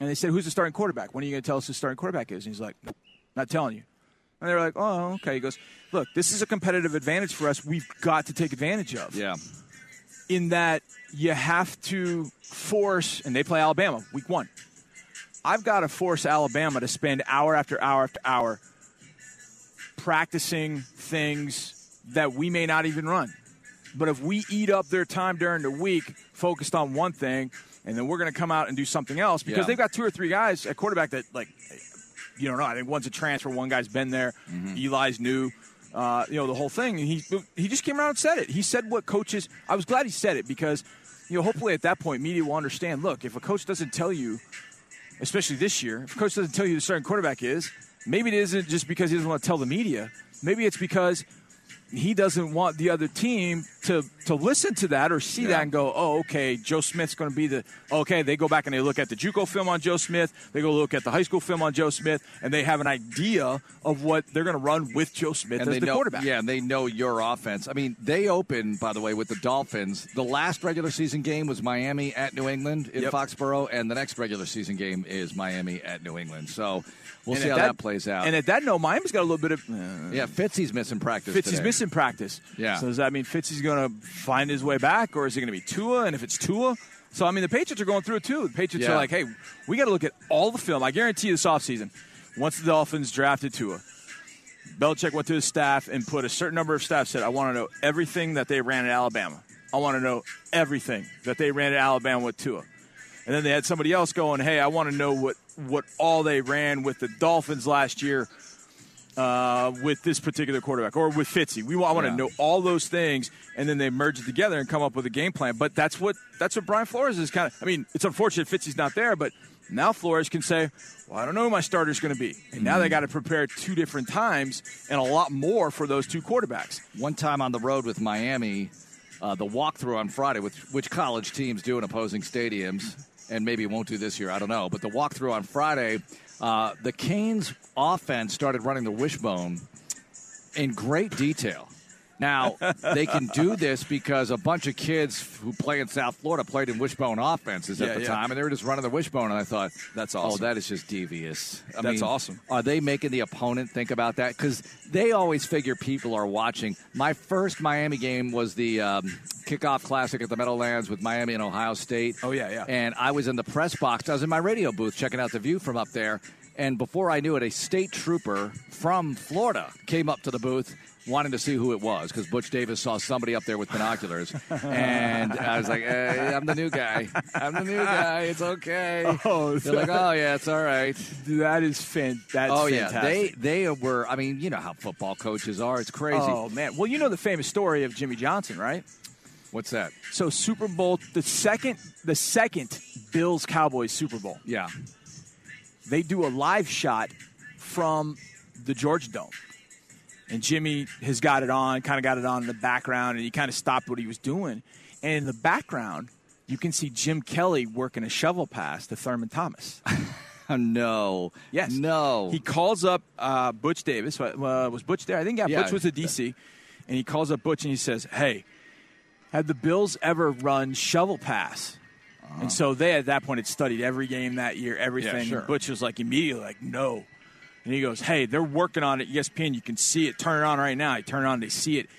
[SPEAKER 5] And they said, Who's the starting quarterback? When are you going to tell us who the starting quarterback is? And he's like, "Nope, Not telling you. And they're like, Oh, okay. He goes, Look, this is a competitive advantage for us. We've got to take advantage of.
[SPEAKER 4] Yeah.
[SPEAKER 5] In that you have to force, and they play Alabama week one. I've got to force Alabama to spend hour after hour after hour practicing things that we may not even run. But if we eat up their time during the week focused on one thing, and then we're going to come out and do something else because
[SPEAKER 4] Yeah.
[SPEAKER 5] they've got two or three guys at quarterback that, like, you don't know. I think one's a transfer, one guy's been there. Eli's new. Uh, you know the whole thing. And he he just came around and said it. He said what coaches. I was glad he said it because you know hopefully at that point media will understand. Look, if a coach doesn't tell you, especially this year, if a coach doesn't tell you the starting quarterback is, maybe it isn't just because he doesn't want to tell the media. Maybe it's because he doesn't want the other team to to listen to that or see that and go, oh, okay, Joe Smith's going to be the okay. They go back and they look at the JUCO film on Joe Smith. They go look at the high school film on Joe Smith, and they have an idea of what they're going to run with Joe Smith
[SPEAKER 4] and
[SPEAKER 5] as the
[SPEAKER 4] know,
[SPEAKER 5] quarterback.
[SPEAKER 4] Yeah, and they know your offense. I mean, they open, by the way, with the Dolphins. The last regular season game was Miami at New England in
[SPEAKER 5] Yep.
[SPEAKER 4] Foxborough, and the next regular season game is Miami at New England. So we'll
[SPEAKER 5] And
[SPEAKER 4] see how that, plays out.
[SPEAKER 5] And at that note, Miami's got a little bit of uh,
[SPEAKER 4] yeah, Fitzy's missing practice.
[SPEAKER 5] Fitzy's
[SPEAKER 4] today.
[SPEAKER 5] missing practice.
[SPEAKER 4] Yeah.
[SPEAKER 5] So does that mean Fitzy's going to find his way back, or is it going to be Tua? And if it's Tua, so I mean the Patriots are going through it too. The Patriots
[SPEAKER 4] Yeah.
[SPEAKER 5] are like, hey, we got to look at all the film. I guarantee you this offseason, once the Dolphins drafted Tua, Belichick went to his staff and put a certain number of staff said, I want to know everything that they ran at Alabama. I want to know everything that they ran at Alabama with Tua. And then they had somebody else going, hey, I want to know what, what all they ran with the Dolphins last year uh, with this particular quarterback or with Fitzy. We want, I want
[SPEAKER 4] Yeah.
[SPEAKER 5] to know all those things, and then they merge it together and come up with a game plan. But that's what that's what Brian Flores is kind of. I mean, it's unfortunate Fitzy's not there, but now Flores can say, "Well, I don't know who my starter's going to be," and now they got to prepare two different times and a lot more for those two quarterbacks.
[SPEAKER 4] One time on the road with Miami, uh, the walkthrough on Friday, with which college teams do in opposing stadiums, and maybe won't do this year, I don't know. But the walkthrough on Friday, uh, the Canes offense started running the wishbone in great detail. Now they can do this because a bunch of kids who play in South Florida played in wishbone offenses at
[SPEAKER 5] Yeah,
[SPEAKER 4] the
[SPEAKER 5] yeah.
[SPEAKER 4] time, and they were just running the wishbone. And I thought,
[SPEAKER 5] That's awesome.
[SPEAKER 4] Oh, that is just devious. I
[SPEAKER 5] That's
[SPEAKER 4] mean,
[SPEAKER 5] awesome.
[SPEAKER 4] Are they making the opponent think about that? Because they always figure people are watching. My first Miami game was the um, kickoff classic at the Meadowlands with Miami and Ohio State.
[SPEAKER 5] Oh, yeah, yeah.
[SPEAKER 4] And I was in the press box. I was in my radio booth checking out the view from up there. And before I knew it, a state trooper from Florida came up to the booth wanting to see who it was because Butch Davis saw somebody up there with binoculars. and I was like, hey, I'm the new guy. I'm the new guy. It's okay. *laughs*
[SPEAKER 5] Oh,
[SPEAKER 4] They're like, oh, yeah, it's all right.
[SPEAKER 5] That is fan. That's
[SPEAKER 4] oh, yeah.
[SPEAKER 5] fantastic.
[SPEAKER 4] They, they were, I mean, you know how football coaches are. It's crazy.
[SPEAKER 5] Oh man. Well, you know the famous story of Jimmy Johnson, right?
[SPEAKER 4] What's that?
[SPEAKER 5] So Super Bowl the second the second Bills Cowboys Super Bowl.
[SPEAKER 4] Yeah.
[SPEAKER 5] They do a live shot from the Georgia Dome. And Jimmy has got it on, kind of got it on in the background, and he kind of stopped what he was doing. And in the background, you can see Jim Kelly working a shovel pass to Thurman Thomas. *laughs*
[SPEAKER 4] no.
[SPEAKER 5] Yes.
[SPEAKER 4] No.
[SPEAKER 5] He calls up uh, Butch Davis. Uh, was Butch there? I think, yeah,
[SPEAKER 4] Yeah.
[SPEAKER 5] Butch was the DC. And he calls up Butch and he says, Hey, have the Bills ever run shovel pass? And so they, at that point, had studied every game that year, everything.
[SPEAKER 4] sure.
[SPEAKER 5] Butch was like, immediately, like, no. And he goes, Hey, they're working on it. ESPN, you can see it. Turn it on right now. I turn it on, they see it.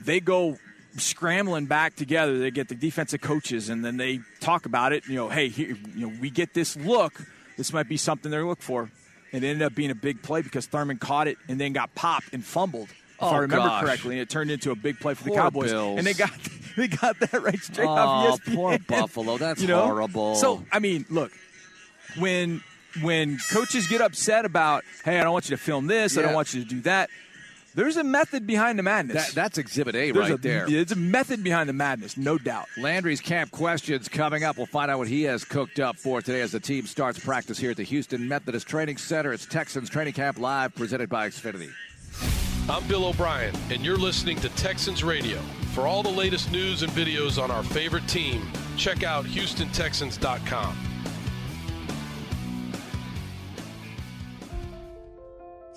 [SPEAKER 5] They go scrambling back together. They get the defensive coaches, and then they talk about it. You know, hey, here, you know, we get this look. This might be something they're looking for. And it ended up being a big play because Thurman caught it and then got popped and fumbled. If
[SPEAKER 4] Oh,
[SPEAKER 5] I remember
[SPEAKER 4] gosh.
[SPEAKER 5] correctly, and it turned into a big play for the Cowboys,
[SPEAKER 4] Bills.
[SPEAKER 5] and they got *laughs* they got that right straight
[SPEAKER 4] Oh,
[SPEAKER 5] off ESPN.
[SPEAKER 4] poor Buffalo. That's
[SPEAKER 5] You know?
[SPEAKER 4] horrible.
[SPEAKER 5] So I mean, look, when when coaches get upset about, hey, I don't want you to film this, I don't want you to do that. There's a method behind the madness.
[SPEAKER 4] That, that's Exhibit A
[SPEAKER 5] There's
[SPEAKER 4] right
[SPEAKER 5] a,
[SPEAKER 4] there.
[SPEAKER 5] It's a method behind the madness, no doubt.
[SPEAKER 4] Landry's camp questions coming up. We'll find out what he has cooked up for today as the team starts practice here at the Houston Methodist Training Center. It's Texans Training Camp Live, presented by Xfinity.
[SPEAKER 39] I'm Bill O'Brien, and you're listening to Texans Radio. For all the latest news and videos on our favorite team, check out HoustonTexans.com.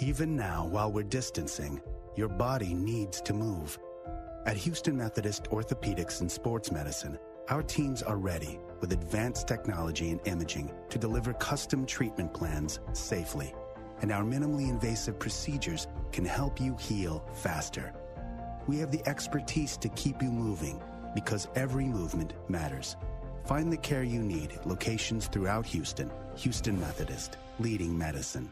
[SPEAKER 32] Even now, while we're distancing, your body needs to move. At Houston Methodist Orthopedics and Sports Medicine, our teams are ready with advanced technology and imaging to deliver custom treatment plans safely. And our minimally invasive procedures can help you heal faster. We have the expertise to keep you moving because every movement matters. Find the care you need at locations throughout Houston. Houston Methodist, leading medicine.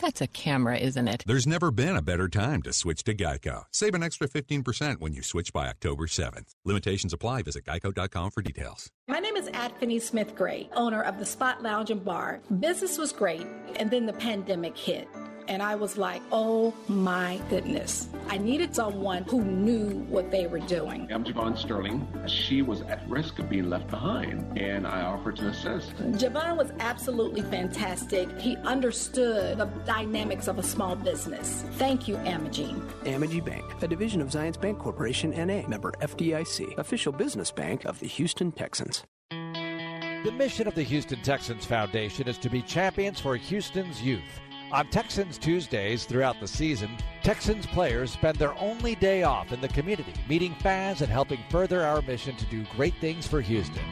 [SPEAKER 67] That's a camera, isn't it?
[SPEAKER 68] There's never been a better time to switch to Geico. Save an extra 15% when you switch by October 7th. Limitations apply. Visit geico.com for details.
[SPEAKER 69] My name is Adfini Smith Gray, owner of the Spot Lounge and Bar. Business was great, and then the pandemic hit. And I was like, oh my goodness. I needed someone who knew what they were doing.
[SPEAKER 70] I'm Javon Sterling. She was at risk of being left behind, and I offered to assist.
[SPEAKER 69] Javon was absolutely fantastic. He understood the dynamics of a small business. Thank you, Amegy.
[SPEAKER 71] Amegy Bank, a division of Zions Bancorporation NA, member FDIC, official business bank of the Houston Texans.
[SPEAKER 10] The mission of the Houston Texans Foundation is to be champions for Houston's youth. On Texans Tuesdays throughout the season, Texans players spend their only day off in the community, meeting fans and helping further our mission to do great things for Houston.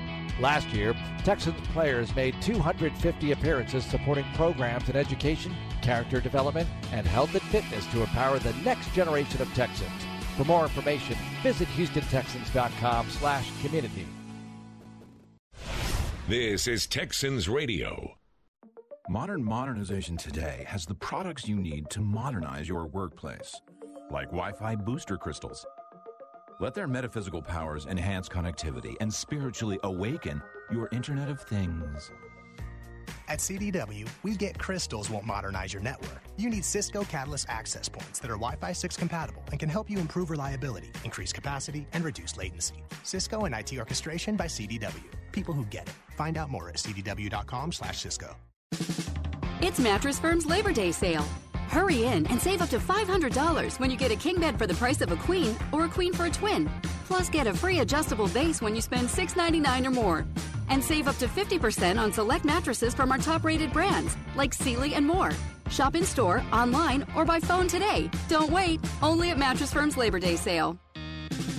[SPEAKER 10] Last year, Texans players made 250 appearances supporting programs in education, character development, and health and fitness to empower the next generation of Texans. For more information, visit HoustonTexans.com slash community.
[SPEAKER 1] This is Texans Radio.
[SPEAKER 68] Modern modernization today has the products you need to modernize your workplace, like Wi Fi booster crystals. Let their metaphysical powers enhance connectivity and spiritually awaken your Internet of Things.
[SPEAKER 32] At CDW, we get crystals won't modernize your network. You need Cisco Catalyst access points that are Wi Fi 6 compatible and can help you improve reliability, increase capacity, and reduce latency. Cisco and IT orchestration by CDW. People who get it. Find out more at cdw.com/slash Cisco.
[SPEAKER 72] It's Mattress Firm's Labor Day sale. Hurry in and save up to $500 when you get a king bed for the price of a queen or a queen for a twin. Plus, get a free adjustable base when you spend $6.99 or more. And save up to 50% on select mattresses from our top rated brands like Sealy and more. Shop in store, online, or by phone today. Don't wait. Only at Mattress Firm's Labor Day sale.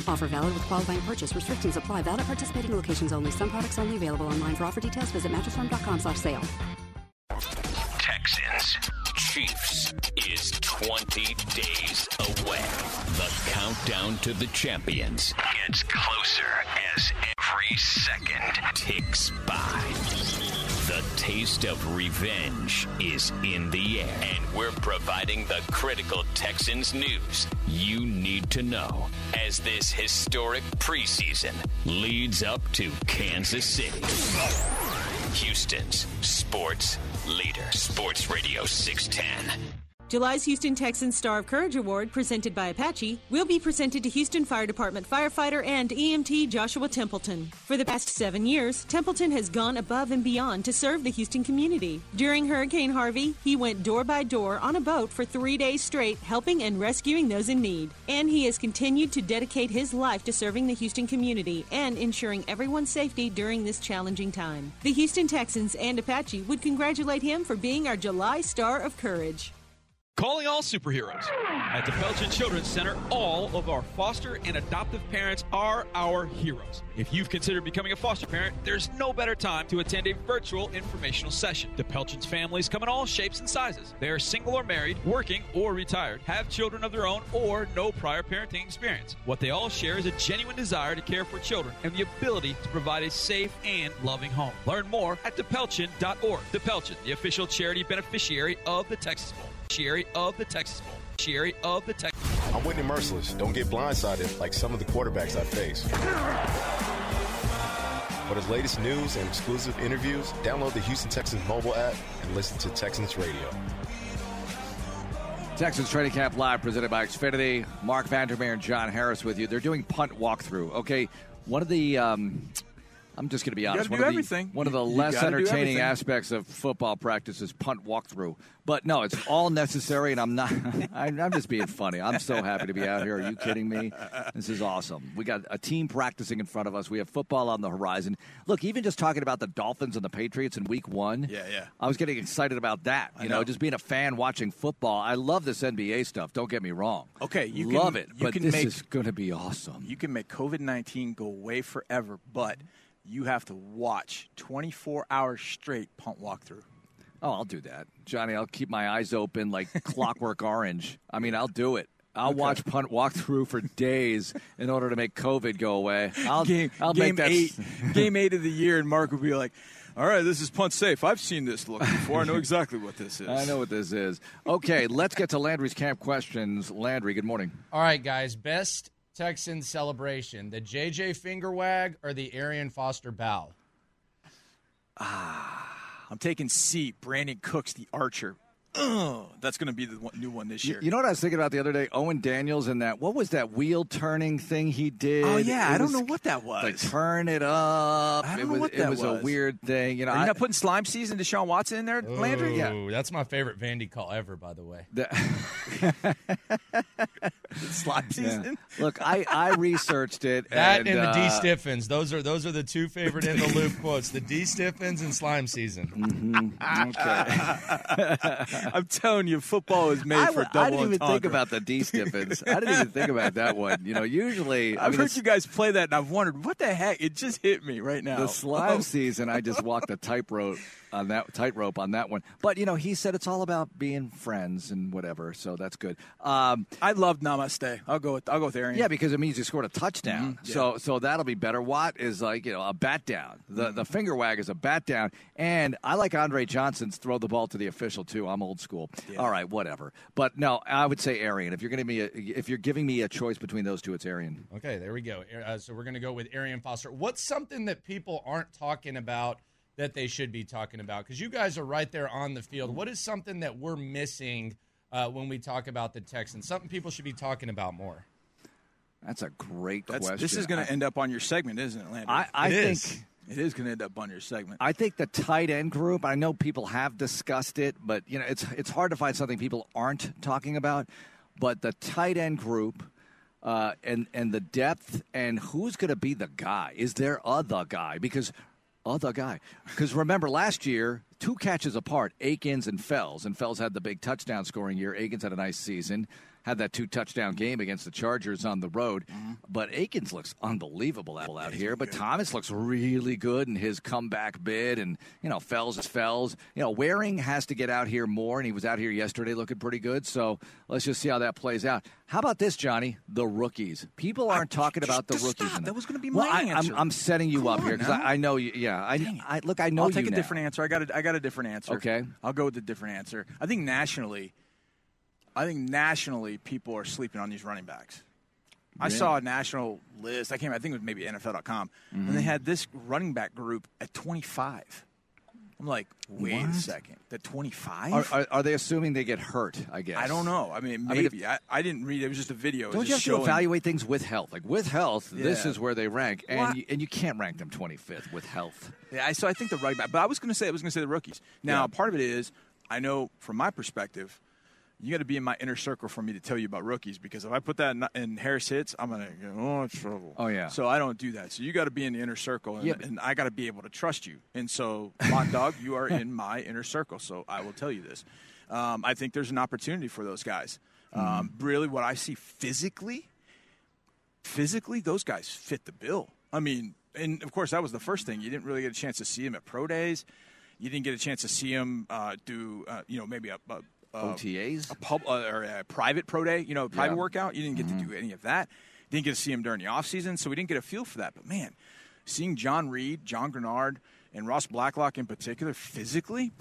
[SPEAKER 72] Offer valid with qualifying purchase. Restrictions apply. Valid at participating locations only. Some products only available online. For offer details, visit mattressfirm.com slash sale.
[SPEAKER 64] Texans Chiefs is 20 days away. The countdown to the champions gets closer as every second ticks by. The taste of revenge is in the air, and we're providing the critical Texans news you need to know as this historic preseason leads up to Kansas City. Houston's sports leader, Sports Radio 610.
[SPEAKER 73] July's Houston Texans Star of Courage Award, presented by Apache, will be presented to Houston Fire Department firefighter and EMT Joshua Templeton. For the past seven years, Templeton has gone above and beyond to serve the Houston community. During Hurricane Harvey, he went door by door on a boat for three days straight, helping and rescuing those in need. And he has continued to dedicate his life to serving the Houston community and ensuring everyone's safety during this challenging time. The Houston Texans and Apache would congratulate him for being our July Star of Courage.
[SPEAKER 5] Calling all superheroes. At the Pelchin Children's Center, all of our foster and adoptive parents are our heroes. If you've considered becoming a foster parent, there's no better time to attend a virtual informational session. The Pelchin's families come in all shapes and sizes. They are single or married, working or retired, have children of their own, or no prior parenting experience. What they all share is a genuine desire to care for children and the ability to provide a safe and loving home. Learn more at thepelchin.org. The Pelchin, the official charity beneficiary of the Texas Bowl. Beneficiary of the Texas Bowl. Beneficiary of the Texas
[SPEAKER 74] I'm Whitney Mercilus. Don't get blindsided like some of the quarterbacks I face. For the latest news and exclusive interviews, download the Houston Texans mobile app and listen to Texans Radio.
[SPEAKER 4] Texans Training Camp Live presented by Xfinity. Marc Vandermeer and John Harris with you. They're doing punt walkthrough. Okay, one of the. Um, I'm just going to be honest. One of, the, one of the
[SPEAKER 75] You-
[SPEAKER 4] less entertaining aspects of football practice is punt walkthrough. But no, it's all necessary, and I'm not. *laughs* I'm I'm just being funny. I'm so happy to be out here. Are you kidding me? This is awesome. We got a team practicing in front of us. We have football on the horizon. Look, even just talking about the Dolphins and the Patriots in Week One.
[SPEAKER 75] Yeah, yeah.
[SPEAKER 4] I was getting excited about that. You know.
[SPEAKER 75] know.
[SPEAKER 4] just being a fan watching football. I love this NBA stuff. Don't get me wrong.
[SPEAKER 75] Okay, you can,
[SPEAKER 4] love it,
[SPEAKER 75] You
[SPEAKER 4] but
[SPEAKER 75] can
[SPEAKER 4] this
[SPEAKER 75] make,
[SPEAKER 4] is going to be awesome.
[SPEAKER 75] You can make COVID nineteen go away forever, but you have to watch twenty four hours straight punt walkthrough.
[SPEAKER 4] Oh, I'll do that, Johnny. I'll keep my eyes open like Clockwork *laughs* Orange. I mean, I'll do it. I'll
[SPEAKER 75] Okay.
[SPEAKER 4] watch punt walkthrough for days in order to make COVID go away. I'll,
[SPEAKER 75] game
[SPEAKER 4] I'll
[SPEAKER 75] game
[SPEAKER 4] make that.
[SPEAKER 75] eight, *laughs* game eight of the year, and Mark will be like, "All right, this is punt safe. I've seen this look before. I know exactly what this *laughs* is."
[SPEAKER 4] I know what this is. Okay, let's get to Landry's camp questions. Landry, good morning.
[SPEAKER 69] All right, guys. Best Texan celebration: the JJ finger wag or the Arian Foster bow?
[SPEAKER 75] Ah, I'm taking C. Brandin Cooks, the archer. Ugh, that's going to be the one, new one this year.
[SPEAKER 4] you know what I was thinking about the other day? Owen Daniels and that. What was that wheel turning thing he did?
[SPEAKER 75] Oh, yeah,
[SPEAKER 4] It
[SPEAKER 75] I don't know what that was.
[SPEAKER 4] Like turn it up.
[SPEAKER 75] I don't
[SPEAKER 4] it
[SPEAKER 75] know
[SPEAKER 4] was,
[SPEAKER 75] what
[SPEAKER 4] it
[SPEAKER 75] that
[SPEAKER 4] was, a
[SPEAKER 75] was.
[SPEAKER 4] weird thing. You know,
[SPEAKER 75] Are you
[SPEAKER 4] I-
[SPEAKER 75] not putting slime season Deshaun Watson in there, Landry?
[SPEAKER 69] Yeah, that's my favorite Vandy call ever, by the way.
[SPEAKER 75] slime *laughs* *laughs* *laughs*
[SPEAKER 4] Yeah.
[SPEAKER 75] season.
[SPEAKER 4] Look, I, I *laughs* researched it.
[SPEAKER 69] That
[SPEAKER 4] and,
[SPEAKER 69] and, the D
[SPEAKER 4] uh,
[SPEAKER 69] Stiffens. Those are those are the two favorite in the *laughs* loop quotes. The D Stiffens and slime season.
[SPEAKER 75] Okay, I'm telling you, football is made
[SPEAKER 4] I,
[SPEAKER 75] for double
[SPEAKER 4] I didn't even think about the D Stiffens. I didn't even think about that one. You know, usually I
[SPEAKER 75] I've
[SPEAKER 4] mean,
[SPEAKER 75] heard you guys play that, and I've wondered what the heck. It just hit me right now.
[SPEAKER 4] the slime season, I just walked a tightrope. On that tightrope on that one. But you know, he said it's all about being friends and whatever, so that's good. Um,
[SPEAKER 5] I love Namaste. I'll go with I'll go with Arian.
[SPEAKER 4] yeah, because it means you scored a touchdown.
[SPEAKER 5] Mhm, yeah.
[SPEAKER 4] So so that'll be better. Watt is like you know a bat down. The
[SPEAKER 5] Mm-hmm.
[SPEAKER 4] the finger wag is a bat down, and I like Andre Johnson's throw the ball to the official too. I'm old school. All right, whatever. But no, I would say Arian. If you're going to be a, if you're giving me a choice between those two, it's Arian.
[SPEAKER 69] Okay, there we go. Uh, so we're going to go with Arian Foster. What's something that people aren't talking about that they should be talking about? Because you guys are right there on the field. What is something that we're missing uh, when we talk about the Texans? Something people should be talking about more.
[SPEAKER 4] That's a great
[SPEAKER 5] That's,
[SPEAKER 4] question.
[SPEAKER 5] this is going to end up on your segment, isn't it, Landry?
[SPEAKER 4] I- I
[SPEAKER 5] It
[SPEAKER 4] think-
[SPEAKER 5] is. it is going to end up on your segment.
[SPEAKER 4] I think the tight end group. I know people have discussed it, but you know it's it's hard to find something people aren't talking about. But the tight end group. Uh, and and the depth and who's going to be the guy? Is there other guy? Because other guy. Because remember last year, two catches apart, Akins and Fells, and Fells had the big touchdown scoring year. Akins had a nice season, had that two touchdown game against the Chargers on the road. Mm-hmm. But Akins looks unbelievable out, out here. But Thomas looks really good in his comeback bid, and you know Fells is Fells. You know Warring has to get out here more, and he was out here yesterday looking pretty good. So let's just see how that plays out. How about this, Johnny? The rookies. People aren't talking about the rookies. enough.
[SPEAKER 5] That was going to be Well, my I- I'm- answer.
[SPEAKER 4] I'm setting you
[SPEAKER 5] Come
[SPEAKER 4] up
[SPEAKER 5] on
[SPEAKER 4] here because. I, I know you. Yeah, I, I look. I know
[SPEAKER 5] I'll take a
[SPEAKER 4] now.
[SPEAKER 5] different answer. I got a, I got a different answer.
[SPEAKER 4] Okay.
[SPEAKER 5] I'll go with a different answer. I think nationally, I think nationally people are sleeping on these running backs. I saw a national list. I came. I think it was maybe NFL.com, and they
[SPEAKER 4] Mhm.
[SPEAKER 5] had this running back group at 25. I'm like, wait a second, the 25.
[SPEAKER 4] Are, are, are they assuming they get hurt? I guess.
[SPEAKER 5] I don't know. I mean,
[SPEAKER 4] I mean,
[SPEAKER 5] maybe. I, I didn't read. It was just a video.
[SPEAKER 4] Don't you have
[SPEAKER 5] just
[SPEAKER 4] to evaluate things with health? Like with health, this is where they rank, and
[SPEAKER 5] Well,
[SPEAKER 4] you, and you can't rank them 25th with health.
[SPEAKER 5] Yeah, so I think the running back. But I was going to say I was going to say the rookies. Now,
[SPEAKER 4] Yeah.
[SPEAKER 5] part of it is I know from my perspective, you got to be in my inner circle for me to tell you about rookies because if I put that in, in Harris hits, I'm going to get oh in trouble.
[SPEAKER 4] Oh, yeah.
[SPEAKER 5] So I don't do that. So you got to be in the inner circle, and,
[SPEAKER 4] Yeah, but-
[SPEAKER 5] and I got to be able to trust you. And so, Hot Dog, you are in my *laughs* inner circle. So I will tell you this. Um, I think there's an opportunity for those guys.
[SPEAKER 4] Mm-hmm.
[SPEAKER 5] Um, really, what I see physically, physically, those guys fit the bill. I mean, and of course, that was the first thing. You didn't really get a chance to see him at pro days. You didn't get a chance to see him uh, do, uh, you know, maybe a, a, a
[SPEAKER 4] OTAs?
[SPEAKER 5] a pub uh, or a private pro day. You know, a private
[SPEAKER 4] Yeah.
[SPEAKER 5] workout. You didn't get to do any of that. Didn't get to see him during the off season, so we didn't get a feel for that. But man, seeing John Reid, John Greenard, and Ross Blacklock in particular physically,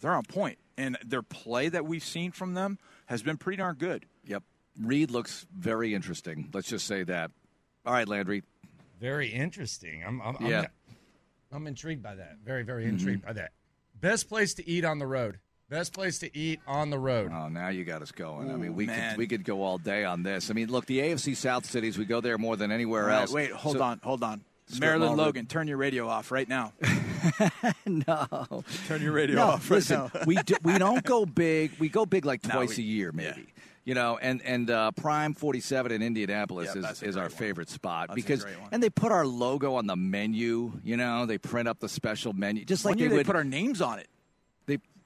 [SPEAKER 5] they're on point, and their play that we've seen from them has been pretty darn good.
[SPEAKER 4] Yep. Reid looks very interesting. Let's just say that. All right, Landry.
[SPEAKER 69] Very interesting. I'm, I'm,
[SPEAKER 4] Yeah.
[SPEAKER 69] I'm, I'm intrigued by that. Very, very
[SPEAKER 4] Mm-hmm.
[SPEAKER 69] intrigued by that. Best place to eat on the road. Best place to eat on the road.
[SPEAKER 4] Oh, now you got us going. I mean, we
[SPEAKER 5] man.
[SPEAKER 4] could we could go all day on this. I mean, look, the AFC South cities, we go there more than anywhere
[SPEAKER 5] All right,
[SPEAKER 4] else.
[SPEAKER 5] wait, hold
[SPEAKER 4] So-
[SPEAKER 5] on, hold on.
[SPEAKER 4] Strip
[SPEAKER 5] Marilyn
[SPEAKER 4] mall
[SPEAKER 5] Logan, turn your radio off right now. *laughs*
[SPEAKER 4] no.
[SPEAKER 5] Turn your radio
[SPEAKER 4] no,
[SPEAKER 5] off right
[SPEAKER 4] listen,
[SPEAKER 5] now.
[SPEAKER 4] we do, we don't go big. We go big like *laughs*
[SPEAKER 5] No,
[SPEAKER 4] twice
[SPEAKER 5] we-
[SPEAKER 4] a year, maybe. You know, and and uh, Prime Forty Seven in Indianapolis
[SPEAKER 5] Yeah,
[SPEAKER 4] is, is our
[SPEAKER 5] one.
[SPEAKER 4] favorite spot
[SPEAKER 5] That's a
[SPEAKER 4] because
[SPEAKER 5] great one.
[SPEAKER 4] and they put our logo on the menu. You know, they print up the special menu just like
[SPEAKER 5] One
[SPEAKER 4] they
[SPEAKER 5] they
[SPEAKER 4] would.
[SPEAKER 5] put our names on it.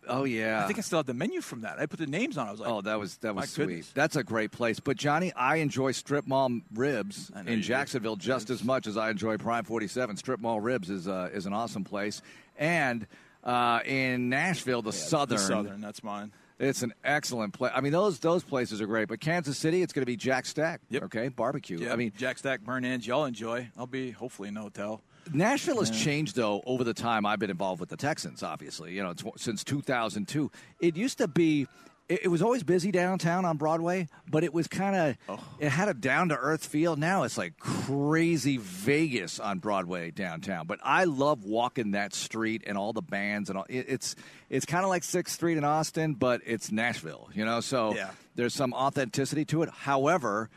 [SPEAKER 4] Oh yeah.
[SPEAKER 5] I think I still have the menu from that. I put the names on. it. I was like,
[SPEAKER 4] Oh, that was that was sweet.
[SPEAKER 5] goodness.
[SPEAKER 4] That's a great place. But Johnny, I enjoy Strip Mall ribs in
[SPEAKER 5] you do.
[SPEAKER 4] Jacksonville just as much as I enjoy Prime Forty Seven. Strip Mall ribs is uh, is an awesome place, and uh, in Nashville, the Southern.
[SPEAKER 5] The Southern, that's mine.
[SPEAKER 4] It's an excellent place. I mean, those those places are great. But Kansas City, it's going to be Jack Stack.
[SPEAKER 5] Yep.
[SPEAKER 4] Okay, barbecue.
[SPEAKER 5] Yeah,
[SPEAKER 4] I mean,
[SPEAKER 5] Jack Stack burn ends. Y'all enjoy. I'll be hopefully in the hotel.
[SPEAKER 4] Nashville has changed though over the time I've been involved with the Texans. Obviously, you know, since 2002, it used to be. It, it was always busy downtown on Broadway, but it was kind of
[SPEAKER 5] Oh.
[SPEAKER 4] it had a down to earth feel. Now it's like crazy Vegas on Broadway downtown. But I love walking that street and all the bands and all. It, it's it's kind of like Sixth Street in Austin, but it's Nashville. You know, so
[SPEAKER 5] Yeah.
[SPEAKER 4] there's some authenticity to it. However,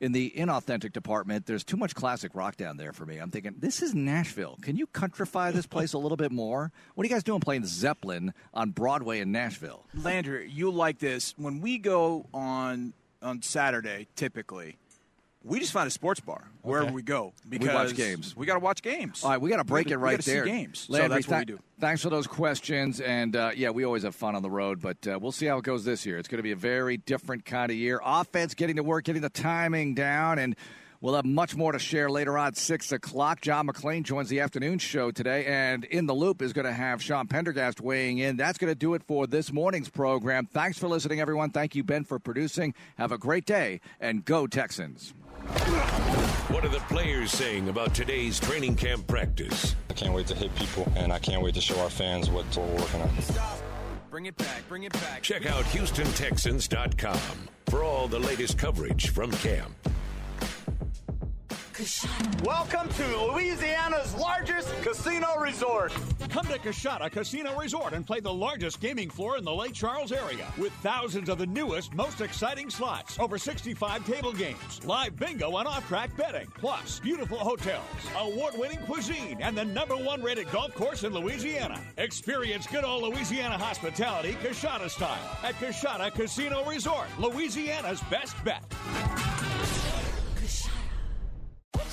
[SPEAKER 4] in the inauthentic department, there's too much classic rock down there for me. I'm thinking, this is Nashville. Can you countrify this place a little bit more? What are you guys doing playing Zeppelin on Broadway in Nashville?
[SPEAKER 5] Landry, you'll like this. When we go on on Saturday, typically, we just find a sports bar wherever
[SPEAKER 4] Okay.
[SPEAKER 5] we go
[SPEAKER 4] We
[SPEAKER 5] because
[SPEAKER 4] watch games.
[SPEAKER 5] We got to watch games.
[SPEAKER 4] All right, we got to break it
[SPEAKER 5] gotta- we
[SPEAKER 4] right
[SPEAKER 5] see
[SPEAKER 4] there.
[SPEAKER 5] games. so
[SPEAKER 4] Landry,
[SPEAKER 5] that's what we do.
[SPEAKER 4] Thanks for those questions, and uh, yeah, we always have fun on the road, but uh, we'll see how it goes this year. It's going to be a very different kind of year. Offense getting to work, getting the timing down, and We'll have much more to share later on 6 o'clock. John McClain joins the afternoon show today, and In the Loop is going to have Sean Pendergast weighing in. That's going to do it for this morning's program. Thanks for listening, everyone. Thank you, Ben, for producing. Have a great day, and go Texans.
[SPEAKER 1] What are the players saying about today's training camp practice?
[SPEAKER 76] I can't wait to hit people, and I can't wait to show our fans what we're working on.
[SPEAKER 60] Bring it back, bring it back.
[SPEAKER 1] Check out HoustonTexans.com for all the latest coverage from camp.
[SPEAKER 77] Welcome to Louisiana's largest casino resort.
[SPEAKER 37] Come to Coushatta Casino Resort and play the largest gaming floor in the Lake Charles area with thousands of the newest, most exciting slots, over 65 table games, live bingo and off-track betting, plus beautiful hotels, award-winning cuisine, and the number one rated golf course in Louisiana. Experience good old Louisiana hospitality Coushatta style at Coushatta Casino Resort, Louisiana's best bet.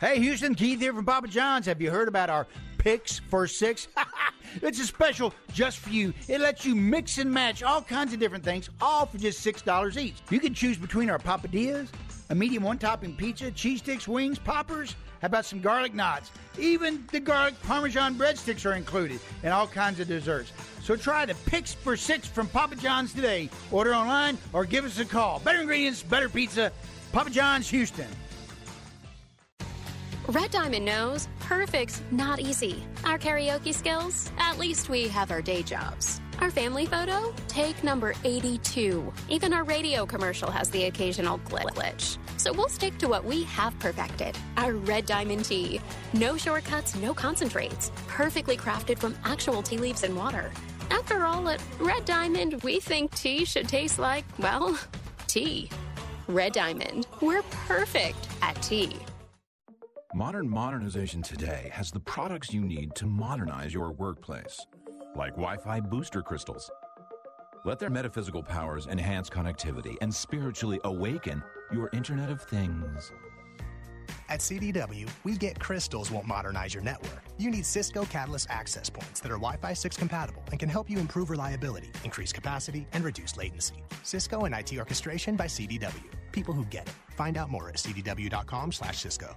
[SPEAKER 17] Hey, Houston, Keith here from Papa John's. Have you heard about our Picks for Six? *laughs* it's a special just for you. It lets you mix and match all kinds of different things, all for just $6 each. You can choose between our papadias, a medium one topping pizza, cheese sticks, wings, poppers. How about some garlic knots? Even the garlic parmesan breadsticks are included, and all kinds of desserts. So try the Picks for Six from Papa John's today. Order online or give us a call. Better ingredients, better pizza. Papa John's, Houston.
[SPEAKER 9] Red Diamond knows perfect's not easy. Our karaoke skills? At least we have our day jobs. Our family photo? Take number 82. Even our radio commercial has the occasional glitch. So we'll stick to what we have perfected our Red Diamond tea. No shortcuts, no concentrates. Perfectly crafted from actual tea leaves and water. After all, at Red Diamond, we think tea should taste like, well, *laughs* tea. Red Diamond, we're perfect at tea.
[SPEAKER 68] Modern modernization today has the products you need to modernize your workplace, like Wi Fi booster crystals. Let their metaphysical powers enhance connectivity and spiritually awaken your Internet of Things.
[SPEAKER 78] At CDW, we get crystals won't modernize your network. You need Cisco Catalyst access points that are Wi Fi 6 compatible and can help you improve reliability, increase capacity, and reduce latency. Cisco and IT orchestration by CDW. People who get it. Find out more at cdw.com/slash Cisco.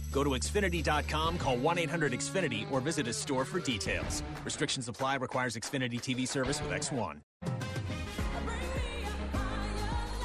[SPEAKER 60] Go to Xfinity.com, call 1 800 Xfinity, or visit a store for details. Restrictions apply, requires Xfinity TV service with X1.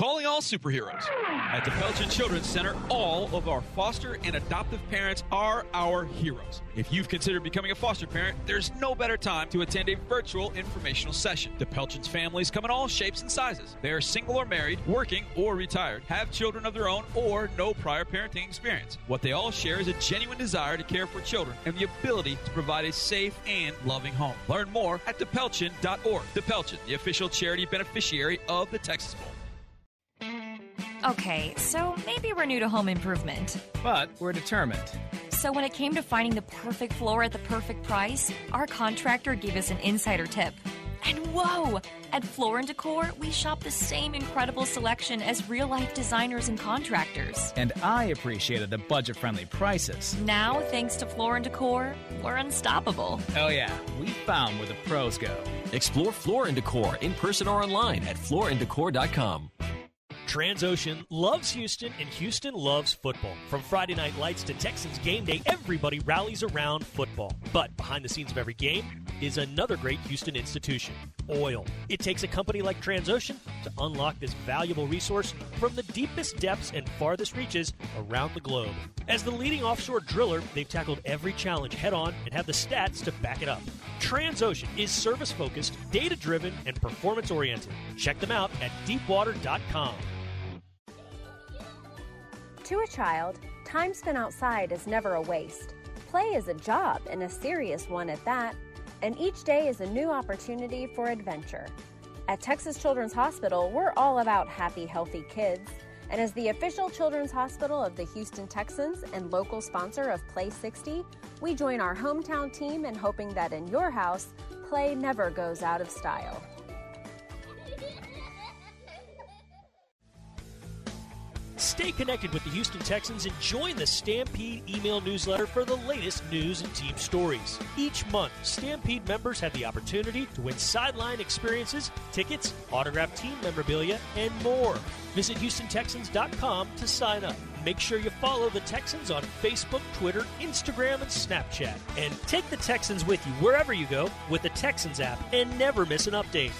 [SPEAKER 5] Calling all superheroes. At the Pelchin Children's Center, all of our foster and adoptive parents are our heroes. If you've considered becoming a foster parent, there's no better time to attend a virtual informational session. The Pelchin's families come in all shapes and sizes. They are single or married, working or retired, have children of their own, or no prior parenting experience. What they all share is a genuine desire to care for children and the ability to provide a safe and loving home. Learn more at thepelchin.org. The Pelchin, the official charity beneficiary of the Texas Bowl.
[SPEAKER 20] Okay, so maybe we're new to home improvement.
[SPEAKER 12] But we're determined.
[SPEAKER 20] So when it came to finding the perfect floor at the perfect price, our contractor gave us an insider tip. And whoa! At Floor and Decor, we shop the same incredible selection as real life designers and contractors.
[SPEAKER 12] And I appreciated the budget friendly prices.
[SPEAKER 20] Now, thanks to Floor and Decor, we're unstoppable.
[SPEAKER 12] Oh, yeah, we found where the pros go.
[SPEAKER 68] Explore Floor and Decor in person or online at flooranddecor.com.
[SPEAKER 11] Transocean loves Houston and Houston loves football. From Friday night lights to Texans game day, everybody rallies around football. But behind the scenes of every game is another great Houston institution oil. It takes a company like Transocean to unlock this valuable resource from the deepest depths and farthest reaches around the globe. As the leading offshore driller, they've tackled every challenge head on and have the stats to back it up. Transocean is service focused, data driven, and performance oriented. Check them out at deepwater.com.
[SPEAKER 20] To a child, time spent outside is never a waste. Play is a job, and a serious one at that, and each day is a new opportunity for adventure. At Texas Children's Hospital, we're all about happy, healthy kids. And as the official children's hospital of the Houston Texans and local sponsor of Play 60, we join our hometown team in hoping that in your house, play never goes out of style.
[SPEAKER 11] Stay connected with the Houston Texans and join the Stampede email newsletter for the latest news and team stories. Each month, Stampede members have the opportunity to win sideline experiences, tickets, autographed team memorabilia, and more. Visit HoustonTexans.com to sign up. Make sure you follow the Texans on Facebook, Twitter, Instagram, and Snapchat. And take the Texans with you wherever you go with the Texans app and never miss an update.